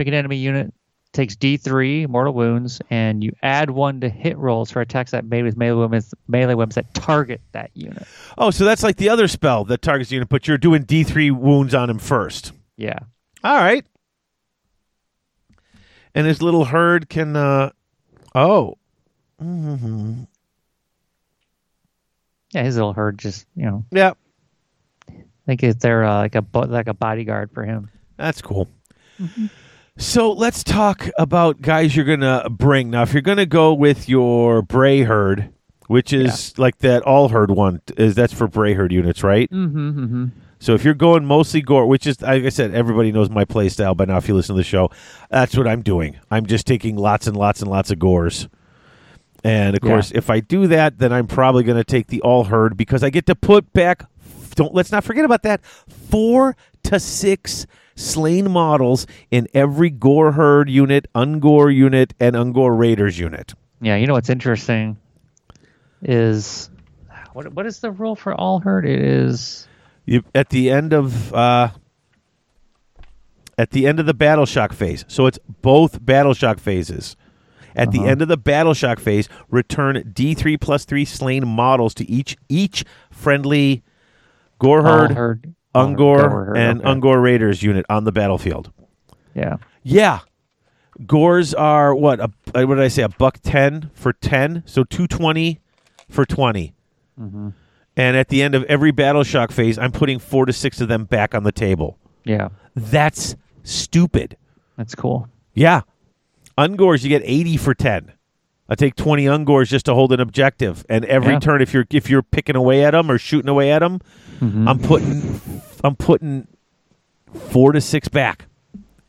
Pick an enemy unit. Takes D3 mortal wounds, and you add one to hit rolls for attacks that made with melee weapons, melee weapons that target that unit. Oh, so that's like the other spell that targets the unit, but you're doing D three wounds on him first. Yeah. All right. And his little herd can. uh Oh, Yeah, his little herd just, you know, yeah, I think they're uh, like a like a bodyguard for him. That's cool. So let's talk about guys you're gonna bring now. If you're gonna go with your Bray herd, which is like that all herd one, is that's for Bray herd units, right? Mm-hmm, mm-hmm. So if you're going mostly gor, which is like I said, everybody knows my play style by now. If you listen to the show, that's what I'm doing. I'm just taking lots and lots and lots of gors. And of Yeah. course, if I do that, then I'm probably going to take the all herd because I get to put back. Don't let's not forget about that. Four to six slain models in every gor herd unit, ungor unit, and ungor raiders unit. Yeah, you know what's interesting is what what is the rule for all herd? It is You at the end of uh, at the end of the battle shock phase. So it's both battle shock phases. At the Uh-huh. end of the battle shock phase, return D three plus three slain models to each each friendly gor all herd, herd, ungor, and okay. ungore raiders unit on the battlefield. Yeah. Yeah. Gores are what? A, uh, what did I say? A buck ten for ten, so two twenty for 20 Mm-hmm. And at the end of every battle shock phase, I'm putting four to six of them back on the table. Yeah. That's stupid. That's cool. Yeah. Ungors, you get 80 for 10. I take 20 ungors just to hold an objective. And every Yeah. turn, if you're if you're picking away at them or shooting away at them, Mm-hmm. I'm putting I'm putting four to six back.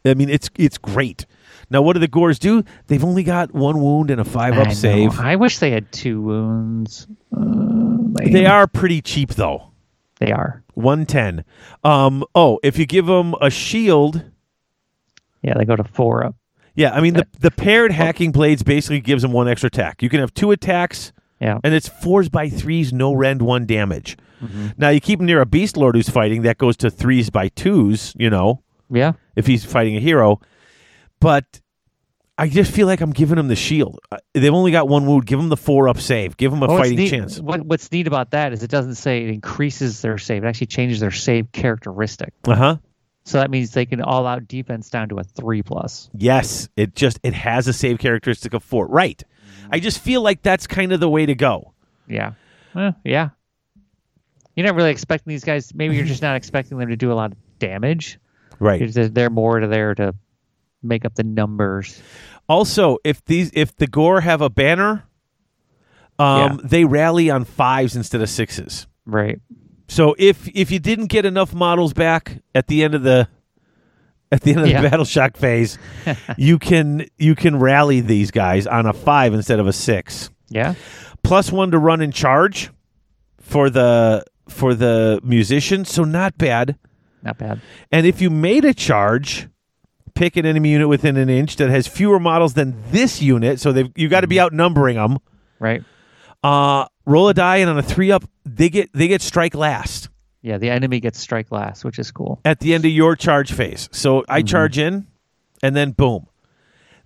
I mean, it's it's great. Now, what do the gors do? They've only got one wound and a five up know. save. I wish they had two wounds. Uh, They are pretty cheap though. They are. 110. Um, oh, if you give them a shield, Yeah, they go to four up. Yeah, I mean the the paired hacking blades basically gives them one extra attack. You can have two attacks Yeah. and it's fours by threes, no rend, one damage. Mm-hmm. Now you keep him near a beast lord who's fighting, that goes to threes by twos, you know, Yeah. if he's fighting a hero. But I just feel like I'm giving him the shield. Uh, They've only got one wound. Give him the four up save. Give him a Well, what's fighting neat- chance. What, what's neat about that is it doesn't say it increases their save. It actually changes their save characteristic. Uh huh. So that means they can all out defense down to a three plus. Yes, it just it has a save characteristic of four. Right. I just feel like that's kind of the way to go. Yeah. Eh, yeah. You're not really expecting these guys. Maybe you're just not expecting them to do a lot of damage. Right. Just- They're more to there to make up the numbers. Also, if these if the Gor have a banner, um, Yeah. they rally on fives instead of sixes. Right. So if if you didn't get enough models back at the end of the at the end of Yeah. the battle shock phase, you can you can rally these guys on a five instead of a six. Yeah. Plus one to run and charge for the for the musician, so not bad. Not bad. And if you made a charge, pick an enemy unit within an inch that has fewer models than this unit, so they've you got to be outnumbering them. Right. Uh, roll a die, and on a three up, they get they get strike last Yeah. The enemy gets strike last, which is cool. at the end of your charge phase. So I charge in, and then boom.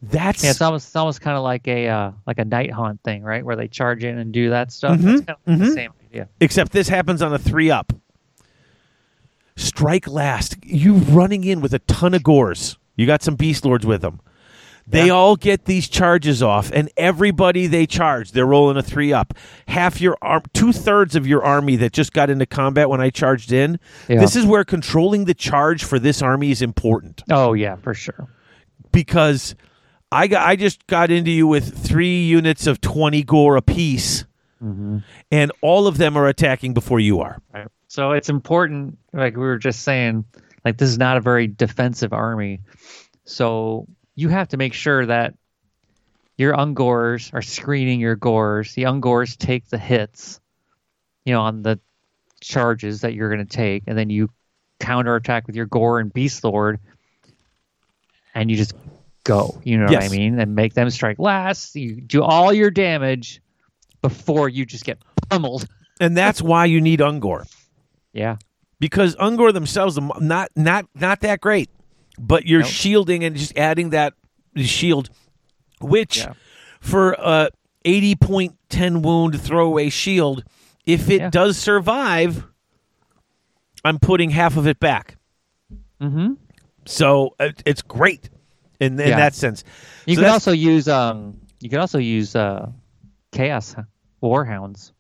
That's Yeah, it's almost it's almost kind of like a uh, like a night haunt thing, right? Where they charge in and do that stuff. Mm-hmm. That's kind of the same idea. except this happens on a three up. Strike last. You running in with a ton of gors. You got some beast lords with them. They Yeah. all get these charges off, and everybody they charge, they're rolling a three up. Half your arm, two thirds of your army that just got into combat when I charged in. Yeah. This is where controlling the charge for this army is important Oh yeah, for sure. because I got I just got into you with three units of twenty gor apiece, mm-hmm. and all of them are attacking before you are. Right. So it's important, like we were just saying, like this is not a very defensive army. So you have to make sure that your ungors are screening your gors. The ungors take the hits, you know, on the charges that you're going to take, and then you counterattack with your gor and beast lord, and you just go. You know what I mean? And make them strike last. You do all your damage before you just get pummeled. And that's why you need Ungor. Yeah. because Ungor themselves are not not not that great, but you're Nope. shielding and just adding that shield, which Yeah. for a eighty point ten wound throwaway shield, if it Yeah. does survive, I'm putting half of it back. Mm-hmm. So uh, it's great in, in Yeah. that sense. You So can also use um you can also use uh chaos warhounds.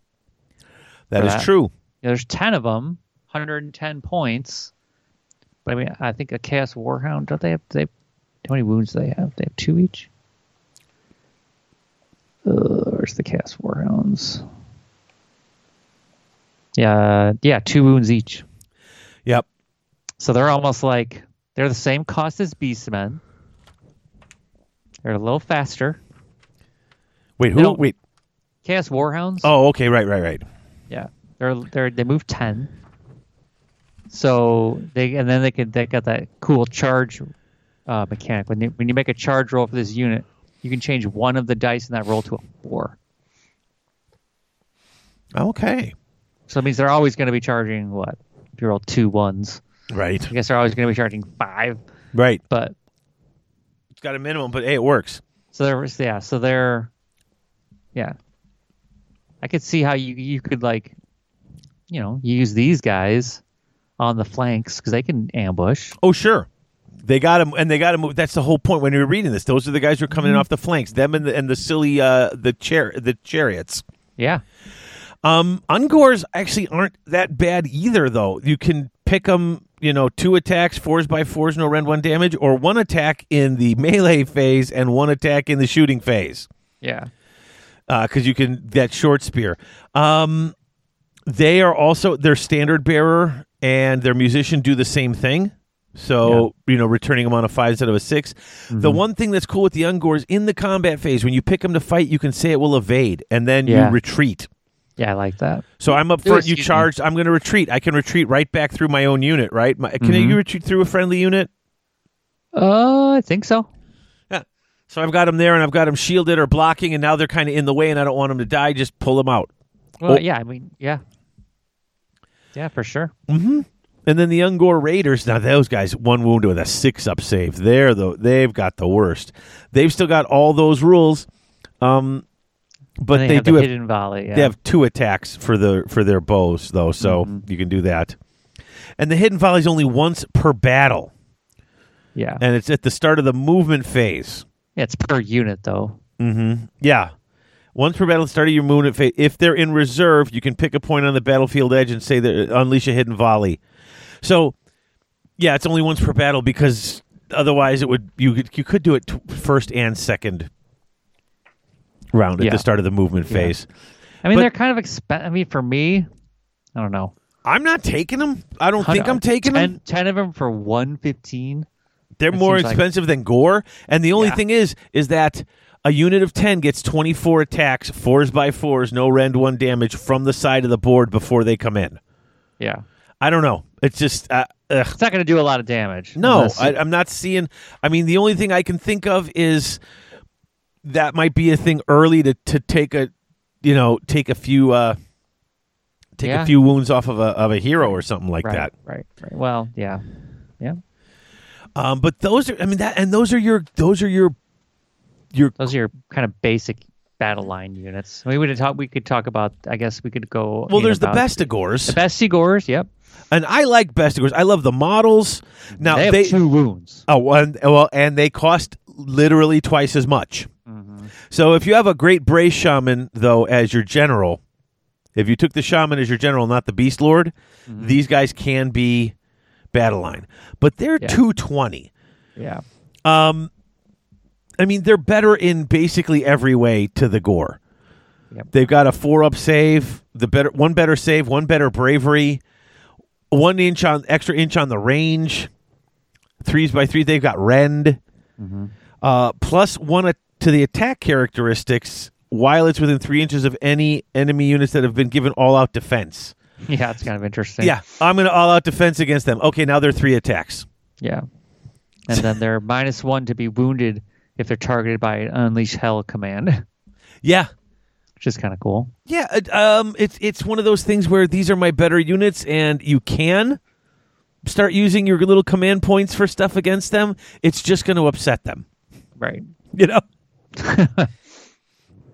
That is that. true. There's 10 of them, 110 points. But I mean, I think a chaos warhound don't they have they how many wounds do they have? They have two each. Uh, where's the chaos warhounds? Yeah, yeah, two wounds each. Yep. So they're almost like they're the same cost as beastmen. They're a little faster. Wait, who? Wait. Chaos warhounds. Oh, okay. Right, right, right. Yeah, they're they're they move ten. So they and then they could they got that cool charge uh, mechanic. When you, when you make a charge roll for this unit, you can change one of the dice in that roll to a four. Okay. So it means they're always going to be charging what? If you roll two ones, Right. I guess they're always going to be charging five. Right. But It's got a minimum, but hey, it works. so they're yeah, so they're yeah. I could see how you you could like, you know, use these guys on the flanks because they can ambush. Oh, sure. They got him, and they got him. That's the whole point when you're reading this. Those are the guys who are coming in off the flanks. Them and the and the silly uh, the chair the chariots. Yeah. Um, Ungors actually aren't that bad either, though. You can pick them, you know, two attacks, fours by fours, no rend one damage, or one attack in the melee phase and one attack in the shooting phase. Yeah. because you can that short spear. Um, they are also their standard bearer and their musician do the same thing. So you know, returning them on a five instead of a 6 The Mm-hmm. one thing that's cool with the Ungors in the combat phase, when you pick them to fight, you can say it will evade, and then Yeah. you retreat. Yeah, I like that. So I'm up front. You excuse charged. I'm going to retreat. I can retreat right back through my own unit. Right? My, can Mhm. you retreat through a friendly unit? Uh, I think so. Yeah. So I've got them there, and I've got them shielded or blocking, and now they're kind of in the way, and I don't want them to die. Just pull them out. Well, Oh. yeah, I mean, yeah. Yeah, for sure. Mm-hmm. And then the Ungor Raiders, now those guys, one wounded with a six up save. They're the they've got the worst. They've still got all those rules, um, but And they, have do have hidden volley. Yeah. they have two attacks for the for their bows though, so Mm-hmm. you can do that. And the hidden volley is only once per battle, yeah. and it's at the start of the movement phase. yeah, it's per unit though. Mm-hmm. Yeah. Once per battle, start of your movement phase. If they're in reserve, you can pick a point on the battlefield edge and say that uh, unleash a hidden volley. So, yeah, it's only once per battle because otherwise it would you could, you could do it t- first and second round at Yeah. the start of the movement Yeah. phase. I mean, But- they're kind of expensive. I mean, for me, I don't know. I'm not taking them. I don't think I'm taking 10, them. 10 of them for 115. They're that more seems like- expensive than Gor, and the only Yeah. thing is, is that a unit of ten gets 24 attacks, fours by fours, no rend one damage from the side of the board before they come in. Yeah. I don't know. It's just uh. It's not going to do a lot of damage. no. I, I'm not seeing. I mean, the only thing I can think of is that might be a thing early to to take a, you know, take a few. uh Take a few wounds off of a of a hero or something like right, that. Right, right. Well, yeah. Yeah. Um, but those are, I mean, that and those are your those are your your Those are your kind of basic battle line units. We would talk. We could talk about. I guess we could go. well. There's the Bestigors, The Bestigors. Yep. and I like Bestigors. I love the models. Now they they, have two wounds. oh and, well, and they cost literally twice as much. Mm-hmm. So if you have a great Bray Shaman though as your general, if you took the Shaman as your general, not the Beast Lord, Mm-hmm. these guys can be battle line, but they're Yeah. two twenty. Yeah. Um, I mean, they're better in basically every way to the gor. Yep. They've got a four up save, the better one better save, one better bravery, one inch on extra inch on the range, threes by three. They've got rend, uh, plus one a- to the attack characteristics while it's within three inches of any enemy units that have been given all out defense. Yeah. It's kind of interesting. Yeah, I'm going to all out defense against them. Okay, now they're three attacks. Yeah. And then they're minus one to be wounded if they're targeted by an unleash hell command, Yeah, which is kind of cool. Yeah, um, it's it's one of those things where these are my better units, and you can start using your little command points for stuff against them. It's just going to upset them, Right. you know.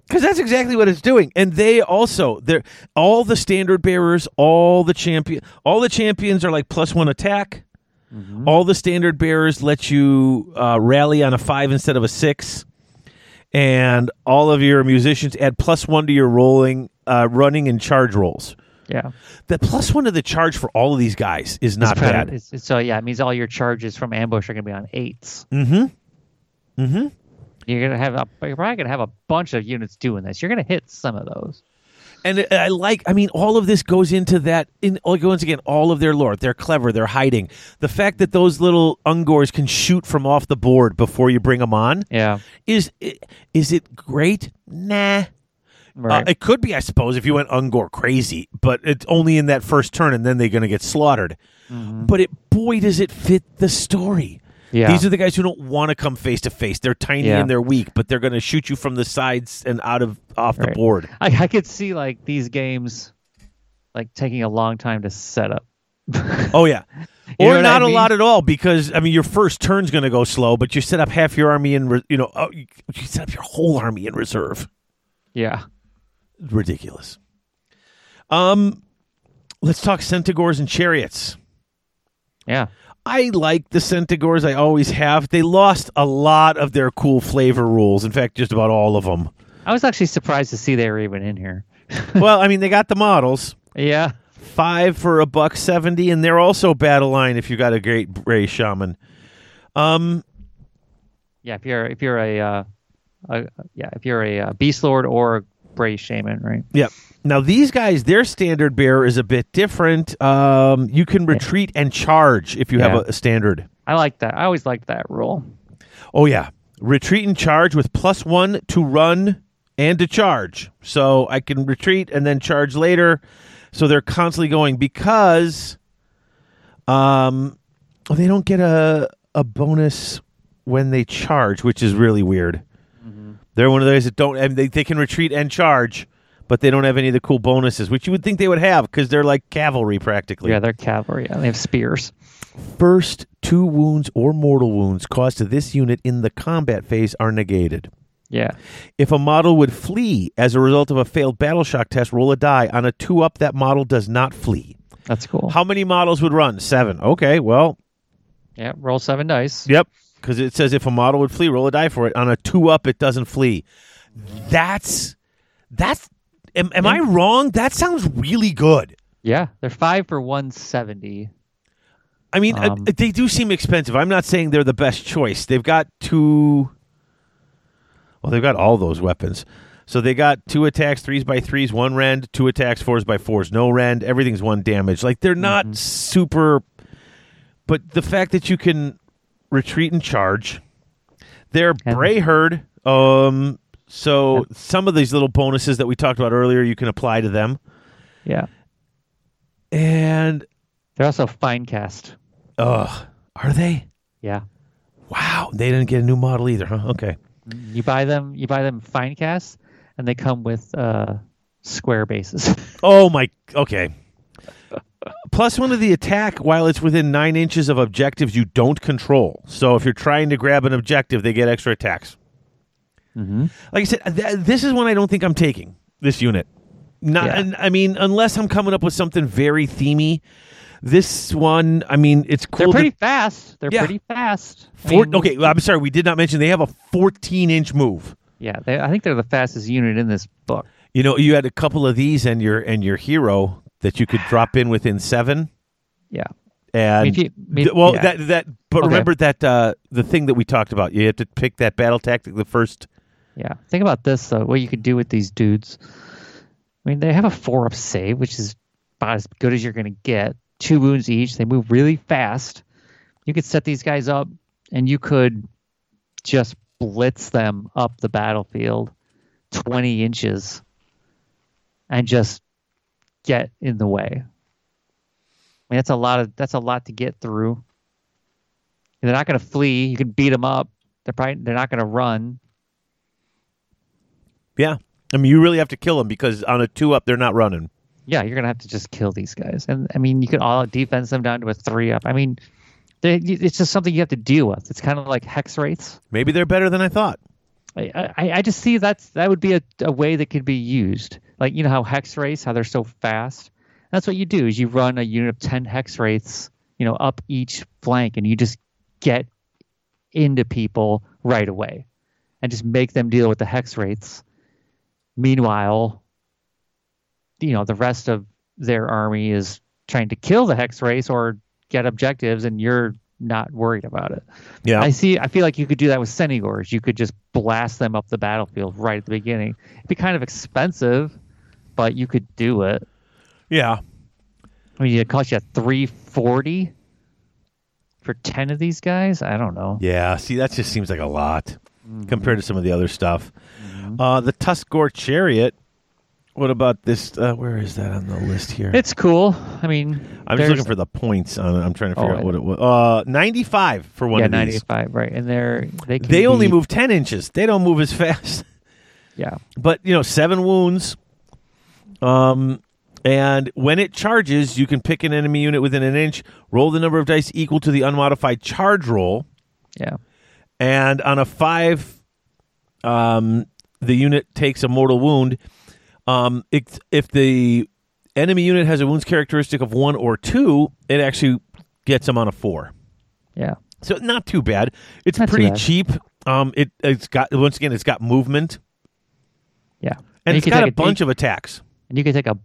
Because that's exactly what it's doing, and they also they're all the standard bearers, all the champion, all the champions are like plus one attack. All the standard bearers let you uh, rally on a five instead of a six, and all of your musicians add plus one to your rolling, uh, running, and charge rolls. Yeah. The plus one to the charge for all of these guys is not It's kind of- bad. it's- it's- so yeah, it means all your charges from ambush are going to be on eights. Mm-hmm. Mm-hmm. You're gonna have a, you're probably gonna have a bunch of units doing this. You're gonna hit some of those. And I like, I mean, all of this goes into that. In like, once again, all of their lore. They're clever. They're hiding. The fact that those little ungors can shoot from off the board before you bring them on Yeah. is is it great? Nah. Right. Uh, it could be, I suppose, if you went Ungor crazy, but it's only in that first turn, and then they're going to get slaughtered. But it, boy, does it fit the story. Yeah. These are the guys who don't want to come face to face. They're tiny Yeah. and they're weak, but they're going to shoot you from the sides and out of off the board. I, I could see like these games like taking a long time to set up. Oh yeah. You or not I a mean? lot at all because I mean your first turn's going to go slow, but you set up half your army in re- you know oh, you you set up your whole army in reserve. yeah. Ridiculous. Um, let's talk Centaurs and chariots. Yeah. I like the Centaurs. I always have. They lost a lot of their cool flavor rules. In fact, just about all of them. I was actually surprised to see they were even in here. well, I mean, they got the models. Yeah. Five for a buck seventy, and they're also battle line if you got a great Bray shaman. Um, Yeah. If you're if you're a, uh, a yeah if you're a, uh beast lord or a Bray shaman, right? Yep. Now these guys, their standard bearer is a bit different. Um, you can retreat and charge if you Yeah. have a, a standard. I like that. I always liked that rule. Oh yeah, retreat and charge with plus one to run and to charge. So I can retreat and then charge later. So they're constantly going because, um, they don't get a a bonus when they charge, which is really weird. They're one of those that don't. And they they can retreat and charge, but they don't have any of the cool bonuses, which you would think they would have because they're like cavalry practically. Yeah, they're cavalry. Yeah, they have spears. First two wounds or mortal wounds caused to this unit in the combat phase are negated. Yeah. If a model would flee as a result of a failed battle shock test, roll a die. On a two up, that model does not flee. That's cool. How many models would run? Seven. Okay, well, Yeah. Roll seven dice. yep. Because it says if a model would flee, roll a die for it. On a two up, it doesn't flee. That's that's. Am, am I wrong? That sounds really good. Yeah. They're five for one seventy. I mean, uh, Um, they do seem expensive. I'm not saying they're the best choice. They've got two. Well, they've got all those weapons. So they got two attacks, threes by threes, one rend, two attacks, fours by fours, no rend. Everything's one damage. Like they're not super. But the fact that you can retreat and charge, they're And- Bray Herd. Um, so some of these little bonuses that we talked about earlier, you can apply to them. Yeah. And They're also fine cast. uh, are they? Yeah. Wow, they didn't get a new model either, huh? Okay. You buy them. You buy them fine cast, and they come with uh, square bases. Oh my. Okay. plus one of the attack while it's within nine inches of objectives you don't control. So if you're trying to grab an objective, they get extra attacks. Mm-hmm. Like I said, th- this is one I don't think I'm taking this unit. Not, Yeah. and, I mean, unless I'm coming up with something very themey. This one, I mean, it's cool. They're pretty that- fast. They're Yeah. pretty fast. I mean, okay, well, I'm sorry, we did not mention they have a 14 inch move. Yeah, they, I think they're the fastest unit in this book. You know, you had a couple of these and your and your hero that you could drop in within seven. Yeah. And If you- maybe- th- well, yeah. that that but Okay. remember that uh, the thing that we talked about. You have to pick that battle tactic the first. Yeah. Think about this though. What you could do with these dudes. I mean, they have a four up save, which is about as good as you're going to get. Two wounds each. They move really fast. You could set these guys up, and you could just blitz them up the battlefield, twenty inches, and just get in the way. I mean, that's a lot of that's a lot to get through. They're not going to flee. You can beat them up. They're probably they're not going to run. Yeah, I mean, you really have to kill them because on a two up, they're not running. yeah, you're gonna have to just kill these guys. And I mean, you could all defense them down to a three up. I mean, they, it's just something you have to deal with. It's kind of like Hexwraiths. Maybe they're better than I thought. I, I, I just see that's that would be a, a way that could be used. Like you know how Hexwraiths, how they're so fast. That's what you do is you run a unit of ten Hexwraiths, you know, up each flank, and you just get into people right away, and just make them deal with the Hexwraiths. Meanwhile, you know the rest of their army is trying to kill the Hexwraiths or get objectives, and you're not worried about it. Yeah, I see. I feel like you could do that with Centigors. You could just blast them up the battlefield right at the beginning. It'd be kind of expensive, but you could do it. yeah. I mean, it cost you three forty for ten of these guys. I don't know. Yeah, see, that just seems like a lot Mm-hmm. compared to some of the other stuff. Uh, the Tuskgor Chariot. What about this? Uh, where is that on the list here? It's cool. I mean, I'm just there's- looking for the points on it. I'm trying to figure Oh, out I what it was. Uh, 95 for one yeah, of these. ninety five, right? And they're they can They only be- move 10 inches. They don't move as fast. Yeah, But, you know, seven wounds. Um, and when it charges, you can pick an enemy unit within an inch, roll the number of dice equal to the unmodified charge roll. yeah, and on a five, um, the unit takes a mortal wound. Um, it, if the enemy unit has a wounds characteristic of one or two, it actually gets them on a four. yeah. So not too bad. It's Not pretty bad. cheap. Um, it it's got once again, it's got movement Yeah, and you it's got take a bunch of attacks and you can take a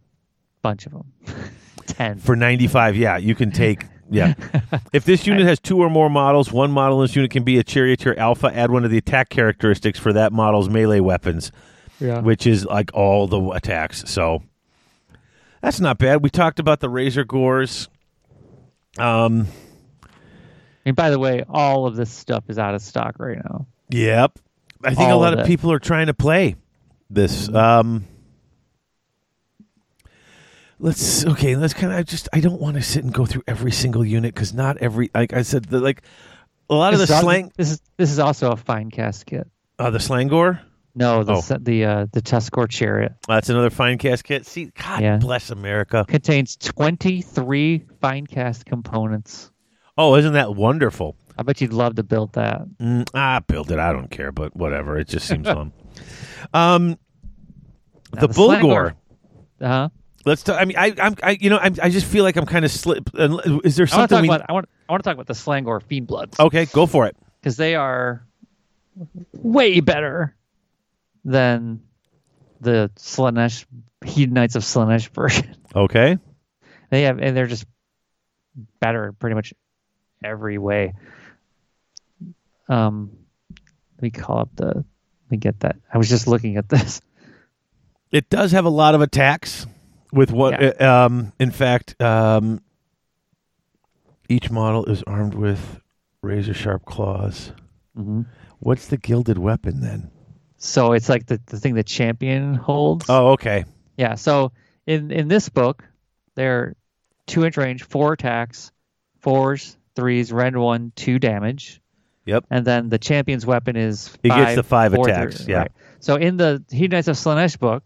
bunch of them. Ten. for ninety five. Yeah, you can take. Yeah, if this unit has two or more models, one model in this unit can be a charioteer alpha. Add one of the attack characteristics for that model's melee weapons. yeah. which is like all the attacks. So that's not bad. We talked about the razor gores. Um, And by the way, all of this stuff is out of stock right now. yep. I think a lot of of people are trying to play this. Um, let's okay. Let's kind of. I just I don't want to sit and go through every single unit because not every. Like I said, the, like a lot of the This slang. This is this is also a fine cast kit. Uh, the Slaangor. No, the Oh. the uh, the Tuskgor Chariot That's another fine cast kit. See, God Yeah. bless America. contains twenty three fine cast components. Oh, isn't that wonderful? I bet you'd love to build that. Mm, ah, build it. I don't care, but whatever. It just seems fun. Um, Now, the, the Bullgor. Slaangor- Uh huh. Let's. T- I mean, I, I'm. I, you know, I'm, I just feel like I'm kind of slip. Is there I something talk we? about. I want. I want to talk about the Slaangor Fiendbloods Okay, go for it. because they are way better than the Slaanesh Hedonites of Slaanesh version. Okay. They have, and they're just better in pretty much every way. Um, let me call up the. Let me get that. I was just looking at this. It does have a lot of attacks. With what? Yeah. uh, Um, in fact, um, each model is armed with razor sharp claws. hmm What's the gilded weapon then? So it's like the, the thing the champion holds. Oh, okay. Yeah. So in in this book, they're two inch range, four attacks, fours, threes, rend one, two damage. Yep. And then the champion's weapon is He gets the five four, attacks, three, yeah. right. So in the Hedonites of Slaanesh book,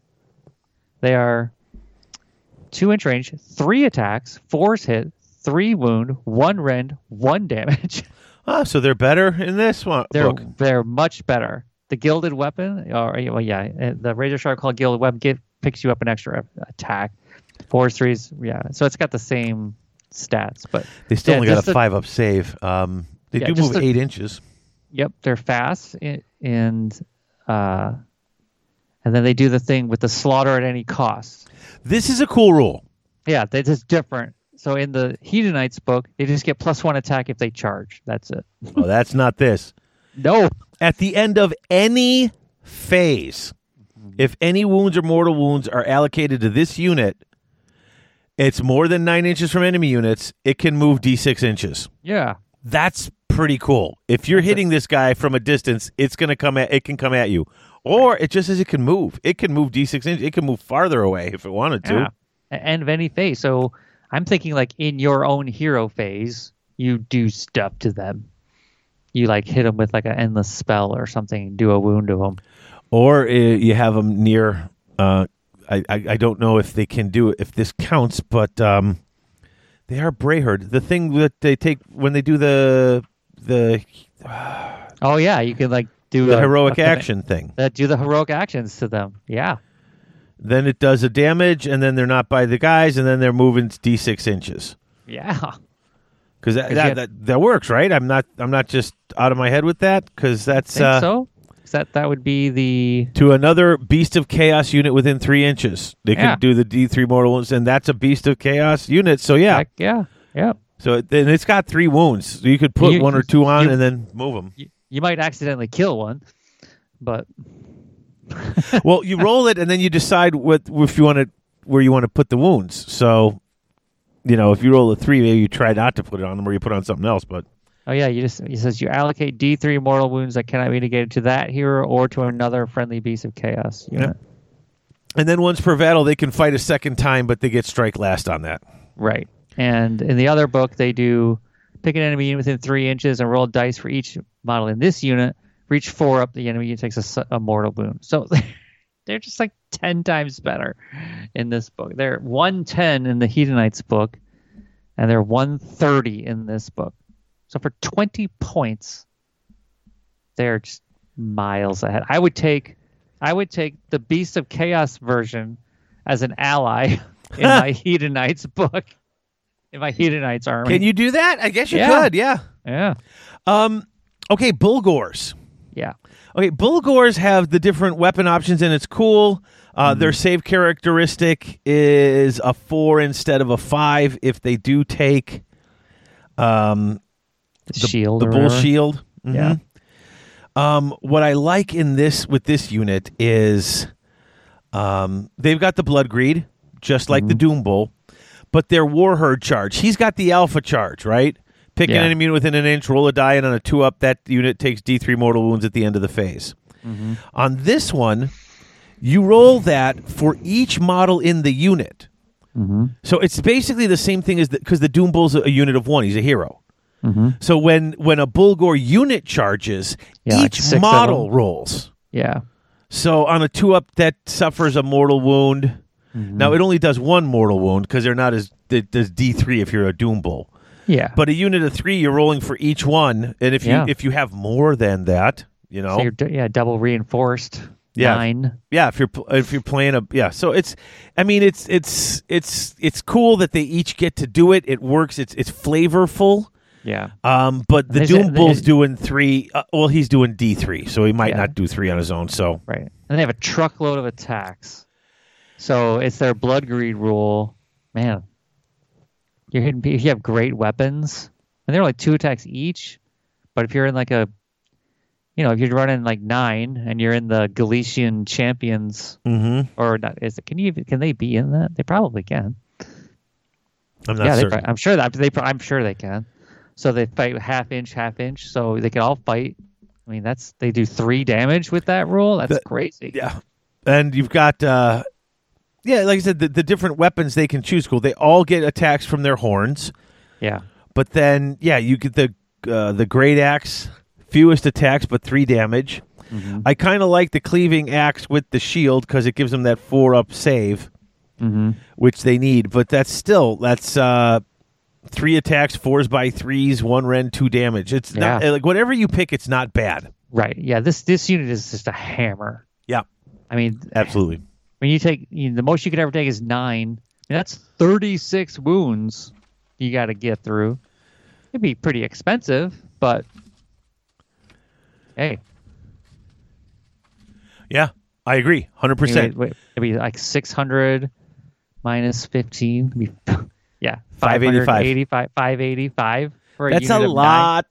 they are two inch range, three attacks, force hit, three wound, one rend, one damage. Ah, so they're better in this one They're book. they're much better. The gilded weapon, or well, yeah, uh, the razor sharp called gilded weapon give, picks you up an extra attack. Force threes, yeah. So it's got the same stats, but They still yeah, only got a the- five up save. Um, they Yeah, do move the- eight inches. Yep, they're fast i- and uh, and then they do the thing with the slaughter at any cost. This is a cool rule. Yeah, they just different. So in the Hedonites book, they just get plus one attack if they charge. That's it. Oh, that's not this. No. At the end of any phase, if any wounds or mortal wounds are allocated to this unit, it's more than nine inches from enemy units. It can move d6 inches. Yeah. That's pretty cool. If you're hitting this guy from a distance, it's gonna come at it can come at you, or it just says it can move. It can move d6 inches. It can move farther away if it wanted to. Yeah. A- End of any phase. So I'm thinking like in your own hero phase, you do stuff to them. You like hit them with like an endless spell or something, do a wound to them. or uh, you have them near. Uh, I, I I don't know if they can do it if this counts, but um, they are Brayherd. The thing that they take when they do the the Oh yeah, you can like do the a- heroic a- action thing. That do the heroic actions to them. Yeah. Then it does a damage, and then they're not by the guys, and then they're moving d six inches. Yeah. Because that, that, that that works, right? I'm not I'm not just out of my head with that because that's Think uh, so? That that would be the to another Beast of Chaos unit within three inches. They Yeah. can do the D three mortal wounds, and that's a Beast of Chaos unit. So yeah, heck, yeah. Yeah. So then it's got three wounds. So you could put You- one or two on you- and then move them. You, you might accidentally kill one, but well, you roll it and then you decide what if you want to where you want to put the wounds. So, you know, if you roll a three, maybe you try not to put it on them or you put on something else. But oh yeah, you just it says you allocate D three mortal wounds that cannot be negated to that hero or to another friendly beast of chaos unit. and then once per battle, they can fight a second time, but they get strike last on that. Right. And in the other book, they do pick an enemy within three inches and roll dice for each model in this unit. Reach four up, the enemy unit takes a mortal wound. So they're just like 10 times better in this book. They're 110 in the Hedonites book, and they're 130 in this book. So for 20 points, they're just miles ahead. I would take I would take the Beast of Chaos version as an ally in my Hedonites book. In my Hedonites army. Can you do that? I guess you Yeah. could. Yeah. Yeah. Um. Okay. Bullgors. Yeah. Okay, Bullgors have the different weapon options, and it's cool. Uh, Mm-hmm. Their save characteristic is a four instead of a five if they do take um, The, the, shield. the bull whatever. shield. Yeah. Mhm. Um, what I like in this with this unit is um, they've got the blood greed, just like the Mm-hmm. Doom Bull, but their Warherd charge. He's got the alpha charge, right? Pick Yeah. an enemy within an inch, roll a die, and on a two up, that unit takes D three mortal wounds at the end of the phase. Mm-hmm. On this one, you roll that for each model in the unit. Mm-hmm. So it's basically the same thing as because the, Doom Bull's a unit of one. He's a hero. Mm-hmm. So when when a Bullgor unit charges, Yeah, each six of model rolls. Yeah. So on a two up, that suffers a mortal wound. Mm-hmm. Now it only does one mortal wound because they're not as it does D three if you're a Doom Bull. Yeah. But a unit of three, you're rolling for each one, and if you Yeah. if you have more than that, you know, so you're d- yeah double reinforced. Yeah. Nine. yeah, if you're if you're playing a yeah, so it's, I mean, it's it's it's it's cool that they each get to do it. It works. It's it's flavorful. Yeah. Um, but the There's Doom Bull's there's- doing three. Uh, well, he's doing D three, so he might Yeah. not do three on his own. So Right. And they have a truckload of attacks. So it's their blood greed rule. Man, you're hitting. If you have great weapons, and they're only two attacks each, but if you're in like a, you know, if you're running like nine and you're in the Galletian champions, mhm. or not, is it? Can you? even- Can they be in that? They probably can. I'm not yeah, they, certain. I'm sure that they. I'm sure they can. So they fight half inch, half inch. So they can all fight. I mean, that's they do three damage with that rule. That's That- crazy. Yeah, and you've got uh, yeah, like I said, the, the different weapons they can choose. Cool. They all get attacks from their horns, Yeah. but then yeah, you get the uh, the great axe, fewest attacks but three damage. Mm-hmm. I kind of like the cleaving axe with the shield because it gives them that four up save. Mm-hmm. which they need. But that's still that's uh, three attacks, fours by threes, one rend, two damage. It's not like whatever you pick, it's not bad. Right. Yeah. This this unit is just a hammer. Yeah, I mean, absolutely. When you take you know, the most you could ever take is nine. I mean, that's thirty six wounds you got to get through. It'd be pretty expensive, but hey, Yeah, I agree, hundred percent. it'd be like six hundred minus fifteen. Be, yeah, 585. 585, 585 for a That's a unit of nine. lot.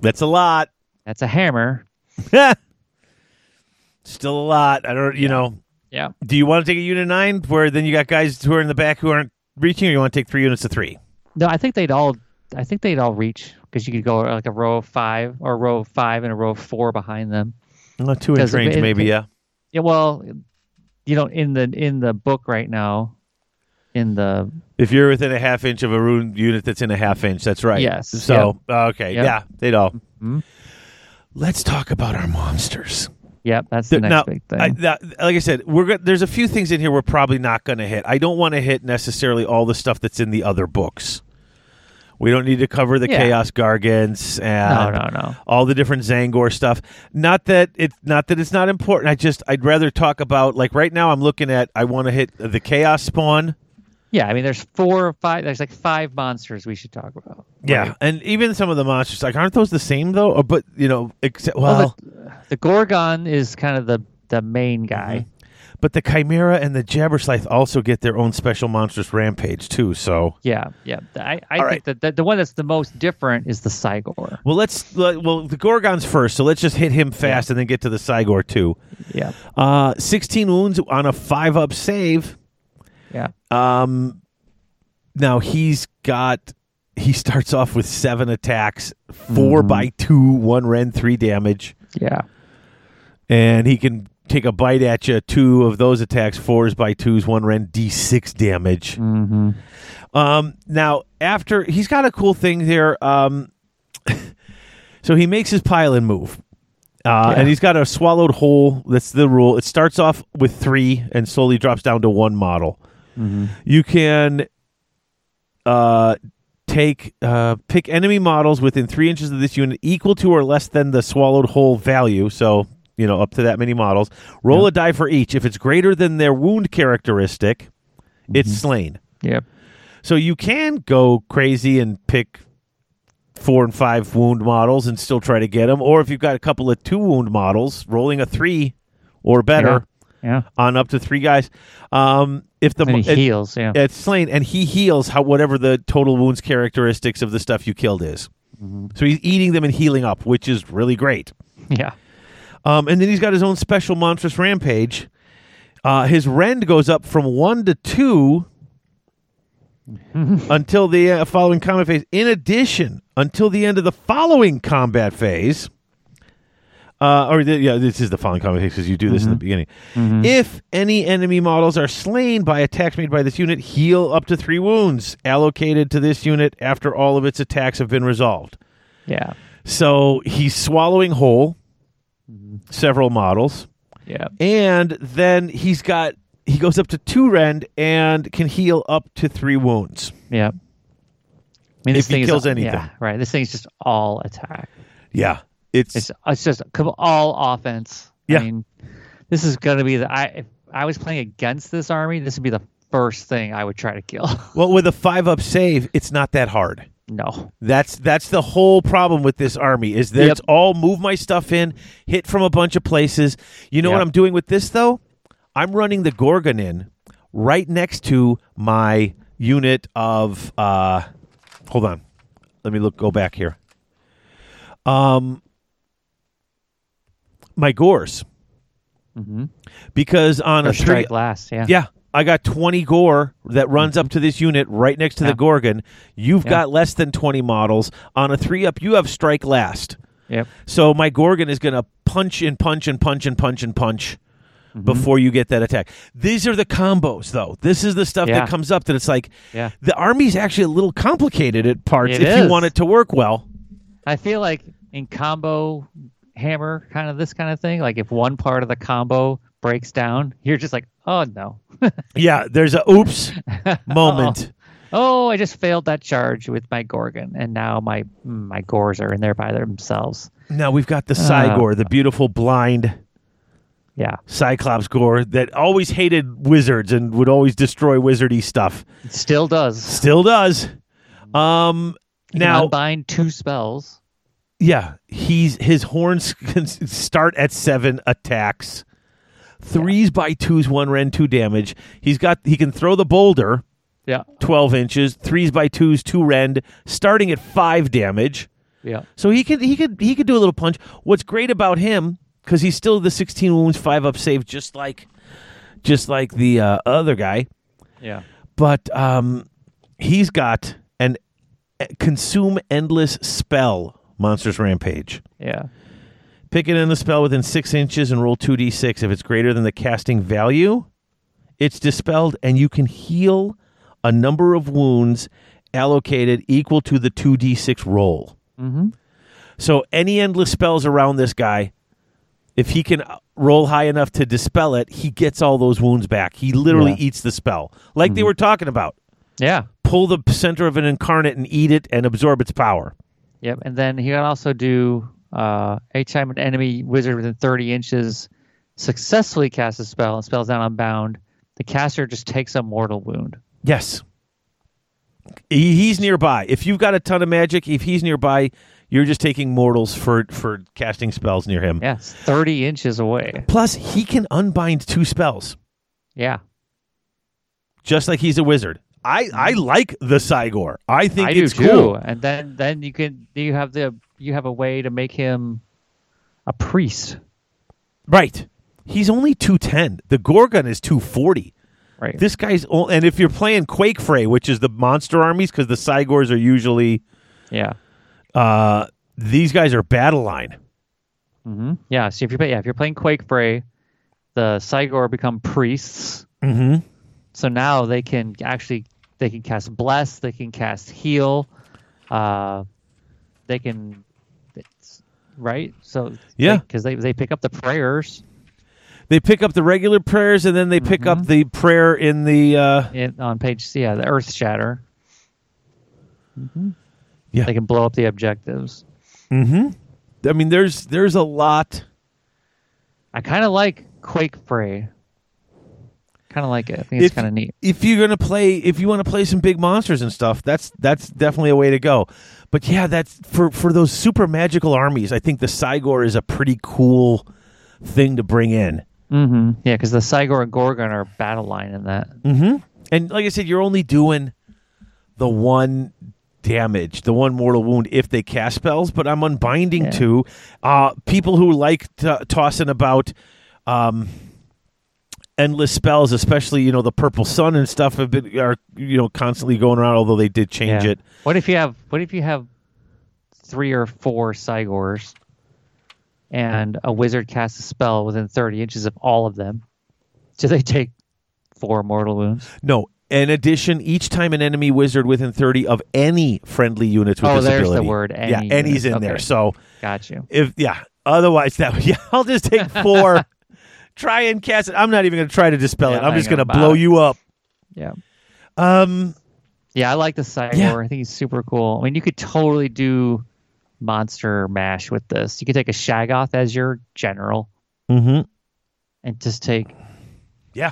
That's a lot. That's a hammer. Yeah. Still a lot. I don't. You know. Yeah. Do you want to take a unit nine where then you got guys who are in the back who aren't reaching, or you want to take three units of three? No, I think they'd all. I think they'd all reach because you could go like a row of five or a row of five and a row of four behind them. Uh, two inch range, it- maybe. it- Yeah. Yeah, well, you know, in the in the book right now, in the If you're within a half inch of a rune unit that's in a half inch, that's right. Yes. So okay, Yep. yeah, they'd all. Mhm. Let's talk about our monsters. Yep, that's the Th- next now, big thing. I, that, like I said, we're go- there's a few things in here we're probably not going to hit. I don't want to hit necessarily all the stuff that's in the other books. We don't need to cover the Yeah. Chaos Gargants no, and no, no. all the different Tzaangor stuff. Not that it's not that it's not important. I just I'd rather talk about like right now. I'm looking at I want to hit the Chaos Spawn. Yeah, I mean, there's four or five. There's like five monsters we should talk about. Yeah, and even some of the monsters like aren't those the same though? Or, but you know, except well, Well, the, the Ghorgon is kind of the the main guy. but the Chimera and the Jabberslythe also get their own special monstrous rampage too. So Yeah, yeah. I, I All think that the, the one that's the most different is the Cygor. well, let's let- well the Ghorgon's first. So let's just hit him fast and then get to the Cygor too. Yeah, Uh, 16 wounds on a five up save. Yeah, Um, now he's got. He starts off with seven attacks, 4 Mm-hmm. by two, one ren, three damage, yeah. and he can take a bite at you. Two of those attacks, fours by twos, one ren, d six damage. Mm-hmm. Um, now after he's got a cool thing here. Um, so he makes his pile-in move. Uh, Yeah. And he's got a swallowed whole. That's the rule. It starts off with three and slowly drops down to one model. You can uh, take uh, pick enemy models within three inches of this unit equal to or less than the swallowed whole value. So you know up to that many models. Roll a die for each. If it's greater than their wound characteristic, it's slain. Yep. So you can go crazy and pick four and five wound models and still try to get them. Or if you've got a couple of two wound models, rolling a three or better Yeah. on up to three guys. Um, if the And he it- heals. Yeah. it's slain and he heals how whatever the total wounds characteristics of the stuff you killed is. So he's eating them and healing up, which is really great. Yeah. Um, and then he's got his own special monstrous rampage. Uh, his rend goes up from one to two until the uh, following combat phase. In addition, until the end of the following combat phase, uh, or the, yeah, this is the following combat phase because you do this in the mm-hmm. beginning. Mm-hmm. If any enemy models are slain by attacks made by this unit, heal up to three wounds allocated to this unit after all of its attacks have been resolved. Yeah. So he's swallowing whole mm-hmm. several models, Yeah. and then he's got he goes up to two rend and can heal up to three wounds. Yeah. I mean, If he thing is- kills anything. Yeah, right. This thing's just all attack. Yeah, it's, It's it's just all offense. Yeah. I mean, this is going to be the I if I was playing against this army, this would be the first thing I would try to kill. well with a five up save. It's not that hard. no. That's that's the whole problem with this army is that Yep. it's all move my stuff in, hit from a bunch of places. You know what I'm doing with this though? I'm running the Ghorgon in right next to my unit of uh hold on. Let me look go back here. Um my gors. Mhm. Because on Or a three strike last. Yeah. yeah, I got 20 gor that runs up to this unit right next to Yeah. the Ghorgon. You've Yeah. got less than 20 models. On a 3 up, you have strike last. Yep. So my Ghorgon is going to punch and punch and punch and punch and punch Mm-hmm. before you get that attack. These are the combos, though. This is the stuff Yeah. that comes up that it's like Yeah. the army's actually a little complicated at parts It if you want it to work well. I feel like in combo hammer kind of this kind of thing, like if one part of the combo breaks down, you're just like, oh no. Yeah, there's a oops moment. oh, I just failed that charge with my Ghorgon, and now my mm, my Gors are in there by themselves. Now we've got the Cygor, the beautiful blind Yeah, Cyclops Gore that always hated wizards and would always destroy wizardy stuff. still does. Still does. Um You now unbind two spells. Yeah, he's his horns can start at 7 attacks. Threes by twos, one rend, two damage. He's got he can throw the boulder, Yeah, 12 inches, threes by twos, two rend, starting at 5 damage. yeah, So he could he could he could do a little punch. What's great about him because he's still the 16 wounds, five up save, just like just like the uh, other guy. yeah. But um, he's got an uh, consume endless spell. Monsters Rampage. Yeah. Pick it in the spell within six inches and roll 2d6. If it's greater than the casting value, it's dispelled, and you can heal a number of wounds allocated equal to the 2d6 roll. Mm-hmm. So any endless spells around this guy, if he can uh, roll high enough to dispel it, he gets all those wounds back. He literally Yeah. eats the spell, like they were talking about. Yeah. Pull the center of an incarnate and eat it and absorb its power. Yep. And then he can also do uh, each time an enemy wizard within 30 inches successfully casts a spell and spells down unbound, the caster just takes a mortal wound. Yes. He's nearby. If you've got a ton of magic, if he's nearby, you're just taking mortals for for casting spells near him. Yes, 30 inches away. Plus, he can unbind two spells, Yeah. just like he's a wizard. I, I like the Cygor. I think I it's cool. And then then you can you have the you have a way to make him a priest. Right. He's only 210. The Ghorgon is 240. Right. This guy's and if you're playing Quake Fray, which is the monster armies cuz the Cygors are usually yeah. uh these guys are battle line. Mm-hmm. Yeah. So if you're yeah, if you're playing Quake Fray, the Cygor become priests. Mhm. So now they can actually they can cast bless, they can cast heal, uh, they can, right? So Yeah. because they, they pick up the prayers They pick up the regular prayers and then they pick up the prayer in the uh in, on page yeah the Earth Shatter. Mm-hmm. Yeah. They can blow up the objectives. Mm-hmm. I mean there's there's a lot I kind of like Quake Fray. Kind of like it. I think it's kind of neat. if you're gonna play if you want to play some big monsters and stuff that's that's definitely a way to go but yeah that's for for those super magical armies i think the cygor is a pretty cool thing to bring in hmm Yeah, because the Cygor and Ghorgon are battle line in that. and like i said you're only doing the one damage the one mortal wound if they cast spells but i'm unbinding Yeah. too uh people who like to, tossing about um endless spells especially you know the purple sun and stuff have been are you know constantly going around although they did change Yeah. it What if you have what if you have three or four Cygors and a wizard casts a spell within 30 inches of all of them? Do they take four mortal wounds? No. In addition, each time an enemy wizard within 30 of any friendly units with Oh, this there's the ability. word, any yeah, any's in there. So Got you. if yeah, otherwise that yeah, I'll just take four. Try and cast it. I'm not even going to try to dispel Yeah, it. I'm I'm just going to blow bother. you up. Yeah. Um Yeah, I like the Cygor. Yeah. I think he's super cool. I mean, you could totally do monster mash with this. You could take a Shaggoth as your general mhm. and just take Yeah.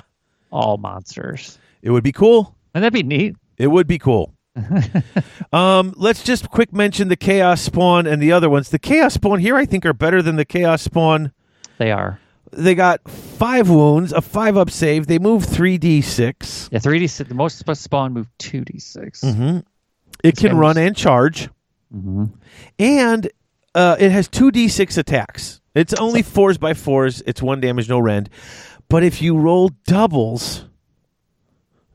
all monsters. It would be cool. And that'd be neat. It would be cool. um, let's just quick mention the Chaos Spawn and the other ones. The Chaos Spawn here, I think, are better than the Chaos Spawn They are. They got five wounds, a five up save. They move three d six. Yeah, 3d6. The most sp- spawn move 2d6. Mm-hmm. It can run and charge, Mm-hmm. and uh, it has two d six attacks. It's only fours by fours. It's one damage, no rend. But if you roll doubles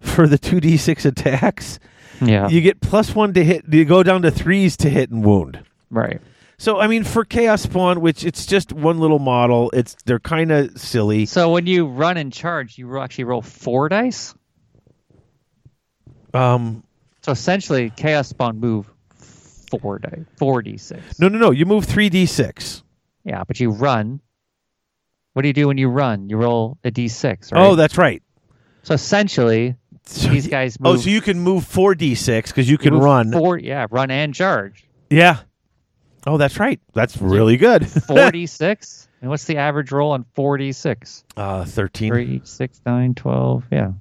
for the two d six attacks, Yeah. you get plus one to hit. You go down to threes to hit and wound. right. So I mean, for Chaos Spawn, which it's just one little model, it's they're kind of silly. So when you run and charge, you actually roll four dice. Um, So essentially, Chaos Spawn move four dice, four d6. no, no, no. You move three d six. Yeah, but you run. What do you do when you run? You roll a d6, right? Oh, that's right. So essentially, So- these guys oh, so you can move four d six because you can move run. Four, yeah, run and charge. Yeah. Oh, that's right. That's really good. Forty-six. and what's the average roll on forty-six? uh, thirteen. Three, six, nine, twelve. Yeah.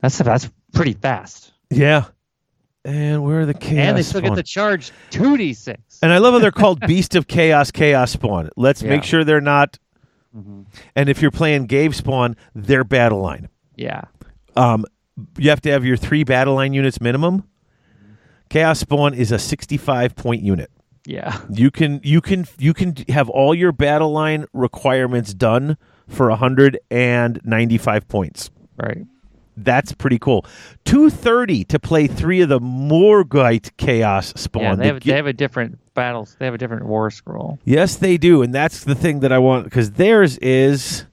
That's that's pretty fast. Yeah. And where are the chaos? and they still get spawn? to charge two d six. And I love how they're called Beast of Chaos, Chaos Spawn. Let's Yeah. Mm-hmm. make sure they're not. And if you're playing Gavespawn, they're battle line. Yeah. Um, you have to have your three battle line units minimum. Chaos Spawn is a 65 point unit. Yeah. You can you can you can have all your battle line requirements done for 195 points. Right. That's pretty cool. 230 to play three of the Morgite Chaos Spawn. Yeah. They have gi- they have a different battles. They have a different war scroll. Yes, they do, and that's the thing that I want because theirs is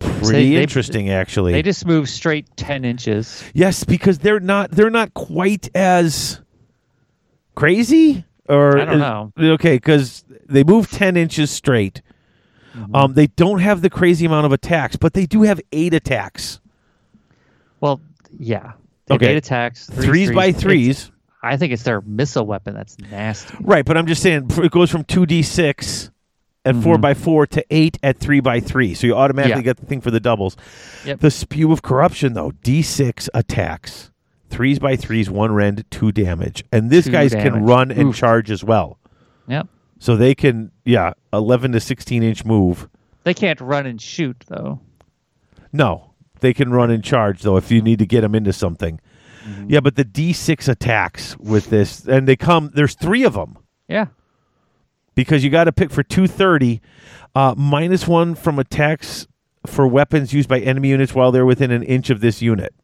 pretty they- interesting, actually. They just move straight ten inches. yes, because they're not they're not quite as crazy, or I don't know. Okay, because they move ten inches straight. Mm-hmm. Um, they don't have the crazy amount of attacks, but they do have eight attacks. Well, yeah. Okay. eight attacks. three Threes by It's- threes, I think it's their missile weapon that's nasty. right? But I'm just saying it goes from two d six at four Mhm. by four to eight at three by three, so you automatically Yeah. get the thing for the doubles. Yep. The spew of corruption, though, D6 attacks. Threes by threes, one rend, two damage. And these Two guys can damage. run and Oof. charge as well. Yep. So they can, yeah, 11 to 16 inch move. They can't run and shoot though. No, they can run and charge, though, if you need to get them into something. Mm-hmm. Yeah, but the D6 attacks with this, and they come, there's three of them Yeah. because you got to pick for 230, uh, minus one from attacks for weapons used by enemy units while they're within an inch of this unit.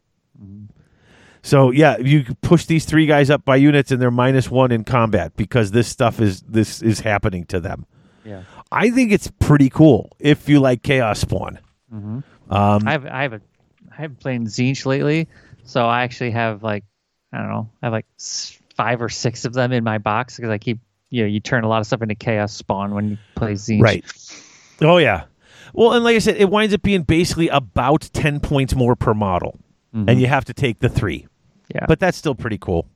So yeah, you push these three guys up by units, and they're minus one in combat because this stuff is this is happening to them. Yeah. I think it's pretty cool if you like Chaos Spawn. Um, I have I have a I haven't played Tzeentch lately, so I actually have like I don't know, I have like five or six of them in my box because I keep you know you turn a lot of stuff into chaos spawn when you play Tzeentch. Right. Oh yeah. Well, and like I said, it winds up being basically about ten points more per model, and you have to take the three. Yeah. But that's still pretty cool.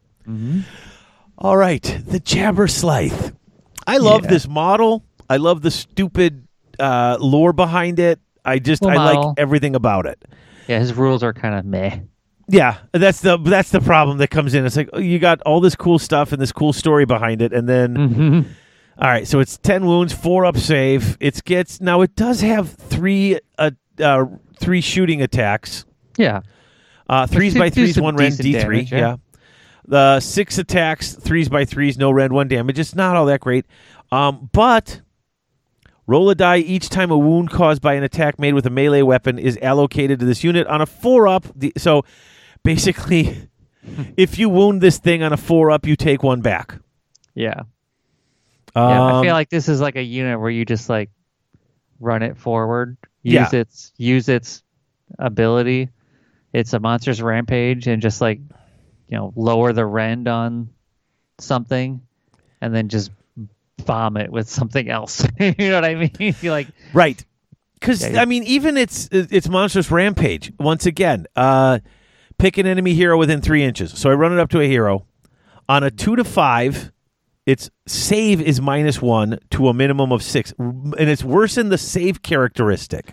All right, the Jabberslythe. I love Yeah. this model. I love the stupid uh, lore behind it. I just Cool I like everything about it. yeah, his rules are kind of meh. Yeah, that's the that's the problem that comes in. It's like oh, you got all this cool stuff and this cool story behind it, and then Mm-hmm. all right, so it's ten wounds, four up save. It gets now it does have three uh, uh three shooting attacks. Yeah. Uh, threes by threes, one rend, decent D three. damage, yeah. yeah. The six attacks, threes by threes, no rend, one damage. It's not all that great. Um, but roll a die each time a wound caused by an attack made with a melee weapon is allocated to this unit on a four up. The, so basically, if you wound this thing on a four up, you take one back. Yeah. Yeah. I Um, feel like this is like a unit where you just like run it forward, use Yeah. its use its ability. It's a monster's rampage and just like you know, lower the rend on something and then just bomb it with something else. you know what I mean? you like Right. Because Yeah, yeah. I mean, even it's it's monstrous rampage. Once again, uh, pick an enemy hero within three inches. So I run it up to a hero on a two to five. Its save is minus one to a minimum of six, and it's worse than the save characteristic.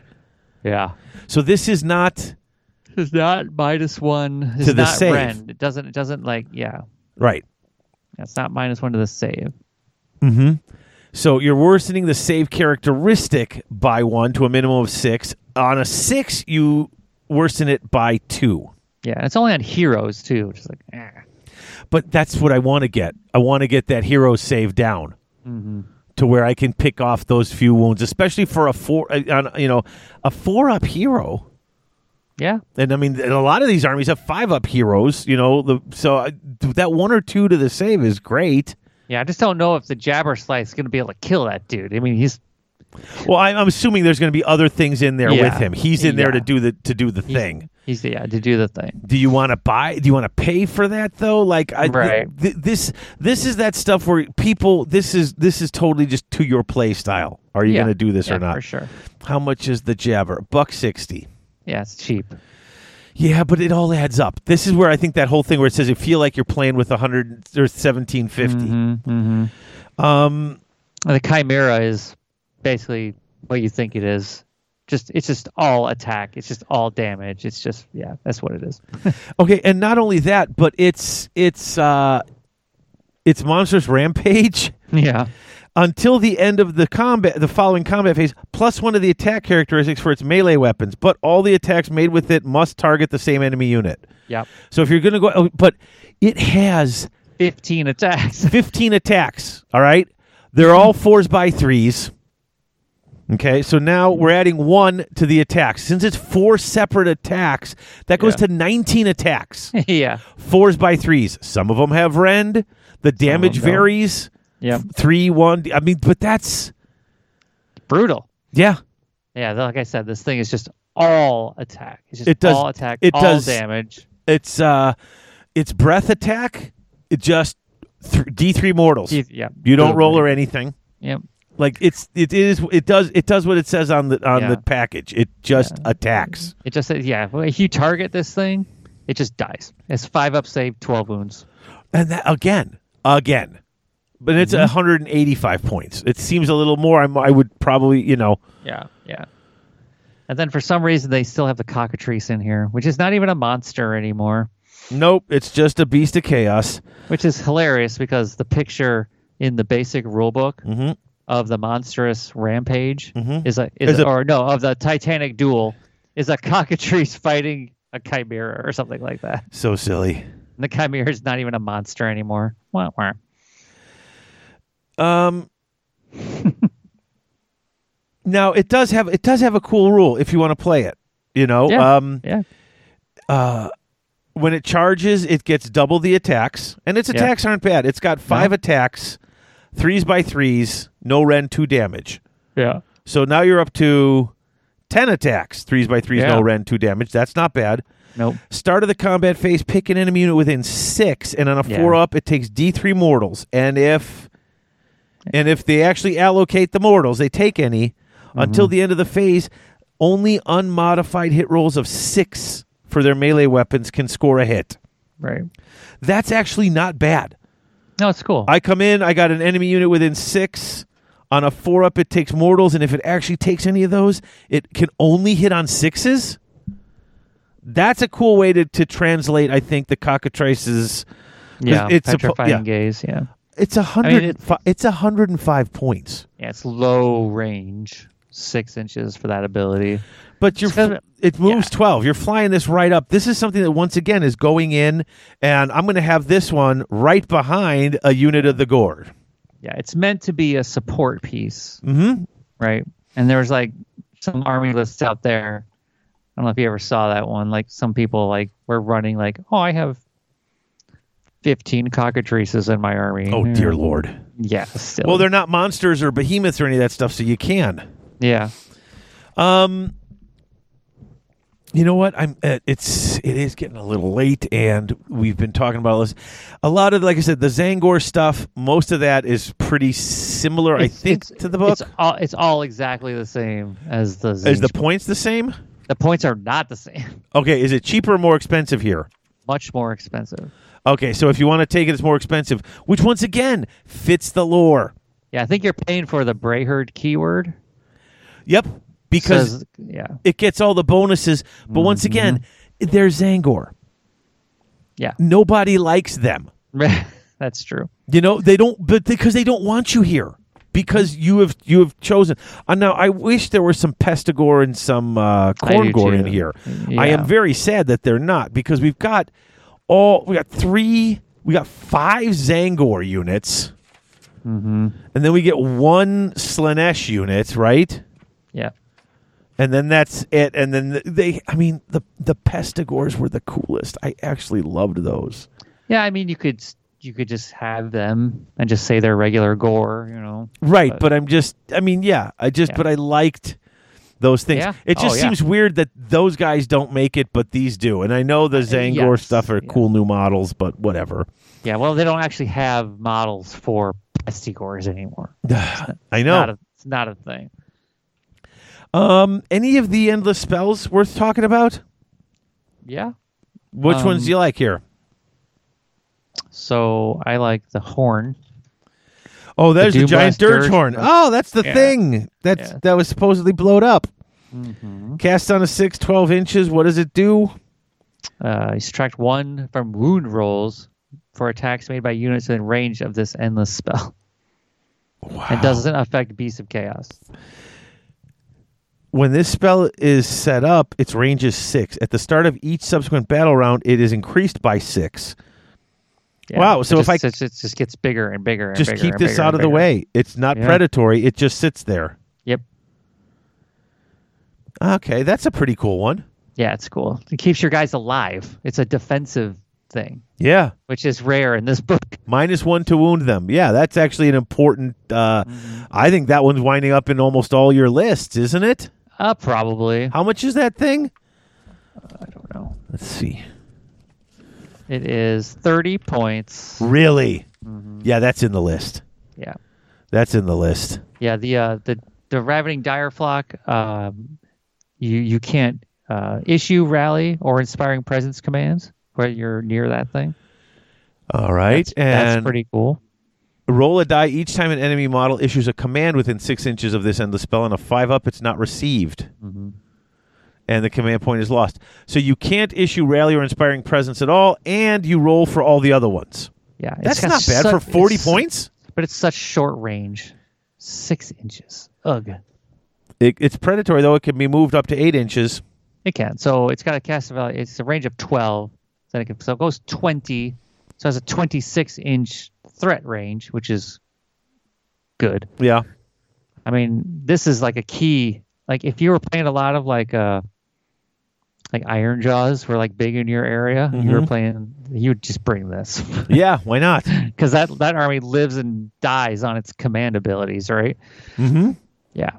Yeah. So this is not It's not minus one. It's To the not save. rend. It doesn't it doesn't like yeah. right. That's not minus one to the save. Mm-hmm. So you're worsening the save characteristic by one to a minimum of six. On a six, you worsen it by two. Yeah, it's only on heroes too, which is like eh. but that's what I want to get. I want to get that hero save down Mm-hmm. to where I can pick off those few wounds, especially for a four, uh, on, you know, a four up hero. Yeah. And I mean, and a lot of these armies have five up heroes. You know, the so I, that one or two to the save is great. Yeah, I just don't know if the Jabberslythe is going to be able to kill that dude. I mean, he's Well, I, I'm assuming there's going to be other things in there Yeah. with him. He's in there to do the to do the he's- thing. He's yeah to do the thing. Do you want to buy? Do you want to pay for that though? Like, I, th- Right. th- this this is that stuff where people. This is this is totally just to your play style. Are you Yeah. going to do this yeah, or not? For sure. How much is the jabber? Buck sixty. Yeah, it's cheap. Yeah, but it all adds up. This is where I think that whole thing where it says you feel like you're playing with 100 or 1750. Mm-hmm. Um, The Chimera is basically what you think it is. Just it's just all attack. It's just all damage. It's just yeah, that's what it is. okay, and not only that, but it's it's uh it's monstrous rampage yeah. Until the end of the combat the following combat phase plus one of the attack characteristics for its melee weapons, but all the attacks made with it must target the same enemy unit. Yep. So if you're going to go oh, but it has Fifteen attacks. 15 attacks. All right. They're all fours by threes. Okay. So now we're adding one to the attacks. Since it's four separate attacks, that goes Yeah. to 19 attacks. yeah. Fours by threes. Some of them have rend. The damage varies. Yep. Three, one. I mean, but that's, Brutal. yeah. Yeah, like I said, this thing is just all attack. It's just It does- all attack, it all does- damage. It's, uh, it's breath attack. It just th- D3 mortals. You- Yeah. You don't roll or anything. Yep. Like it's it is it does it does what it says on the on Yeah. the package. It just Yeah. attacks. It just says yeah. If you target this thing, it just dies. It's five up save, twelve wounds. And that again, again. But it's Mm-hmm. 185 points. It seems a little more. I'm, I would probably, you know, Yeah, yeah. And then for some reason they still have the cockatrice in here, which is not even a monster anymore. nope. It's just a beast of chaos. Which is hilarious because the picture in the basic rulebook Mhm. of the monstrous rampage Mhm. is a is, Is a- or no of the Titanic duel is a cockatrice fighting a chimera or something like that. So silly. And the chimera is not even a monster anymore. Wah, wah. Um. now it does have it does have a cool rule if you want to play it. You know, Yeah. um, Yeah, Uh, when it charges, it gets double the attacks, and its Yeah. attacks aren't bad. It's got five No. attacks, threes by threes, no ren, two damage. yeah, So now you're up to ten attacks, threes by threes, no ren, two damage. That's not bad. nope. Start of the combat phase, pick an enemy unit within six, and on a Yeah. four up, it takes D three mortals. And if and if they actually allocate the mortals, they take any Mm-hmm. until the end of the phase. Only unmodified hit rolls of six for their melee weapons can score a hit. Right. That's actually not bad. No, it's cool. I come in, I got an enemy unit within six. On a four up, it takes mortals, and if it actually takes any of those, it can only hit on sixes. That's a cool way to, to translate, I think, the cockatrices. yeah, it's a petrifying yeah. gaze. Yeah, It's a hundred. it- it's a hundred and five points, yeah, it's low range, six inches for that ability. but you're it moves yeah. twelve. You're flying this right up. This is something that once again is going in, and I'm going to have this one right behind a unit of the gourd. Yeah, it's meant to be a support piece, Mm-hmm. right? And there's like some army lists out there. I don't know if you ever saw that one. Like some people like were running like, oh, I have 15 cockatrices in my army. Oh dear lord. Yeah. Well, they're not monsters or behemoths or any of that stuff, so you can. yeah. Um, you know what? I'm. Uh, it's it is getting a little late, and we've been talking about this. A lot of, like I said, the Tzaangor stuff. Most of that is pretty similar, I think, it's- to the book. It's all it's all exactly the same as the Is the points the same? the points are not the same. Okay, is it cheaper or more expensive here? Much more expensive. Okay, so if you want to take it, it's more expensive, which once again fits the lore. Yeah, I think you're paying for the Brayherd keyword. Yep, because Says- yeah, it gets all the bonuses. But once again, they're Tzaangor. yeah, Nobody likes them. that's true. You know, they don't, but because they don't want you here because you have you have chosen. Uh, now, I wish there were some Pestigor and some uh, I Khorngor in here. I am very sad that they're not because we've got all we got three, we got five Tzaangor units, Mm-hmm. and then we get one Slaanesh unit, right? Yeah. And then that's it. And then they, I mean, the the Pestigors were the coolest. I actually loved those. Yeah, I mean, you could you could just have them and just say they're regular gor, you know. Right, But- but I'm just I mean, yeah, I just Yeah. but I liked those things. Yeah. It just Oh, yeah. seems weird that those guys don't make it but these do. And I know the Tzaangor Uh, yes. stuff are Yeah. cool new models, but whatever. Yeah, well, they don't actually have models for pestigors anymore. I Not know. a, it's not a thing. Um, any of the endless spells worth talking about? Yeah. Which Um, ones do you like here? So I like the horn. Oh, there's the, giant dirge horn. Oh, that's the Yeah. thing that's Yeah. that was supposedly blowed up. Mm-hmm. Cast on a six, 12 inches. What does it do? Uh, you subtract one from wound rolls for attacks made by units in range of this endless spell. Wow. It doesn't affect Beasts of Chaos. when this spell is set up, its range is six. At the start of each subsequent battle round, it is increased by six. Yeah, Wow, it so if just, I- it, it just gets bigger and bigger and Just bigger keep this out of the way. It's not Yeah. predatory. It just sits there. Yep. Okay, that's a pretty cool one. Yeah, it's cool. It keeps your guys alive. It's a defensive thing, Yeah. which is rare in this book. Minus one to wound them. Yeah, that's actually an important. Uh, Mm-hmm. I think that one's winding up in almost all your lists, isn't it? Uh, probably. How much is that thing? I don't know. Let's see. It is 30 points. Really? Mm-hmm. Yeah, that's in the list. Yeah. That's in the list. Yeah, the uh, the the ravening Direflock. Um, you you can't uh, issue rally or inspiring presence commands where you're near that thing. All right, That's, and that's pretty cool. roll a die each time an enemy model issues a command within six inches of this endless spell. and a five up, it's not received, Mm-hmm. And the command point is lost. So you can't issue rally or inspiring presence at all, and you roll for all the other ones. Yeah, it's not bad su- for forty points. but it's such short range, six inches. Ugh, It, it's predatory though; it can be moved up to eight inches. it can. So it's got a cast value. It's a range of twelve. Then it can, so it goes twenty. So it has a twenty-six inch threat range, which is good. Yeah, I mean, this is like a key. Like if you were playing a lot of like uh like Ironjawz were like big in your area, you were Mhm. playing you would just bring this. yeah. Why not? Cuz that that army lives and dies on its command abilities, right? mm-hmm. Yeah.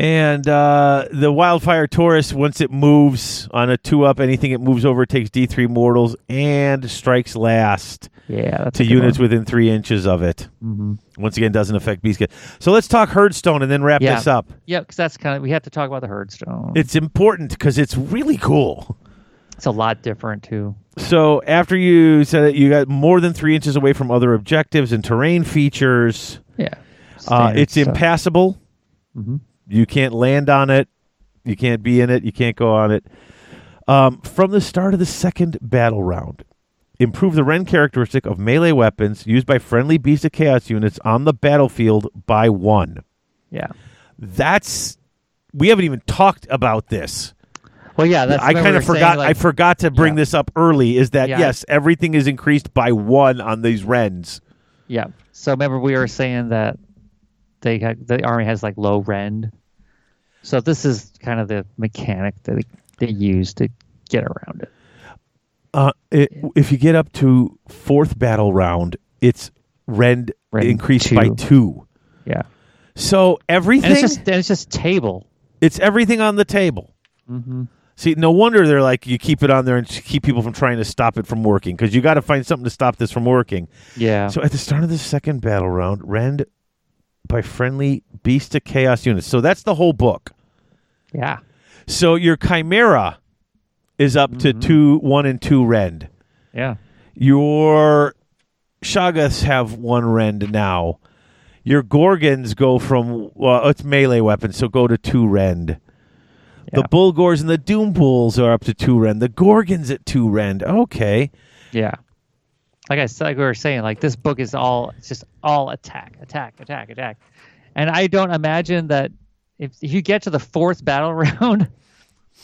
And uh, the wildfire Taurus, once it moves on a two up, anything it moves over takes D three mortals and strikes last Yeah, to units within three inches of it. hmm Once again, doesn't affect beast. So let's talk Herdstone and then wrap Yeah. this up. Yeah, cuz that's kind of we have to talk about the Herdstone. It's important because it's really cool. it's a lot different too. So after you said it, you got more than three inches away from other objectives and terrain features. Yeah. Uh, it's stuff. impassable. Mhm. You can't land on it. You can't be in it. You can't go on it. Um, from the start of the second battle round, improve the Ren characteristic of melee weapons used by friendly Beast of Chaos units on the battlefield by one. Yeah. That's we haven't even talked about this. Well, yeah, that's I kind were of saying, forgot. I forgot to bring Yeah. this up early. Is that Yeah. yes, everything is increased by one on these Rens. Yeah. So remember we were saying that they had, the army has like low rend. So this is kind of the mechanic that they, they use to get around it. Uh, it, if you get up to fourth battle round, it's rend, Rend increased by two. two. Yeah. So everything, And it's just and it's just table. it's everything on the table. Mm-hmm. See, no wonder they're like you keep it on there and keep people from trying to stop it from working because you got to find something to stop this from working. Yeah. So at the start of the second battle round, rend by friendly beast of chaos units. So that's the whole book. yeah. So your chimera is up to Mhm. two, one and two rend. Yeah. Your Shaggoths have one rend now. Your Ghorgons go from well, it's melee weapons, so go to two rend. The Yeah. Bulgors and the Doom Bulls are up to two rend. The Ghorgons at two rend. Okay. Yeah. Like I said, like we were saying, like this book is all it's just all attack, attack, attack, attack. And I don't imagine that if, if you get to the fourth battle round,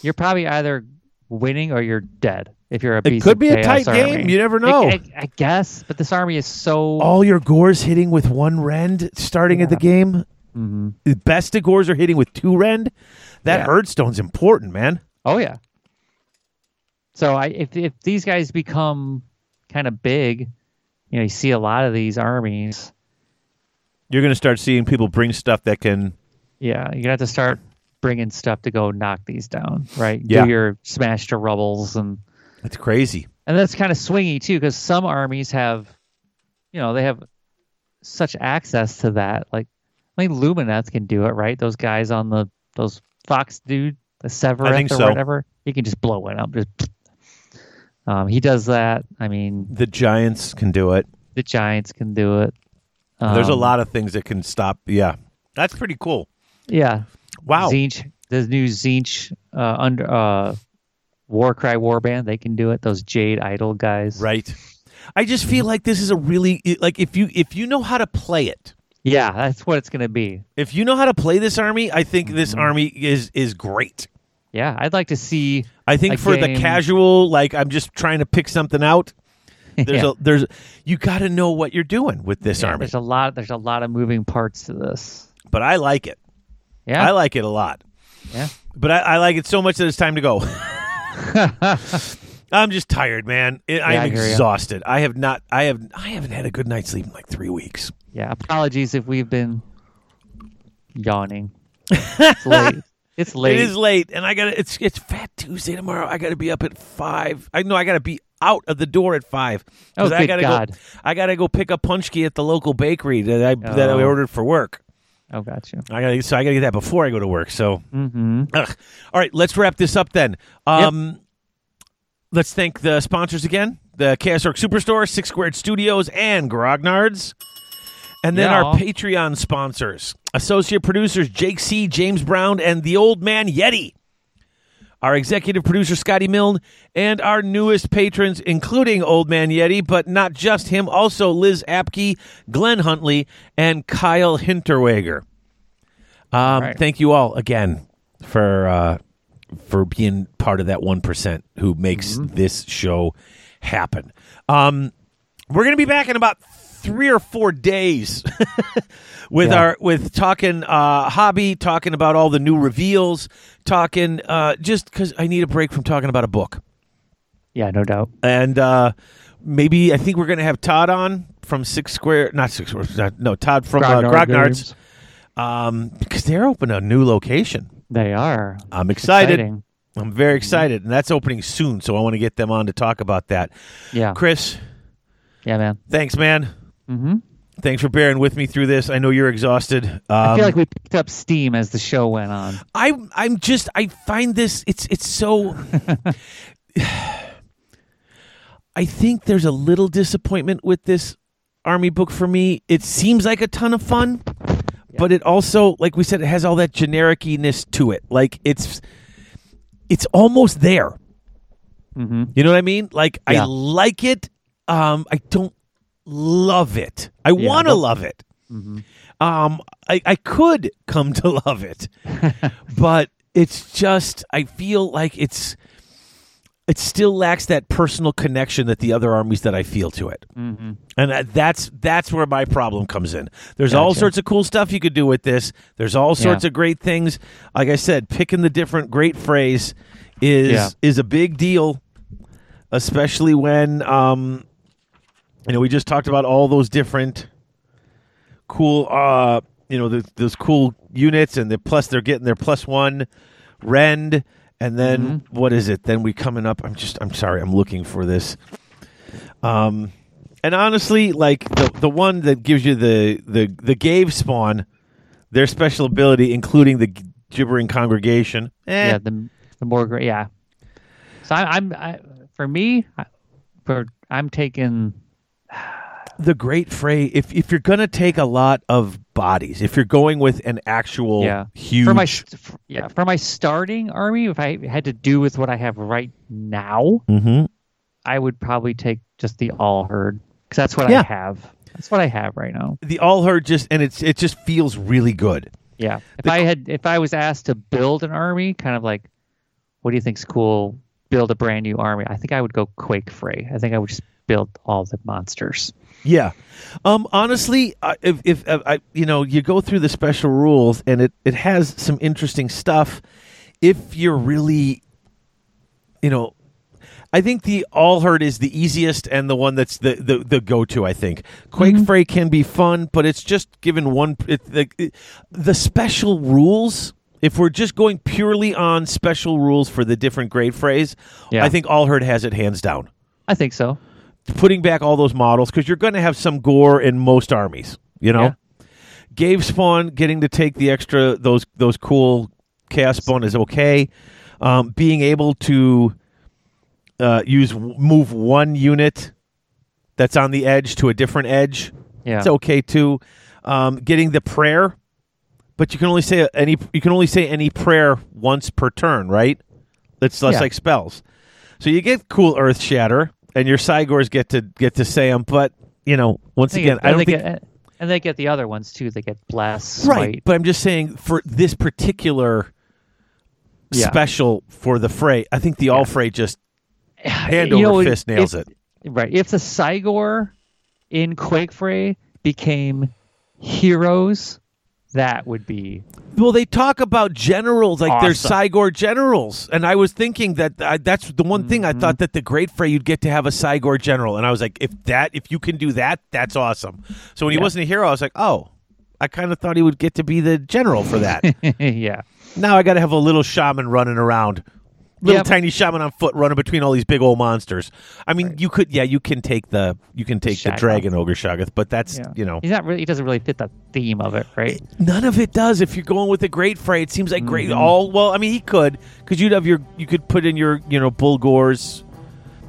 you're probably either winning or you're dead. If you're a It could be a tight army. game. You never know. I, I guess, but this army is so. All your Gors hitting with one rend starting at the game. Mhm. The Bestigors are hitting with two rend. That Yeah. Herdstone's important, man. Oh yeah. So I if if these guys become kind of big, you know, you see a lot of these armies. You're going to start seeing people bring stuff that can. Yeah, you're gonna have to start bringing stuff to go knock these down, right? Yeah. Do your smash to rubbles and That's crazy. and that's kind of swingy too, because some armies have, you know, they have such access to that. Like I mean, Lumineth can do it, right? Those guys on the those Fox dude, the Sevireth or so. whatever, he can just blow it up. Just, um, he does that. I mean, The Giants can do it. the Giants can do it. There's a Um, lot of things that can stop. Yeah, that's pretty cool. Yeah. Wow. Tzeentch, the new Tzeentch uh, under uh, Warcry Warband, they can do it. Those Jade Idol guys. Right. I just feel like this is a really like if you if you know how to play it. Yeah, that's what it's gonna be. If you know how to play this army, I think this Mm-hmm. army is is great. Yeah, I'd like to see. I think for the casual, like I'm just trying to pick something out. There's Yeah. a there's you got to know what you're doing with this Yeah, army. there's a lot. There's a lot of moving parts to this. But I like it. Yeah, I like it a lot. yeah. But I, I like it so much that it's time to go. I'm just tired, man. It, I I'm exhausted. I have not. I have. I haven't had a good night's sleep in like three weeks. Yeah, apologies if we've been yawning. It's late. It's late. It is late, and I got to It's it's Fat Tuesday tomorrow. I got to be up at five. I know I got to be out of the door at five. Oh, I gotta God. Go, I got to go pick up punchki at the local bakery that I that I Oh. ordered for work. Oh, gotcha. I got so I got to get that before I go to work. So, Mm-hmm. ugh. all right, let's wrap this up then. Um, let's thank the sponsors again: the Chaos Orc Superstore, Six Squared Studios, and Grognards. And then Yeah. our Patreon sponsors, associate producers Jake C, James Brown, and the Old Man Yeti. Our executive producer Scotty Milne, and our newest patrons, including Old Man Yeti, but not just him, also Liz Apke, Glenn Huntley, and Kyle Hinterwager. Um, Right. Thank you all again for uh, for being part of that one percent who makes this show happen. Um, we're going to be back in about three or four days with Yeah. our with talking uh, hobby, talking about all the new reveals, talking uh, just because I need a break from talking about a book, Yeah, no doubt. and uh, maybe I think we're going to have Todd on from Six Square, not Six Square, no Todd from uh, Grognard's, Games. um, because they're opening a new location. They are. I'm excited. I'm very excited, and that's opening soon. So I want to get them on to talk about that. Yeah. Chris, Yeah, man. thanks, man. Mm-hmm. Thanks for bearing with me through this. I know you're exhausted. Um, I feel like we picked up steam as the show went on. I I'm just I find this it's it's so I think there's a little disappointment with this army book for me. It seems like a ton of fun, but it also like we said it has all that genericiness to it. Like it's it's almost there. Mm-hmm. You know what I mean? Like I like it. Um I don't love it. I Yeah, want to love it. Mm-hmm. Um, I, I could come to love it, but it's just I feel like it's it still lacks that personal connection that the other armies that I feel to it, Mm-hmm. and that's that's where my problem comes in. There's all sorts of cool stuff you could do with this. There's all sorts Yeah. of great things. Like I said, picking the different great frays is Yeah. is a big deal, especially when um, you know we just talked about all those different cool uh you know the, those cool units and the plus they're getting their plus one rend. And then what is it? Then we coming up. I'm just i'm sorry. I'm looking for this. Um and honestly like the the one that gives you the the the Gavespawn their special ability including the gibbering congregation eh, Yeah, the the more great. Yeah. So I, I'm I, for me, I, for I'm taking the great fray if if you're gonna take a lot of bodies if you're going with an actual Yeah. huge for my for, yeah for my starting army. If I had to do with what I have right now, Mhm. I would probably take just the all herd because that's what Yeah. I have. That's what I have right now. the all herd just and it's it just feels really good Yeah. If The- I had, if I was asked to build an army, kind of like, what do you think's cool? Build a brand new army. I think I would go Quake Fray. I think I would just build all the monsters. Yeah. Um. Honestly, uh, if if uh, I you know you go through the special rules and it it has some interesting stuff. If you're really, you know, I think the all herd is the easiest and the one that's the the, the go to. I think Quake Fray can be fun, but it's just given one it, the it, the special rules. If we're just going purely on special rules for the different great frays, Yeah. I think all herd has it hands down I think so. Putting back all those models because you're going to have some gor in most armies. You know, Yeah. Gavespawn getting to take the extra those those cool chaos spawn is okay. Um, being able to uh, use move one unit that's on the edge to a different edge, Yeah. it's okay too. Um, getting the prayer, but you can only say any you can only say any prayer once per turn, right? That's less Yeah. like spells. So you get cool Earth Shatter, and your Cygors get to get to say them. But you know, once again, get- I don't think get, eh, and they get the other ones too. They get blast, right. But I'm just saying for this particular Yeah. special for the fray, I think the All Fray just hand You over know, fist nails if- it. Right. If the Cygor in Quake Fray became heroes, that would be Well, they talk about generals like they're Awesome. Cygor generals, and I was thinking that I, that's the one thing I Mm-hmm. thought that the Great Fray you'd get to have a Cygor general, and I was like, if that if you can do that, that's awesome. So when he Yeah. wasn't a hero, I was like, oh, I kind of thought he would get to be the general for that. yeah. now I got to have a little shaman running around. Little Yep. tiny shaman on foot running between all these big old monsters. I mean, you could, yeah, you can take the you can take the dragon ogre shaggoth, but that's Yeah. you know He's not really. He doesn't really fit the theme of it, right? None of it does. If you're going with a great fray, it seems like great. Mm-hmm. All well, I mean, he could because you'd have your you could put in your you know Bullgors.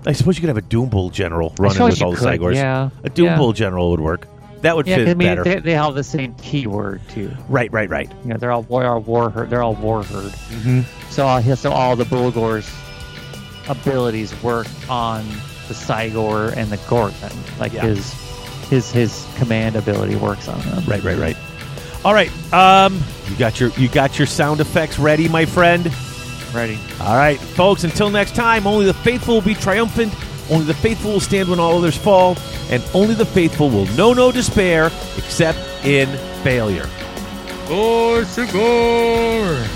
I suppose you could have a Doom Bull general running with all the could, Cygors. yeah, a Doom yeah. Bull general would work. That would Yeah, fit I mean better. they, they have the same keyword too. right, right, right. You know, they're all war, war herd. They're all war herd. Mm-hmm. So all so all the Bullgor's abilities work on the Cygor and the Ghorgon. Like Yeah. his his his command ability works on them. Right, right, right. All right. Um, you got your you got your sound effects ready, my friend. Ready. All right, folks, until next time, only the faithful will be triumphant, only the faithful will stand when all others fall, and only the faithful will know no despair except in failure. Gore Sigor!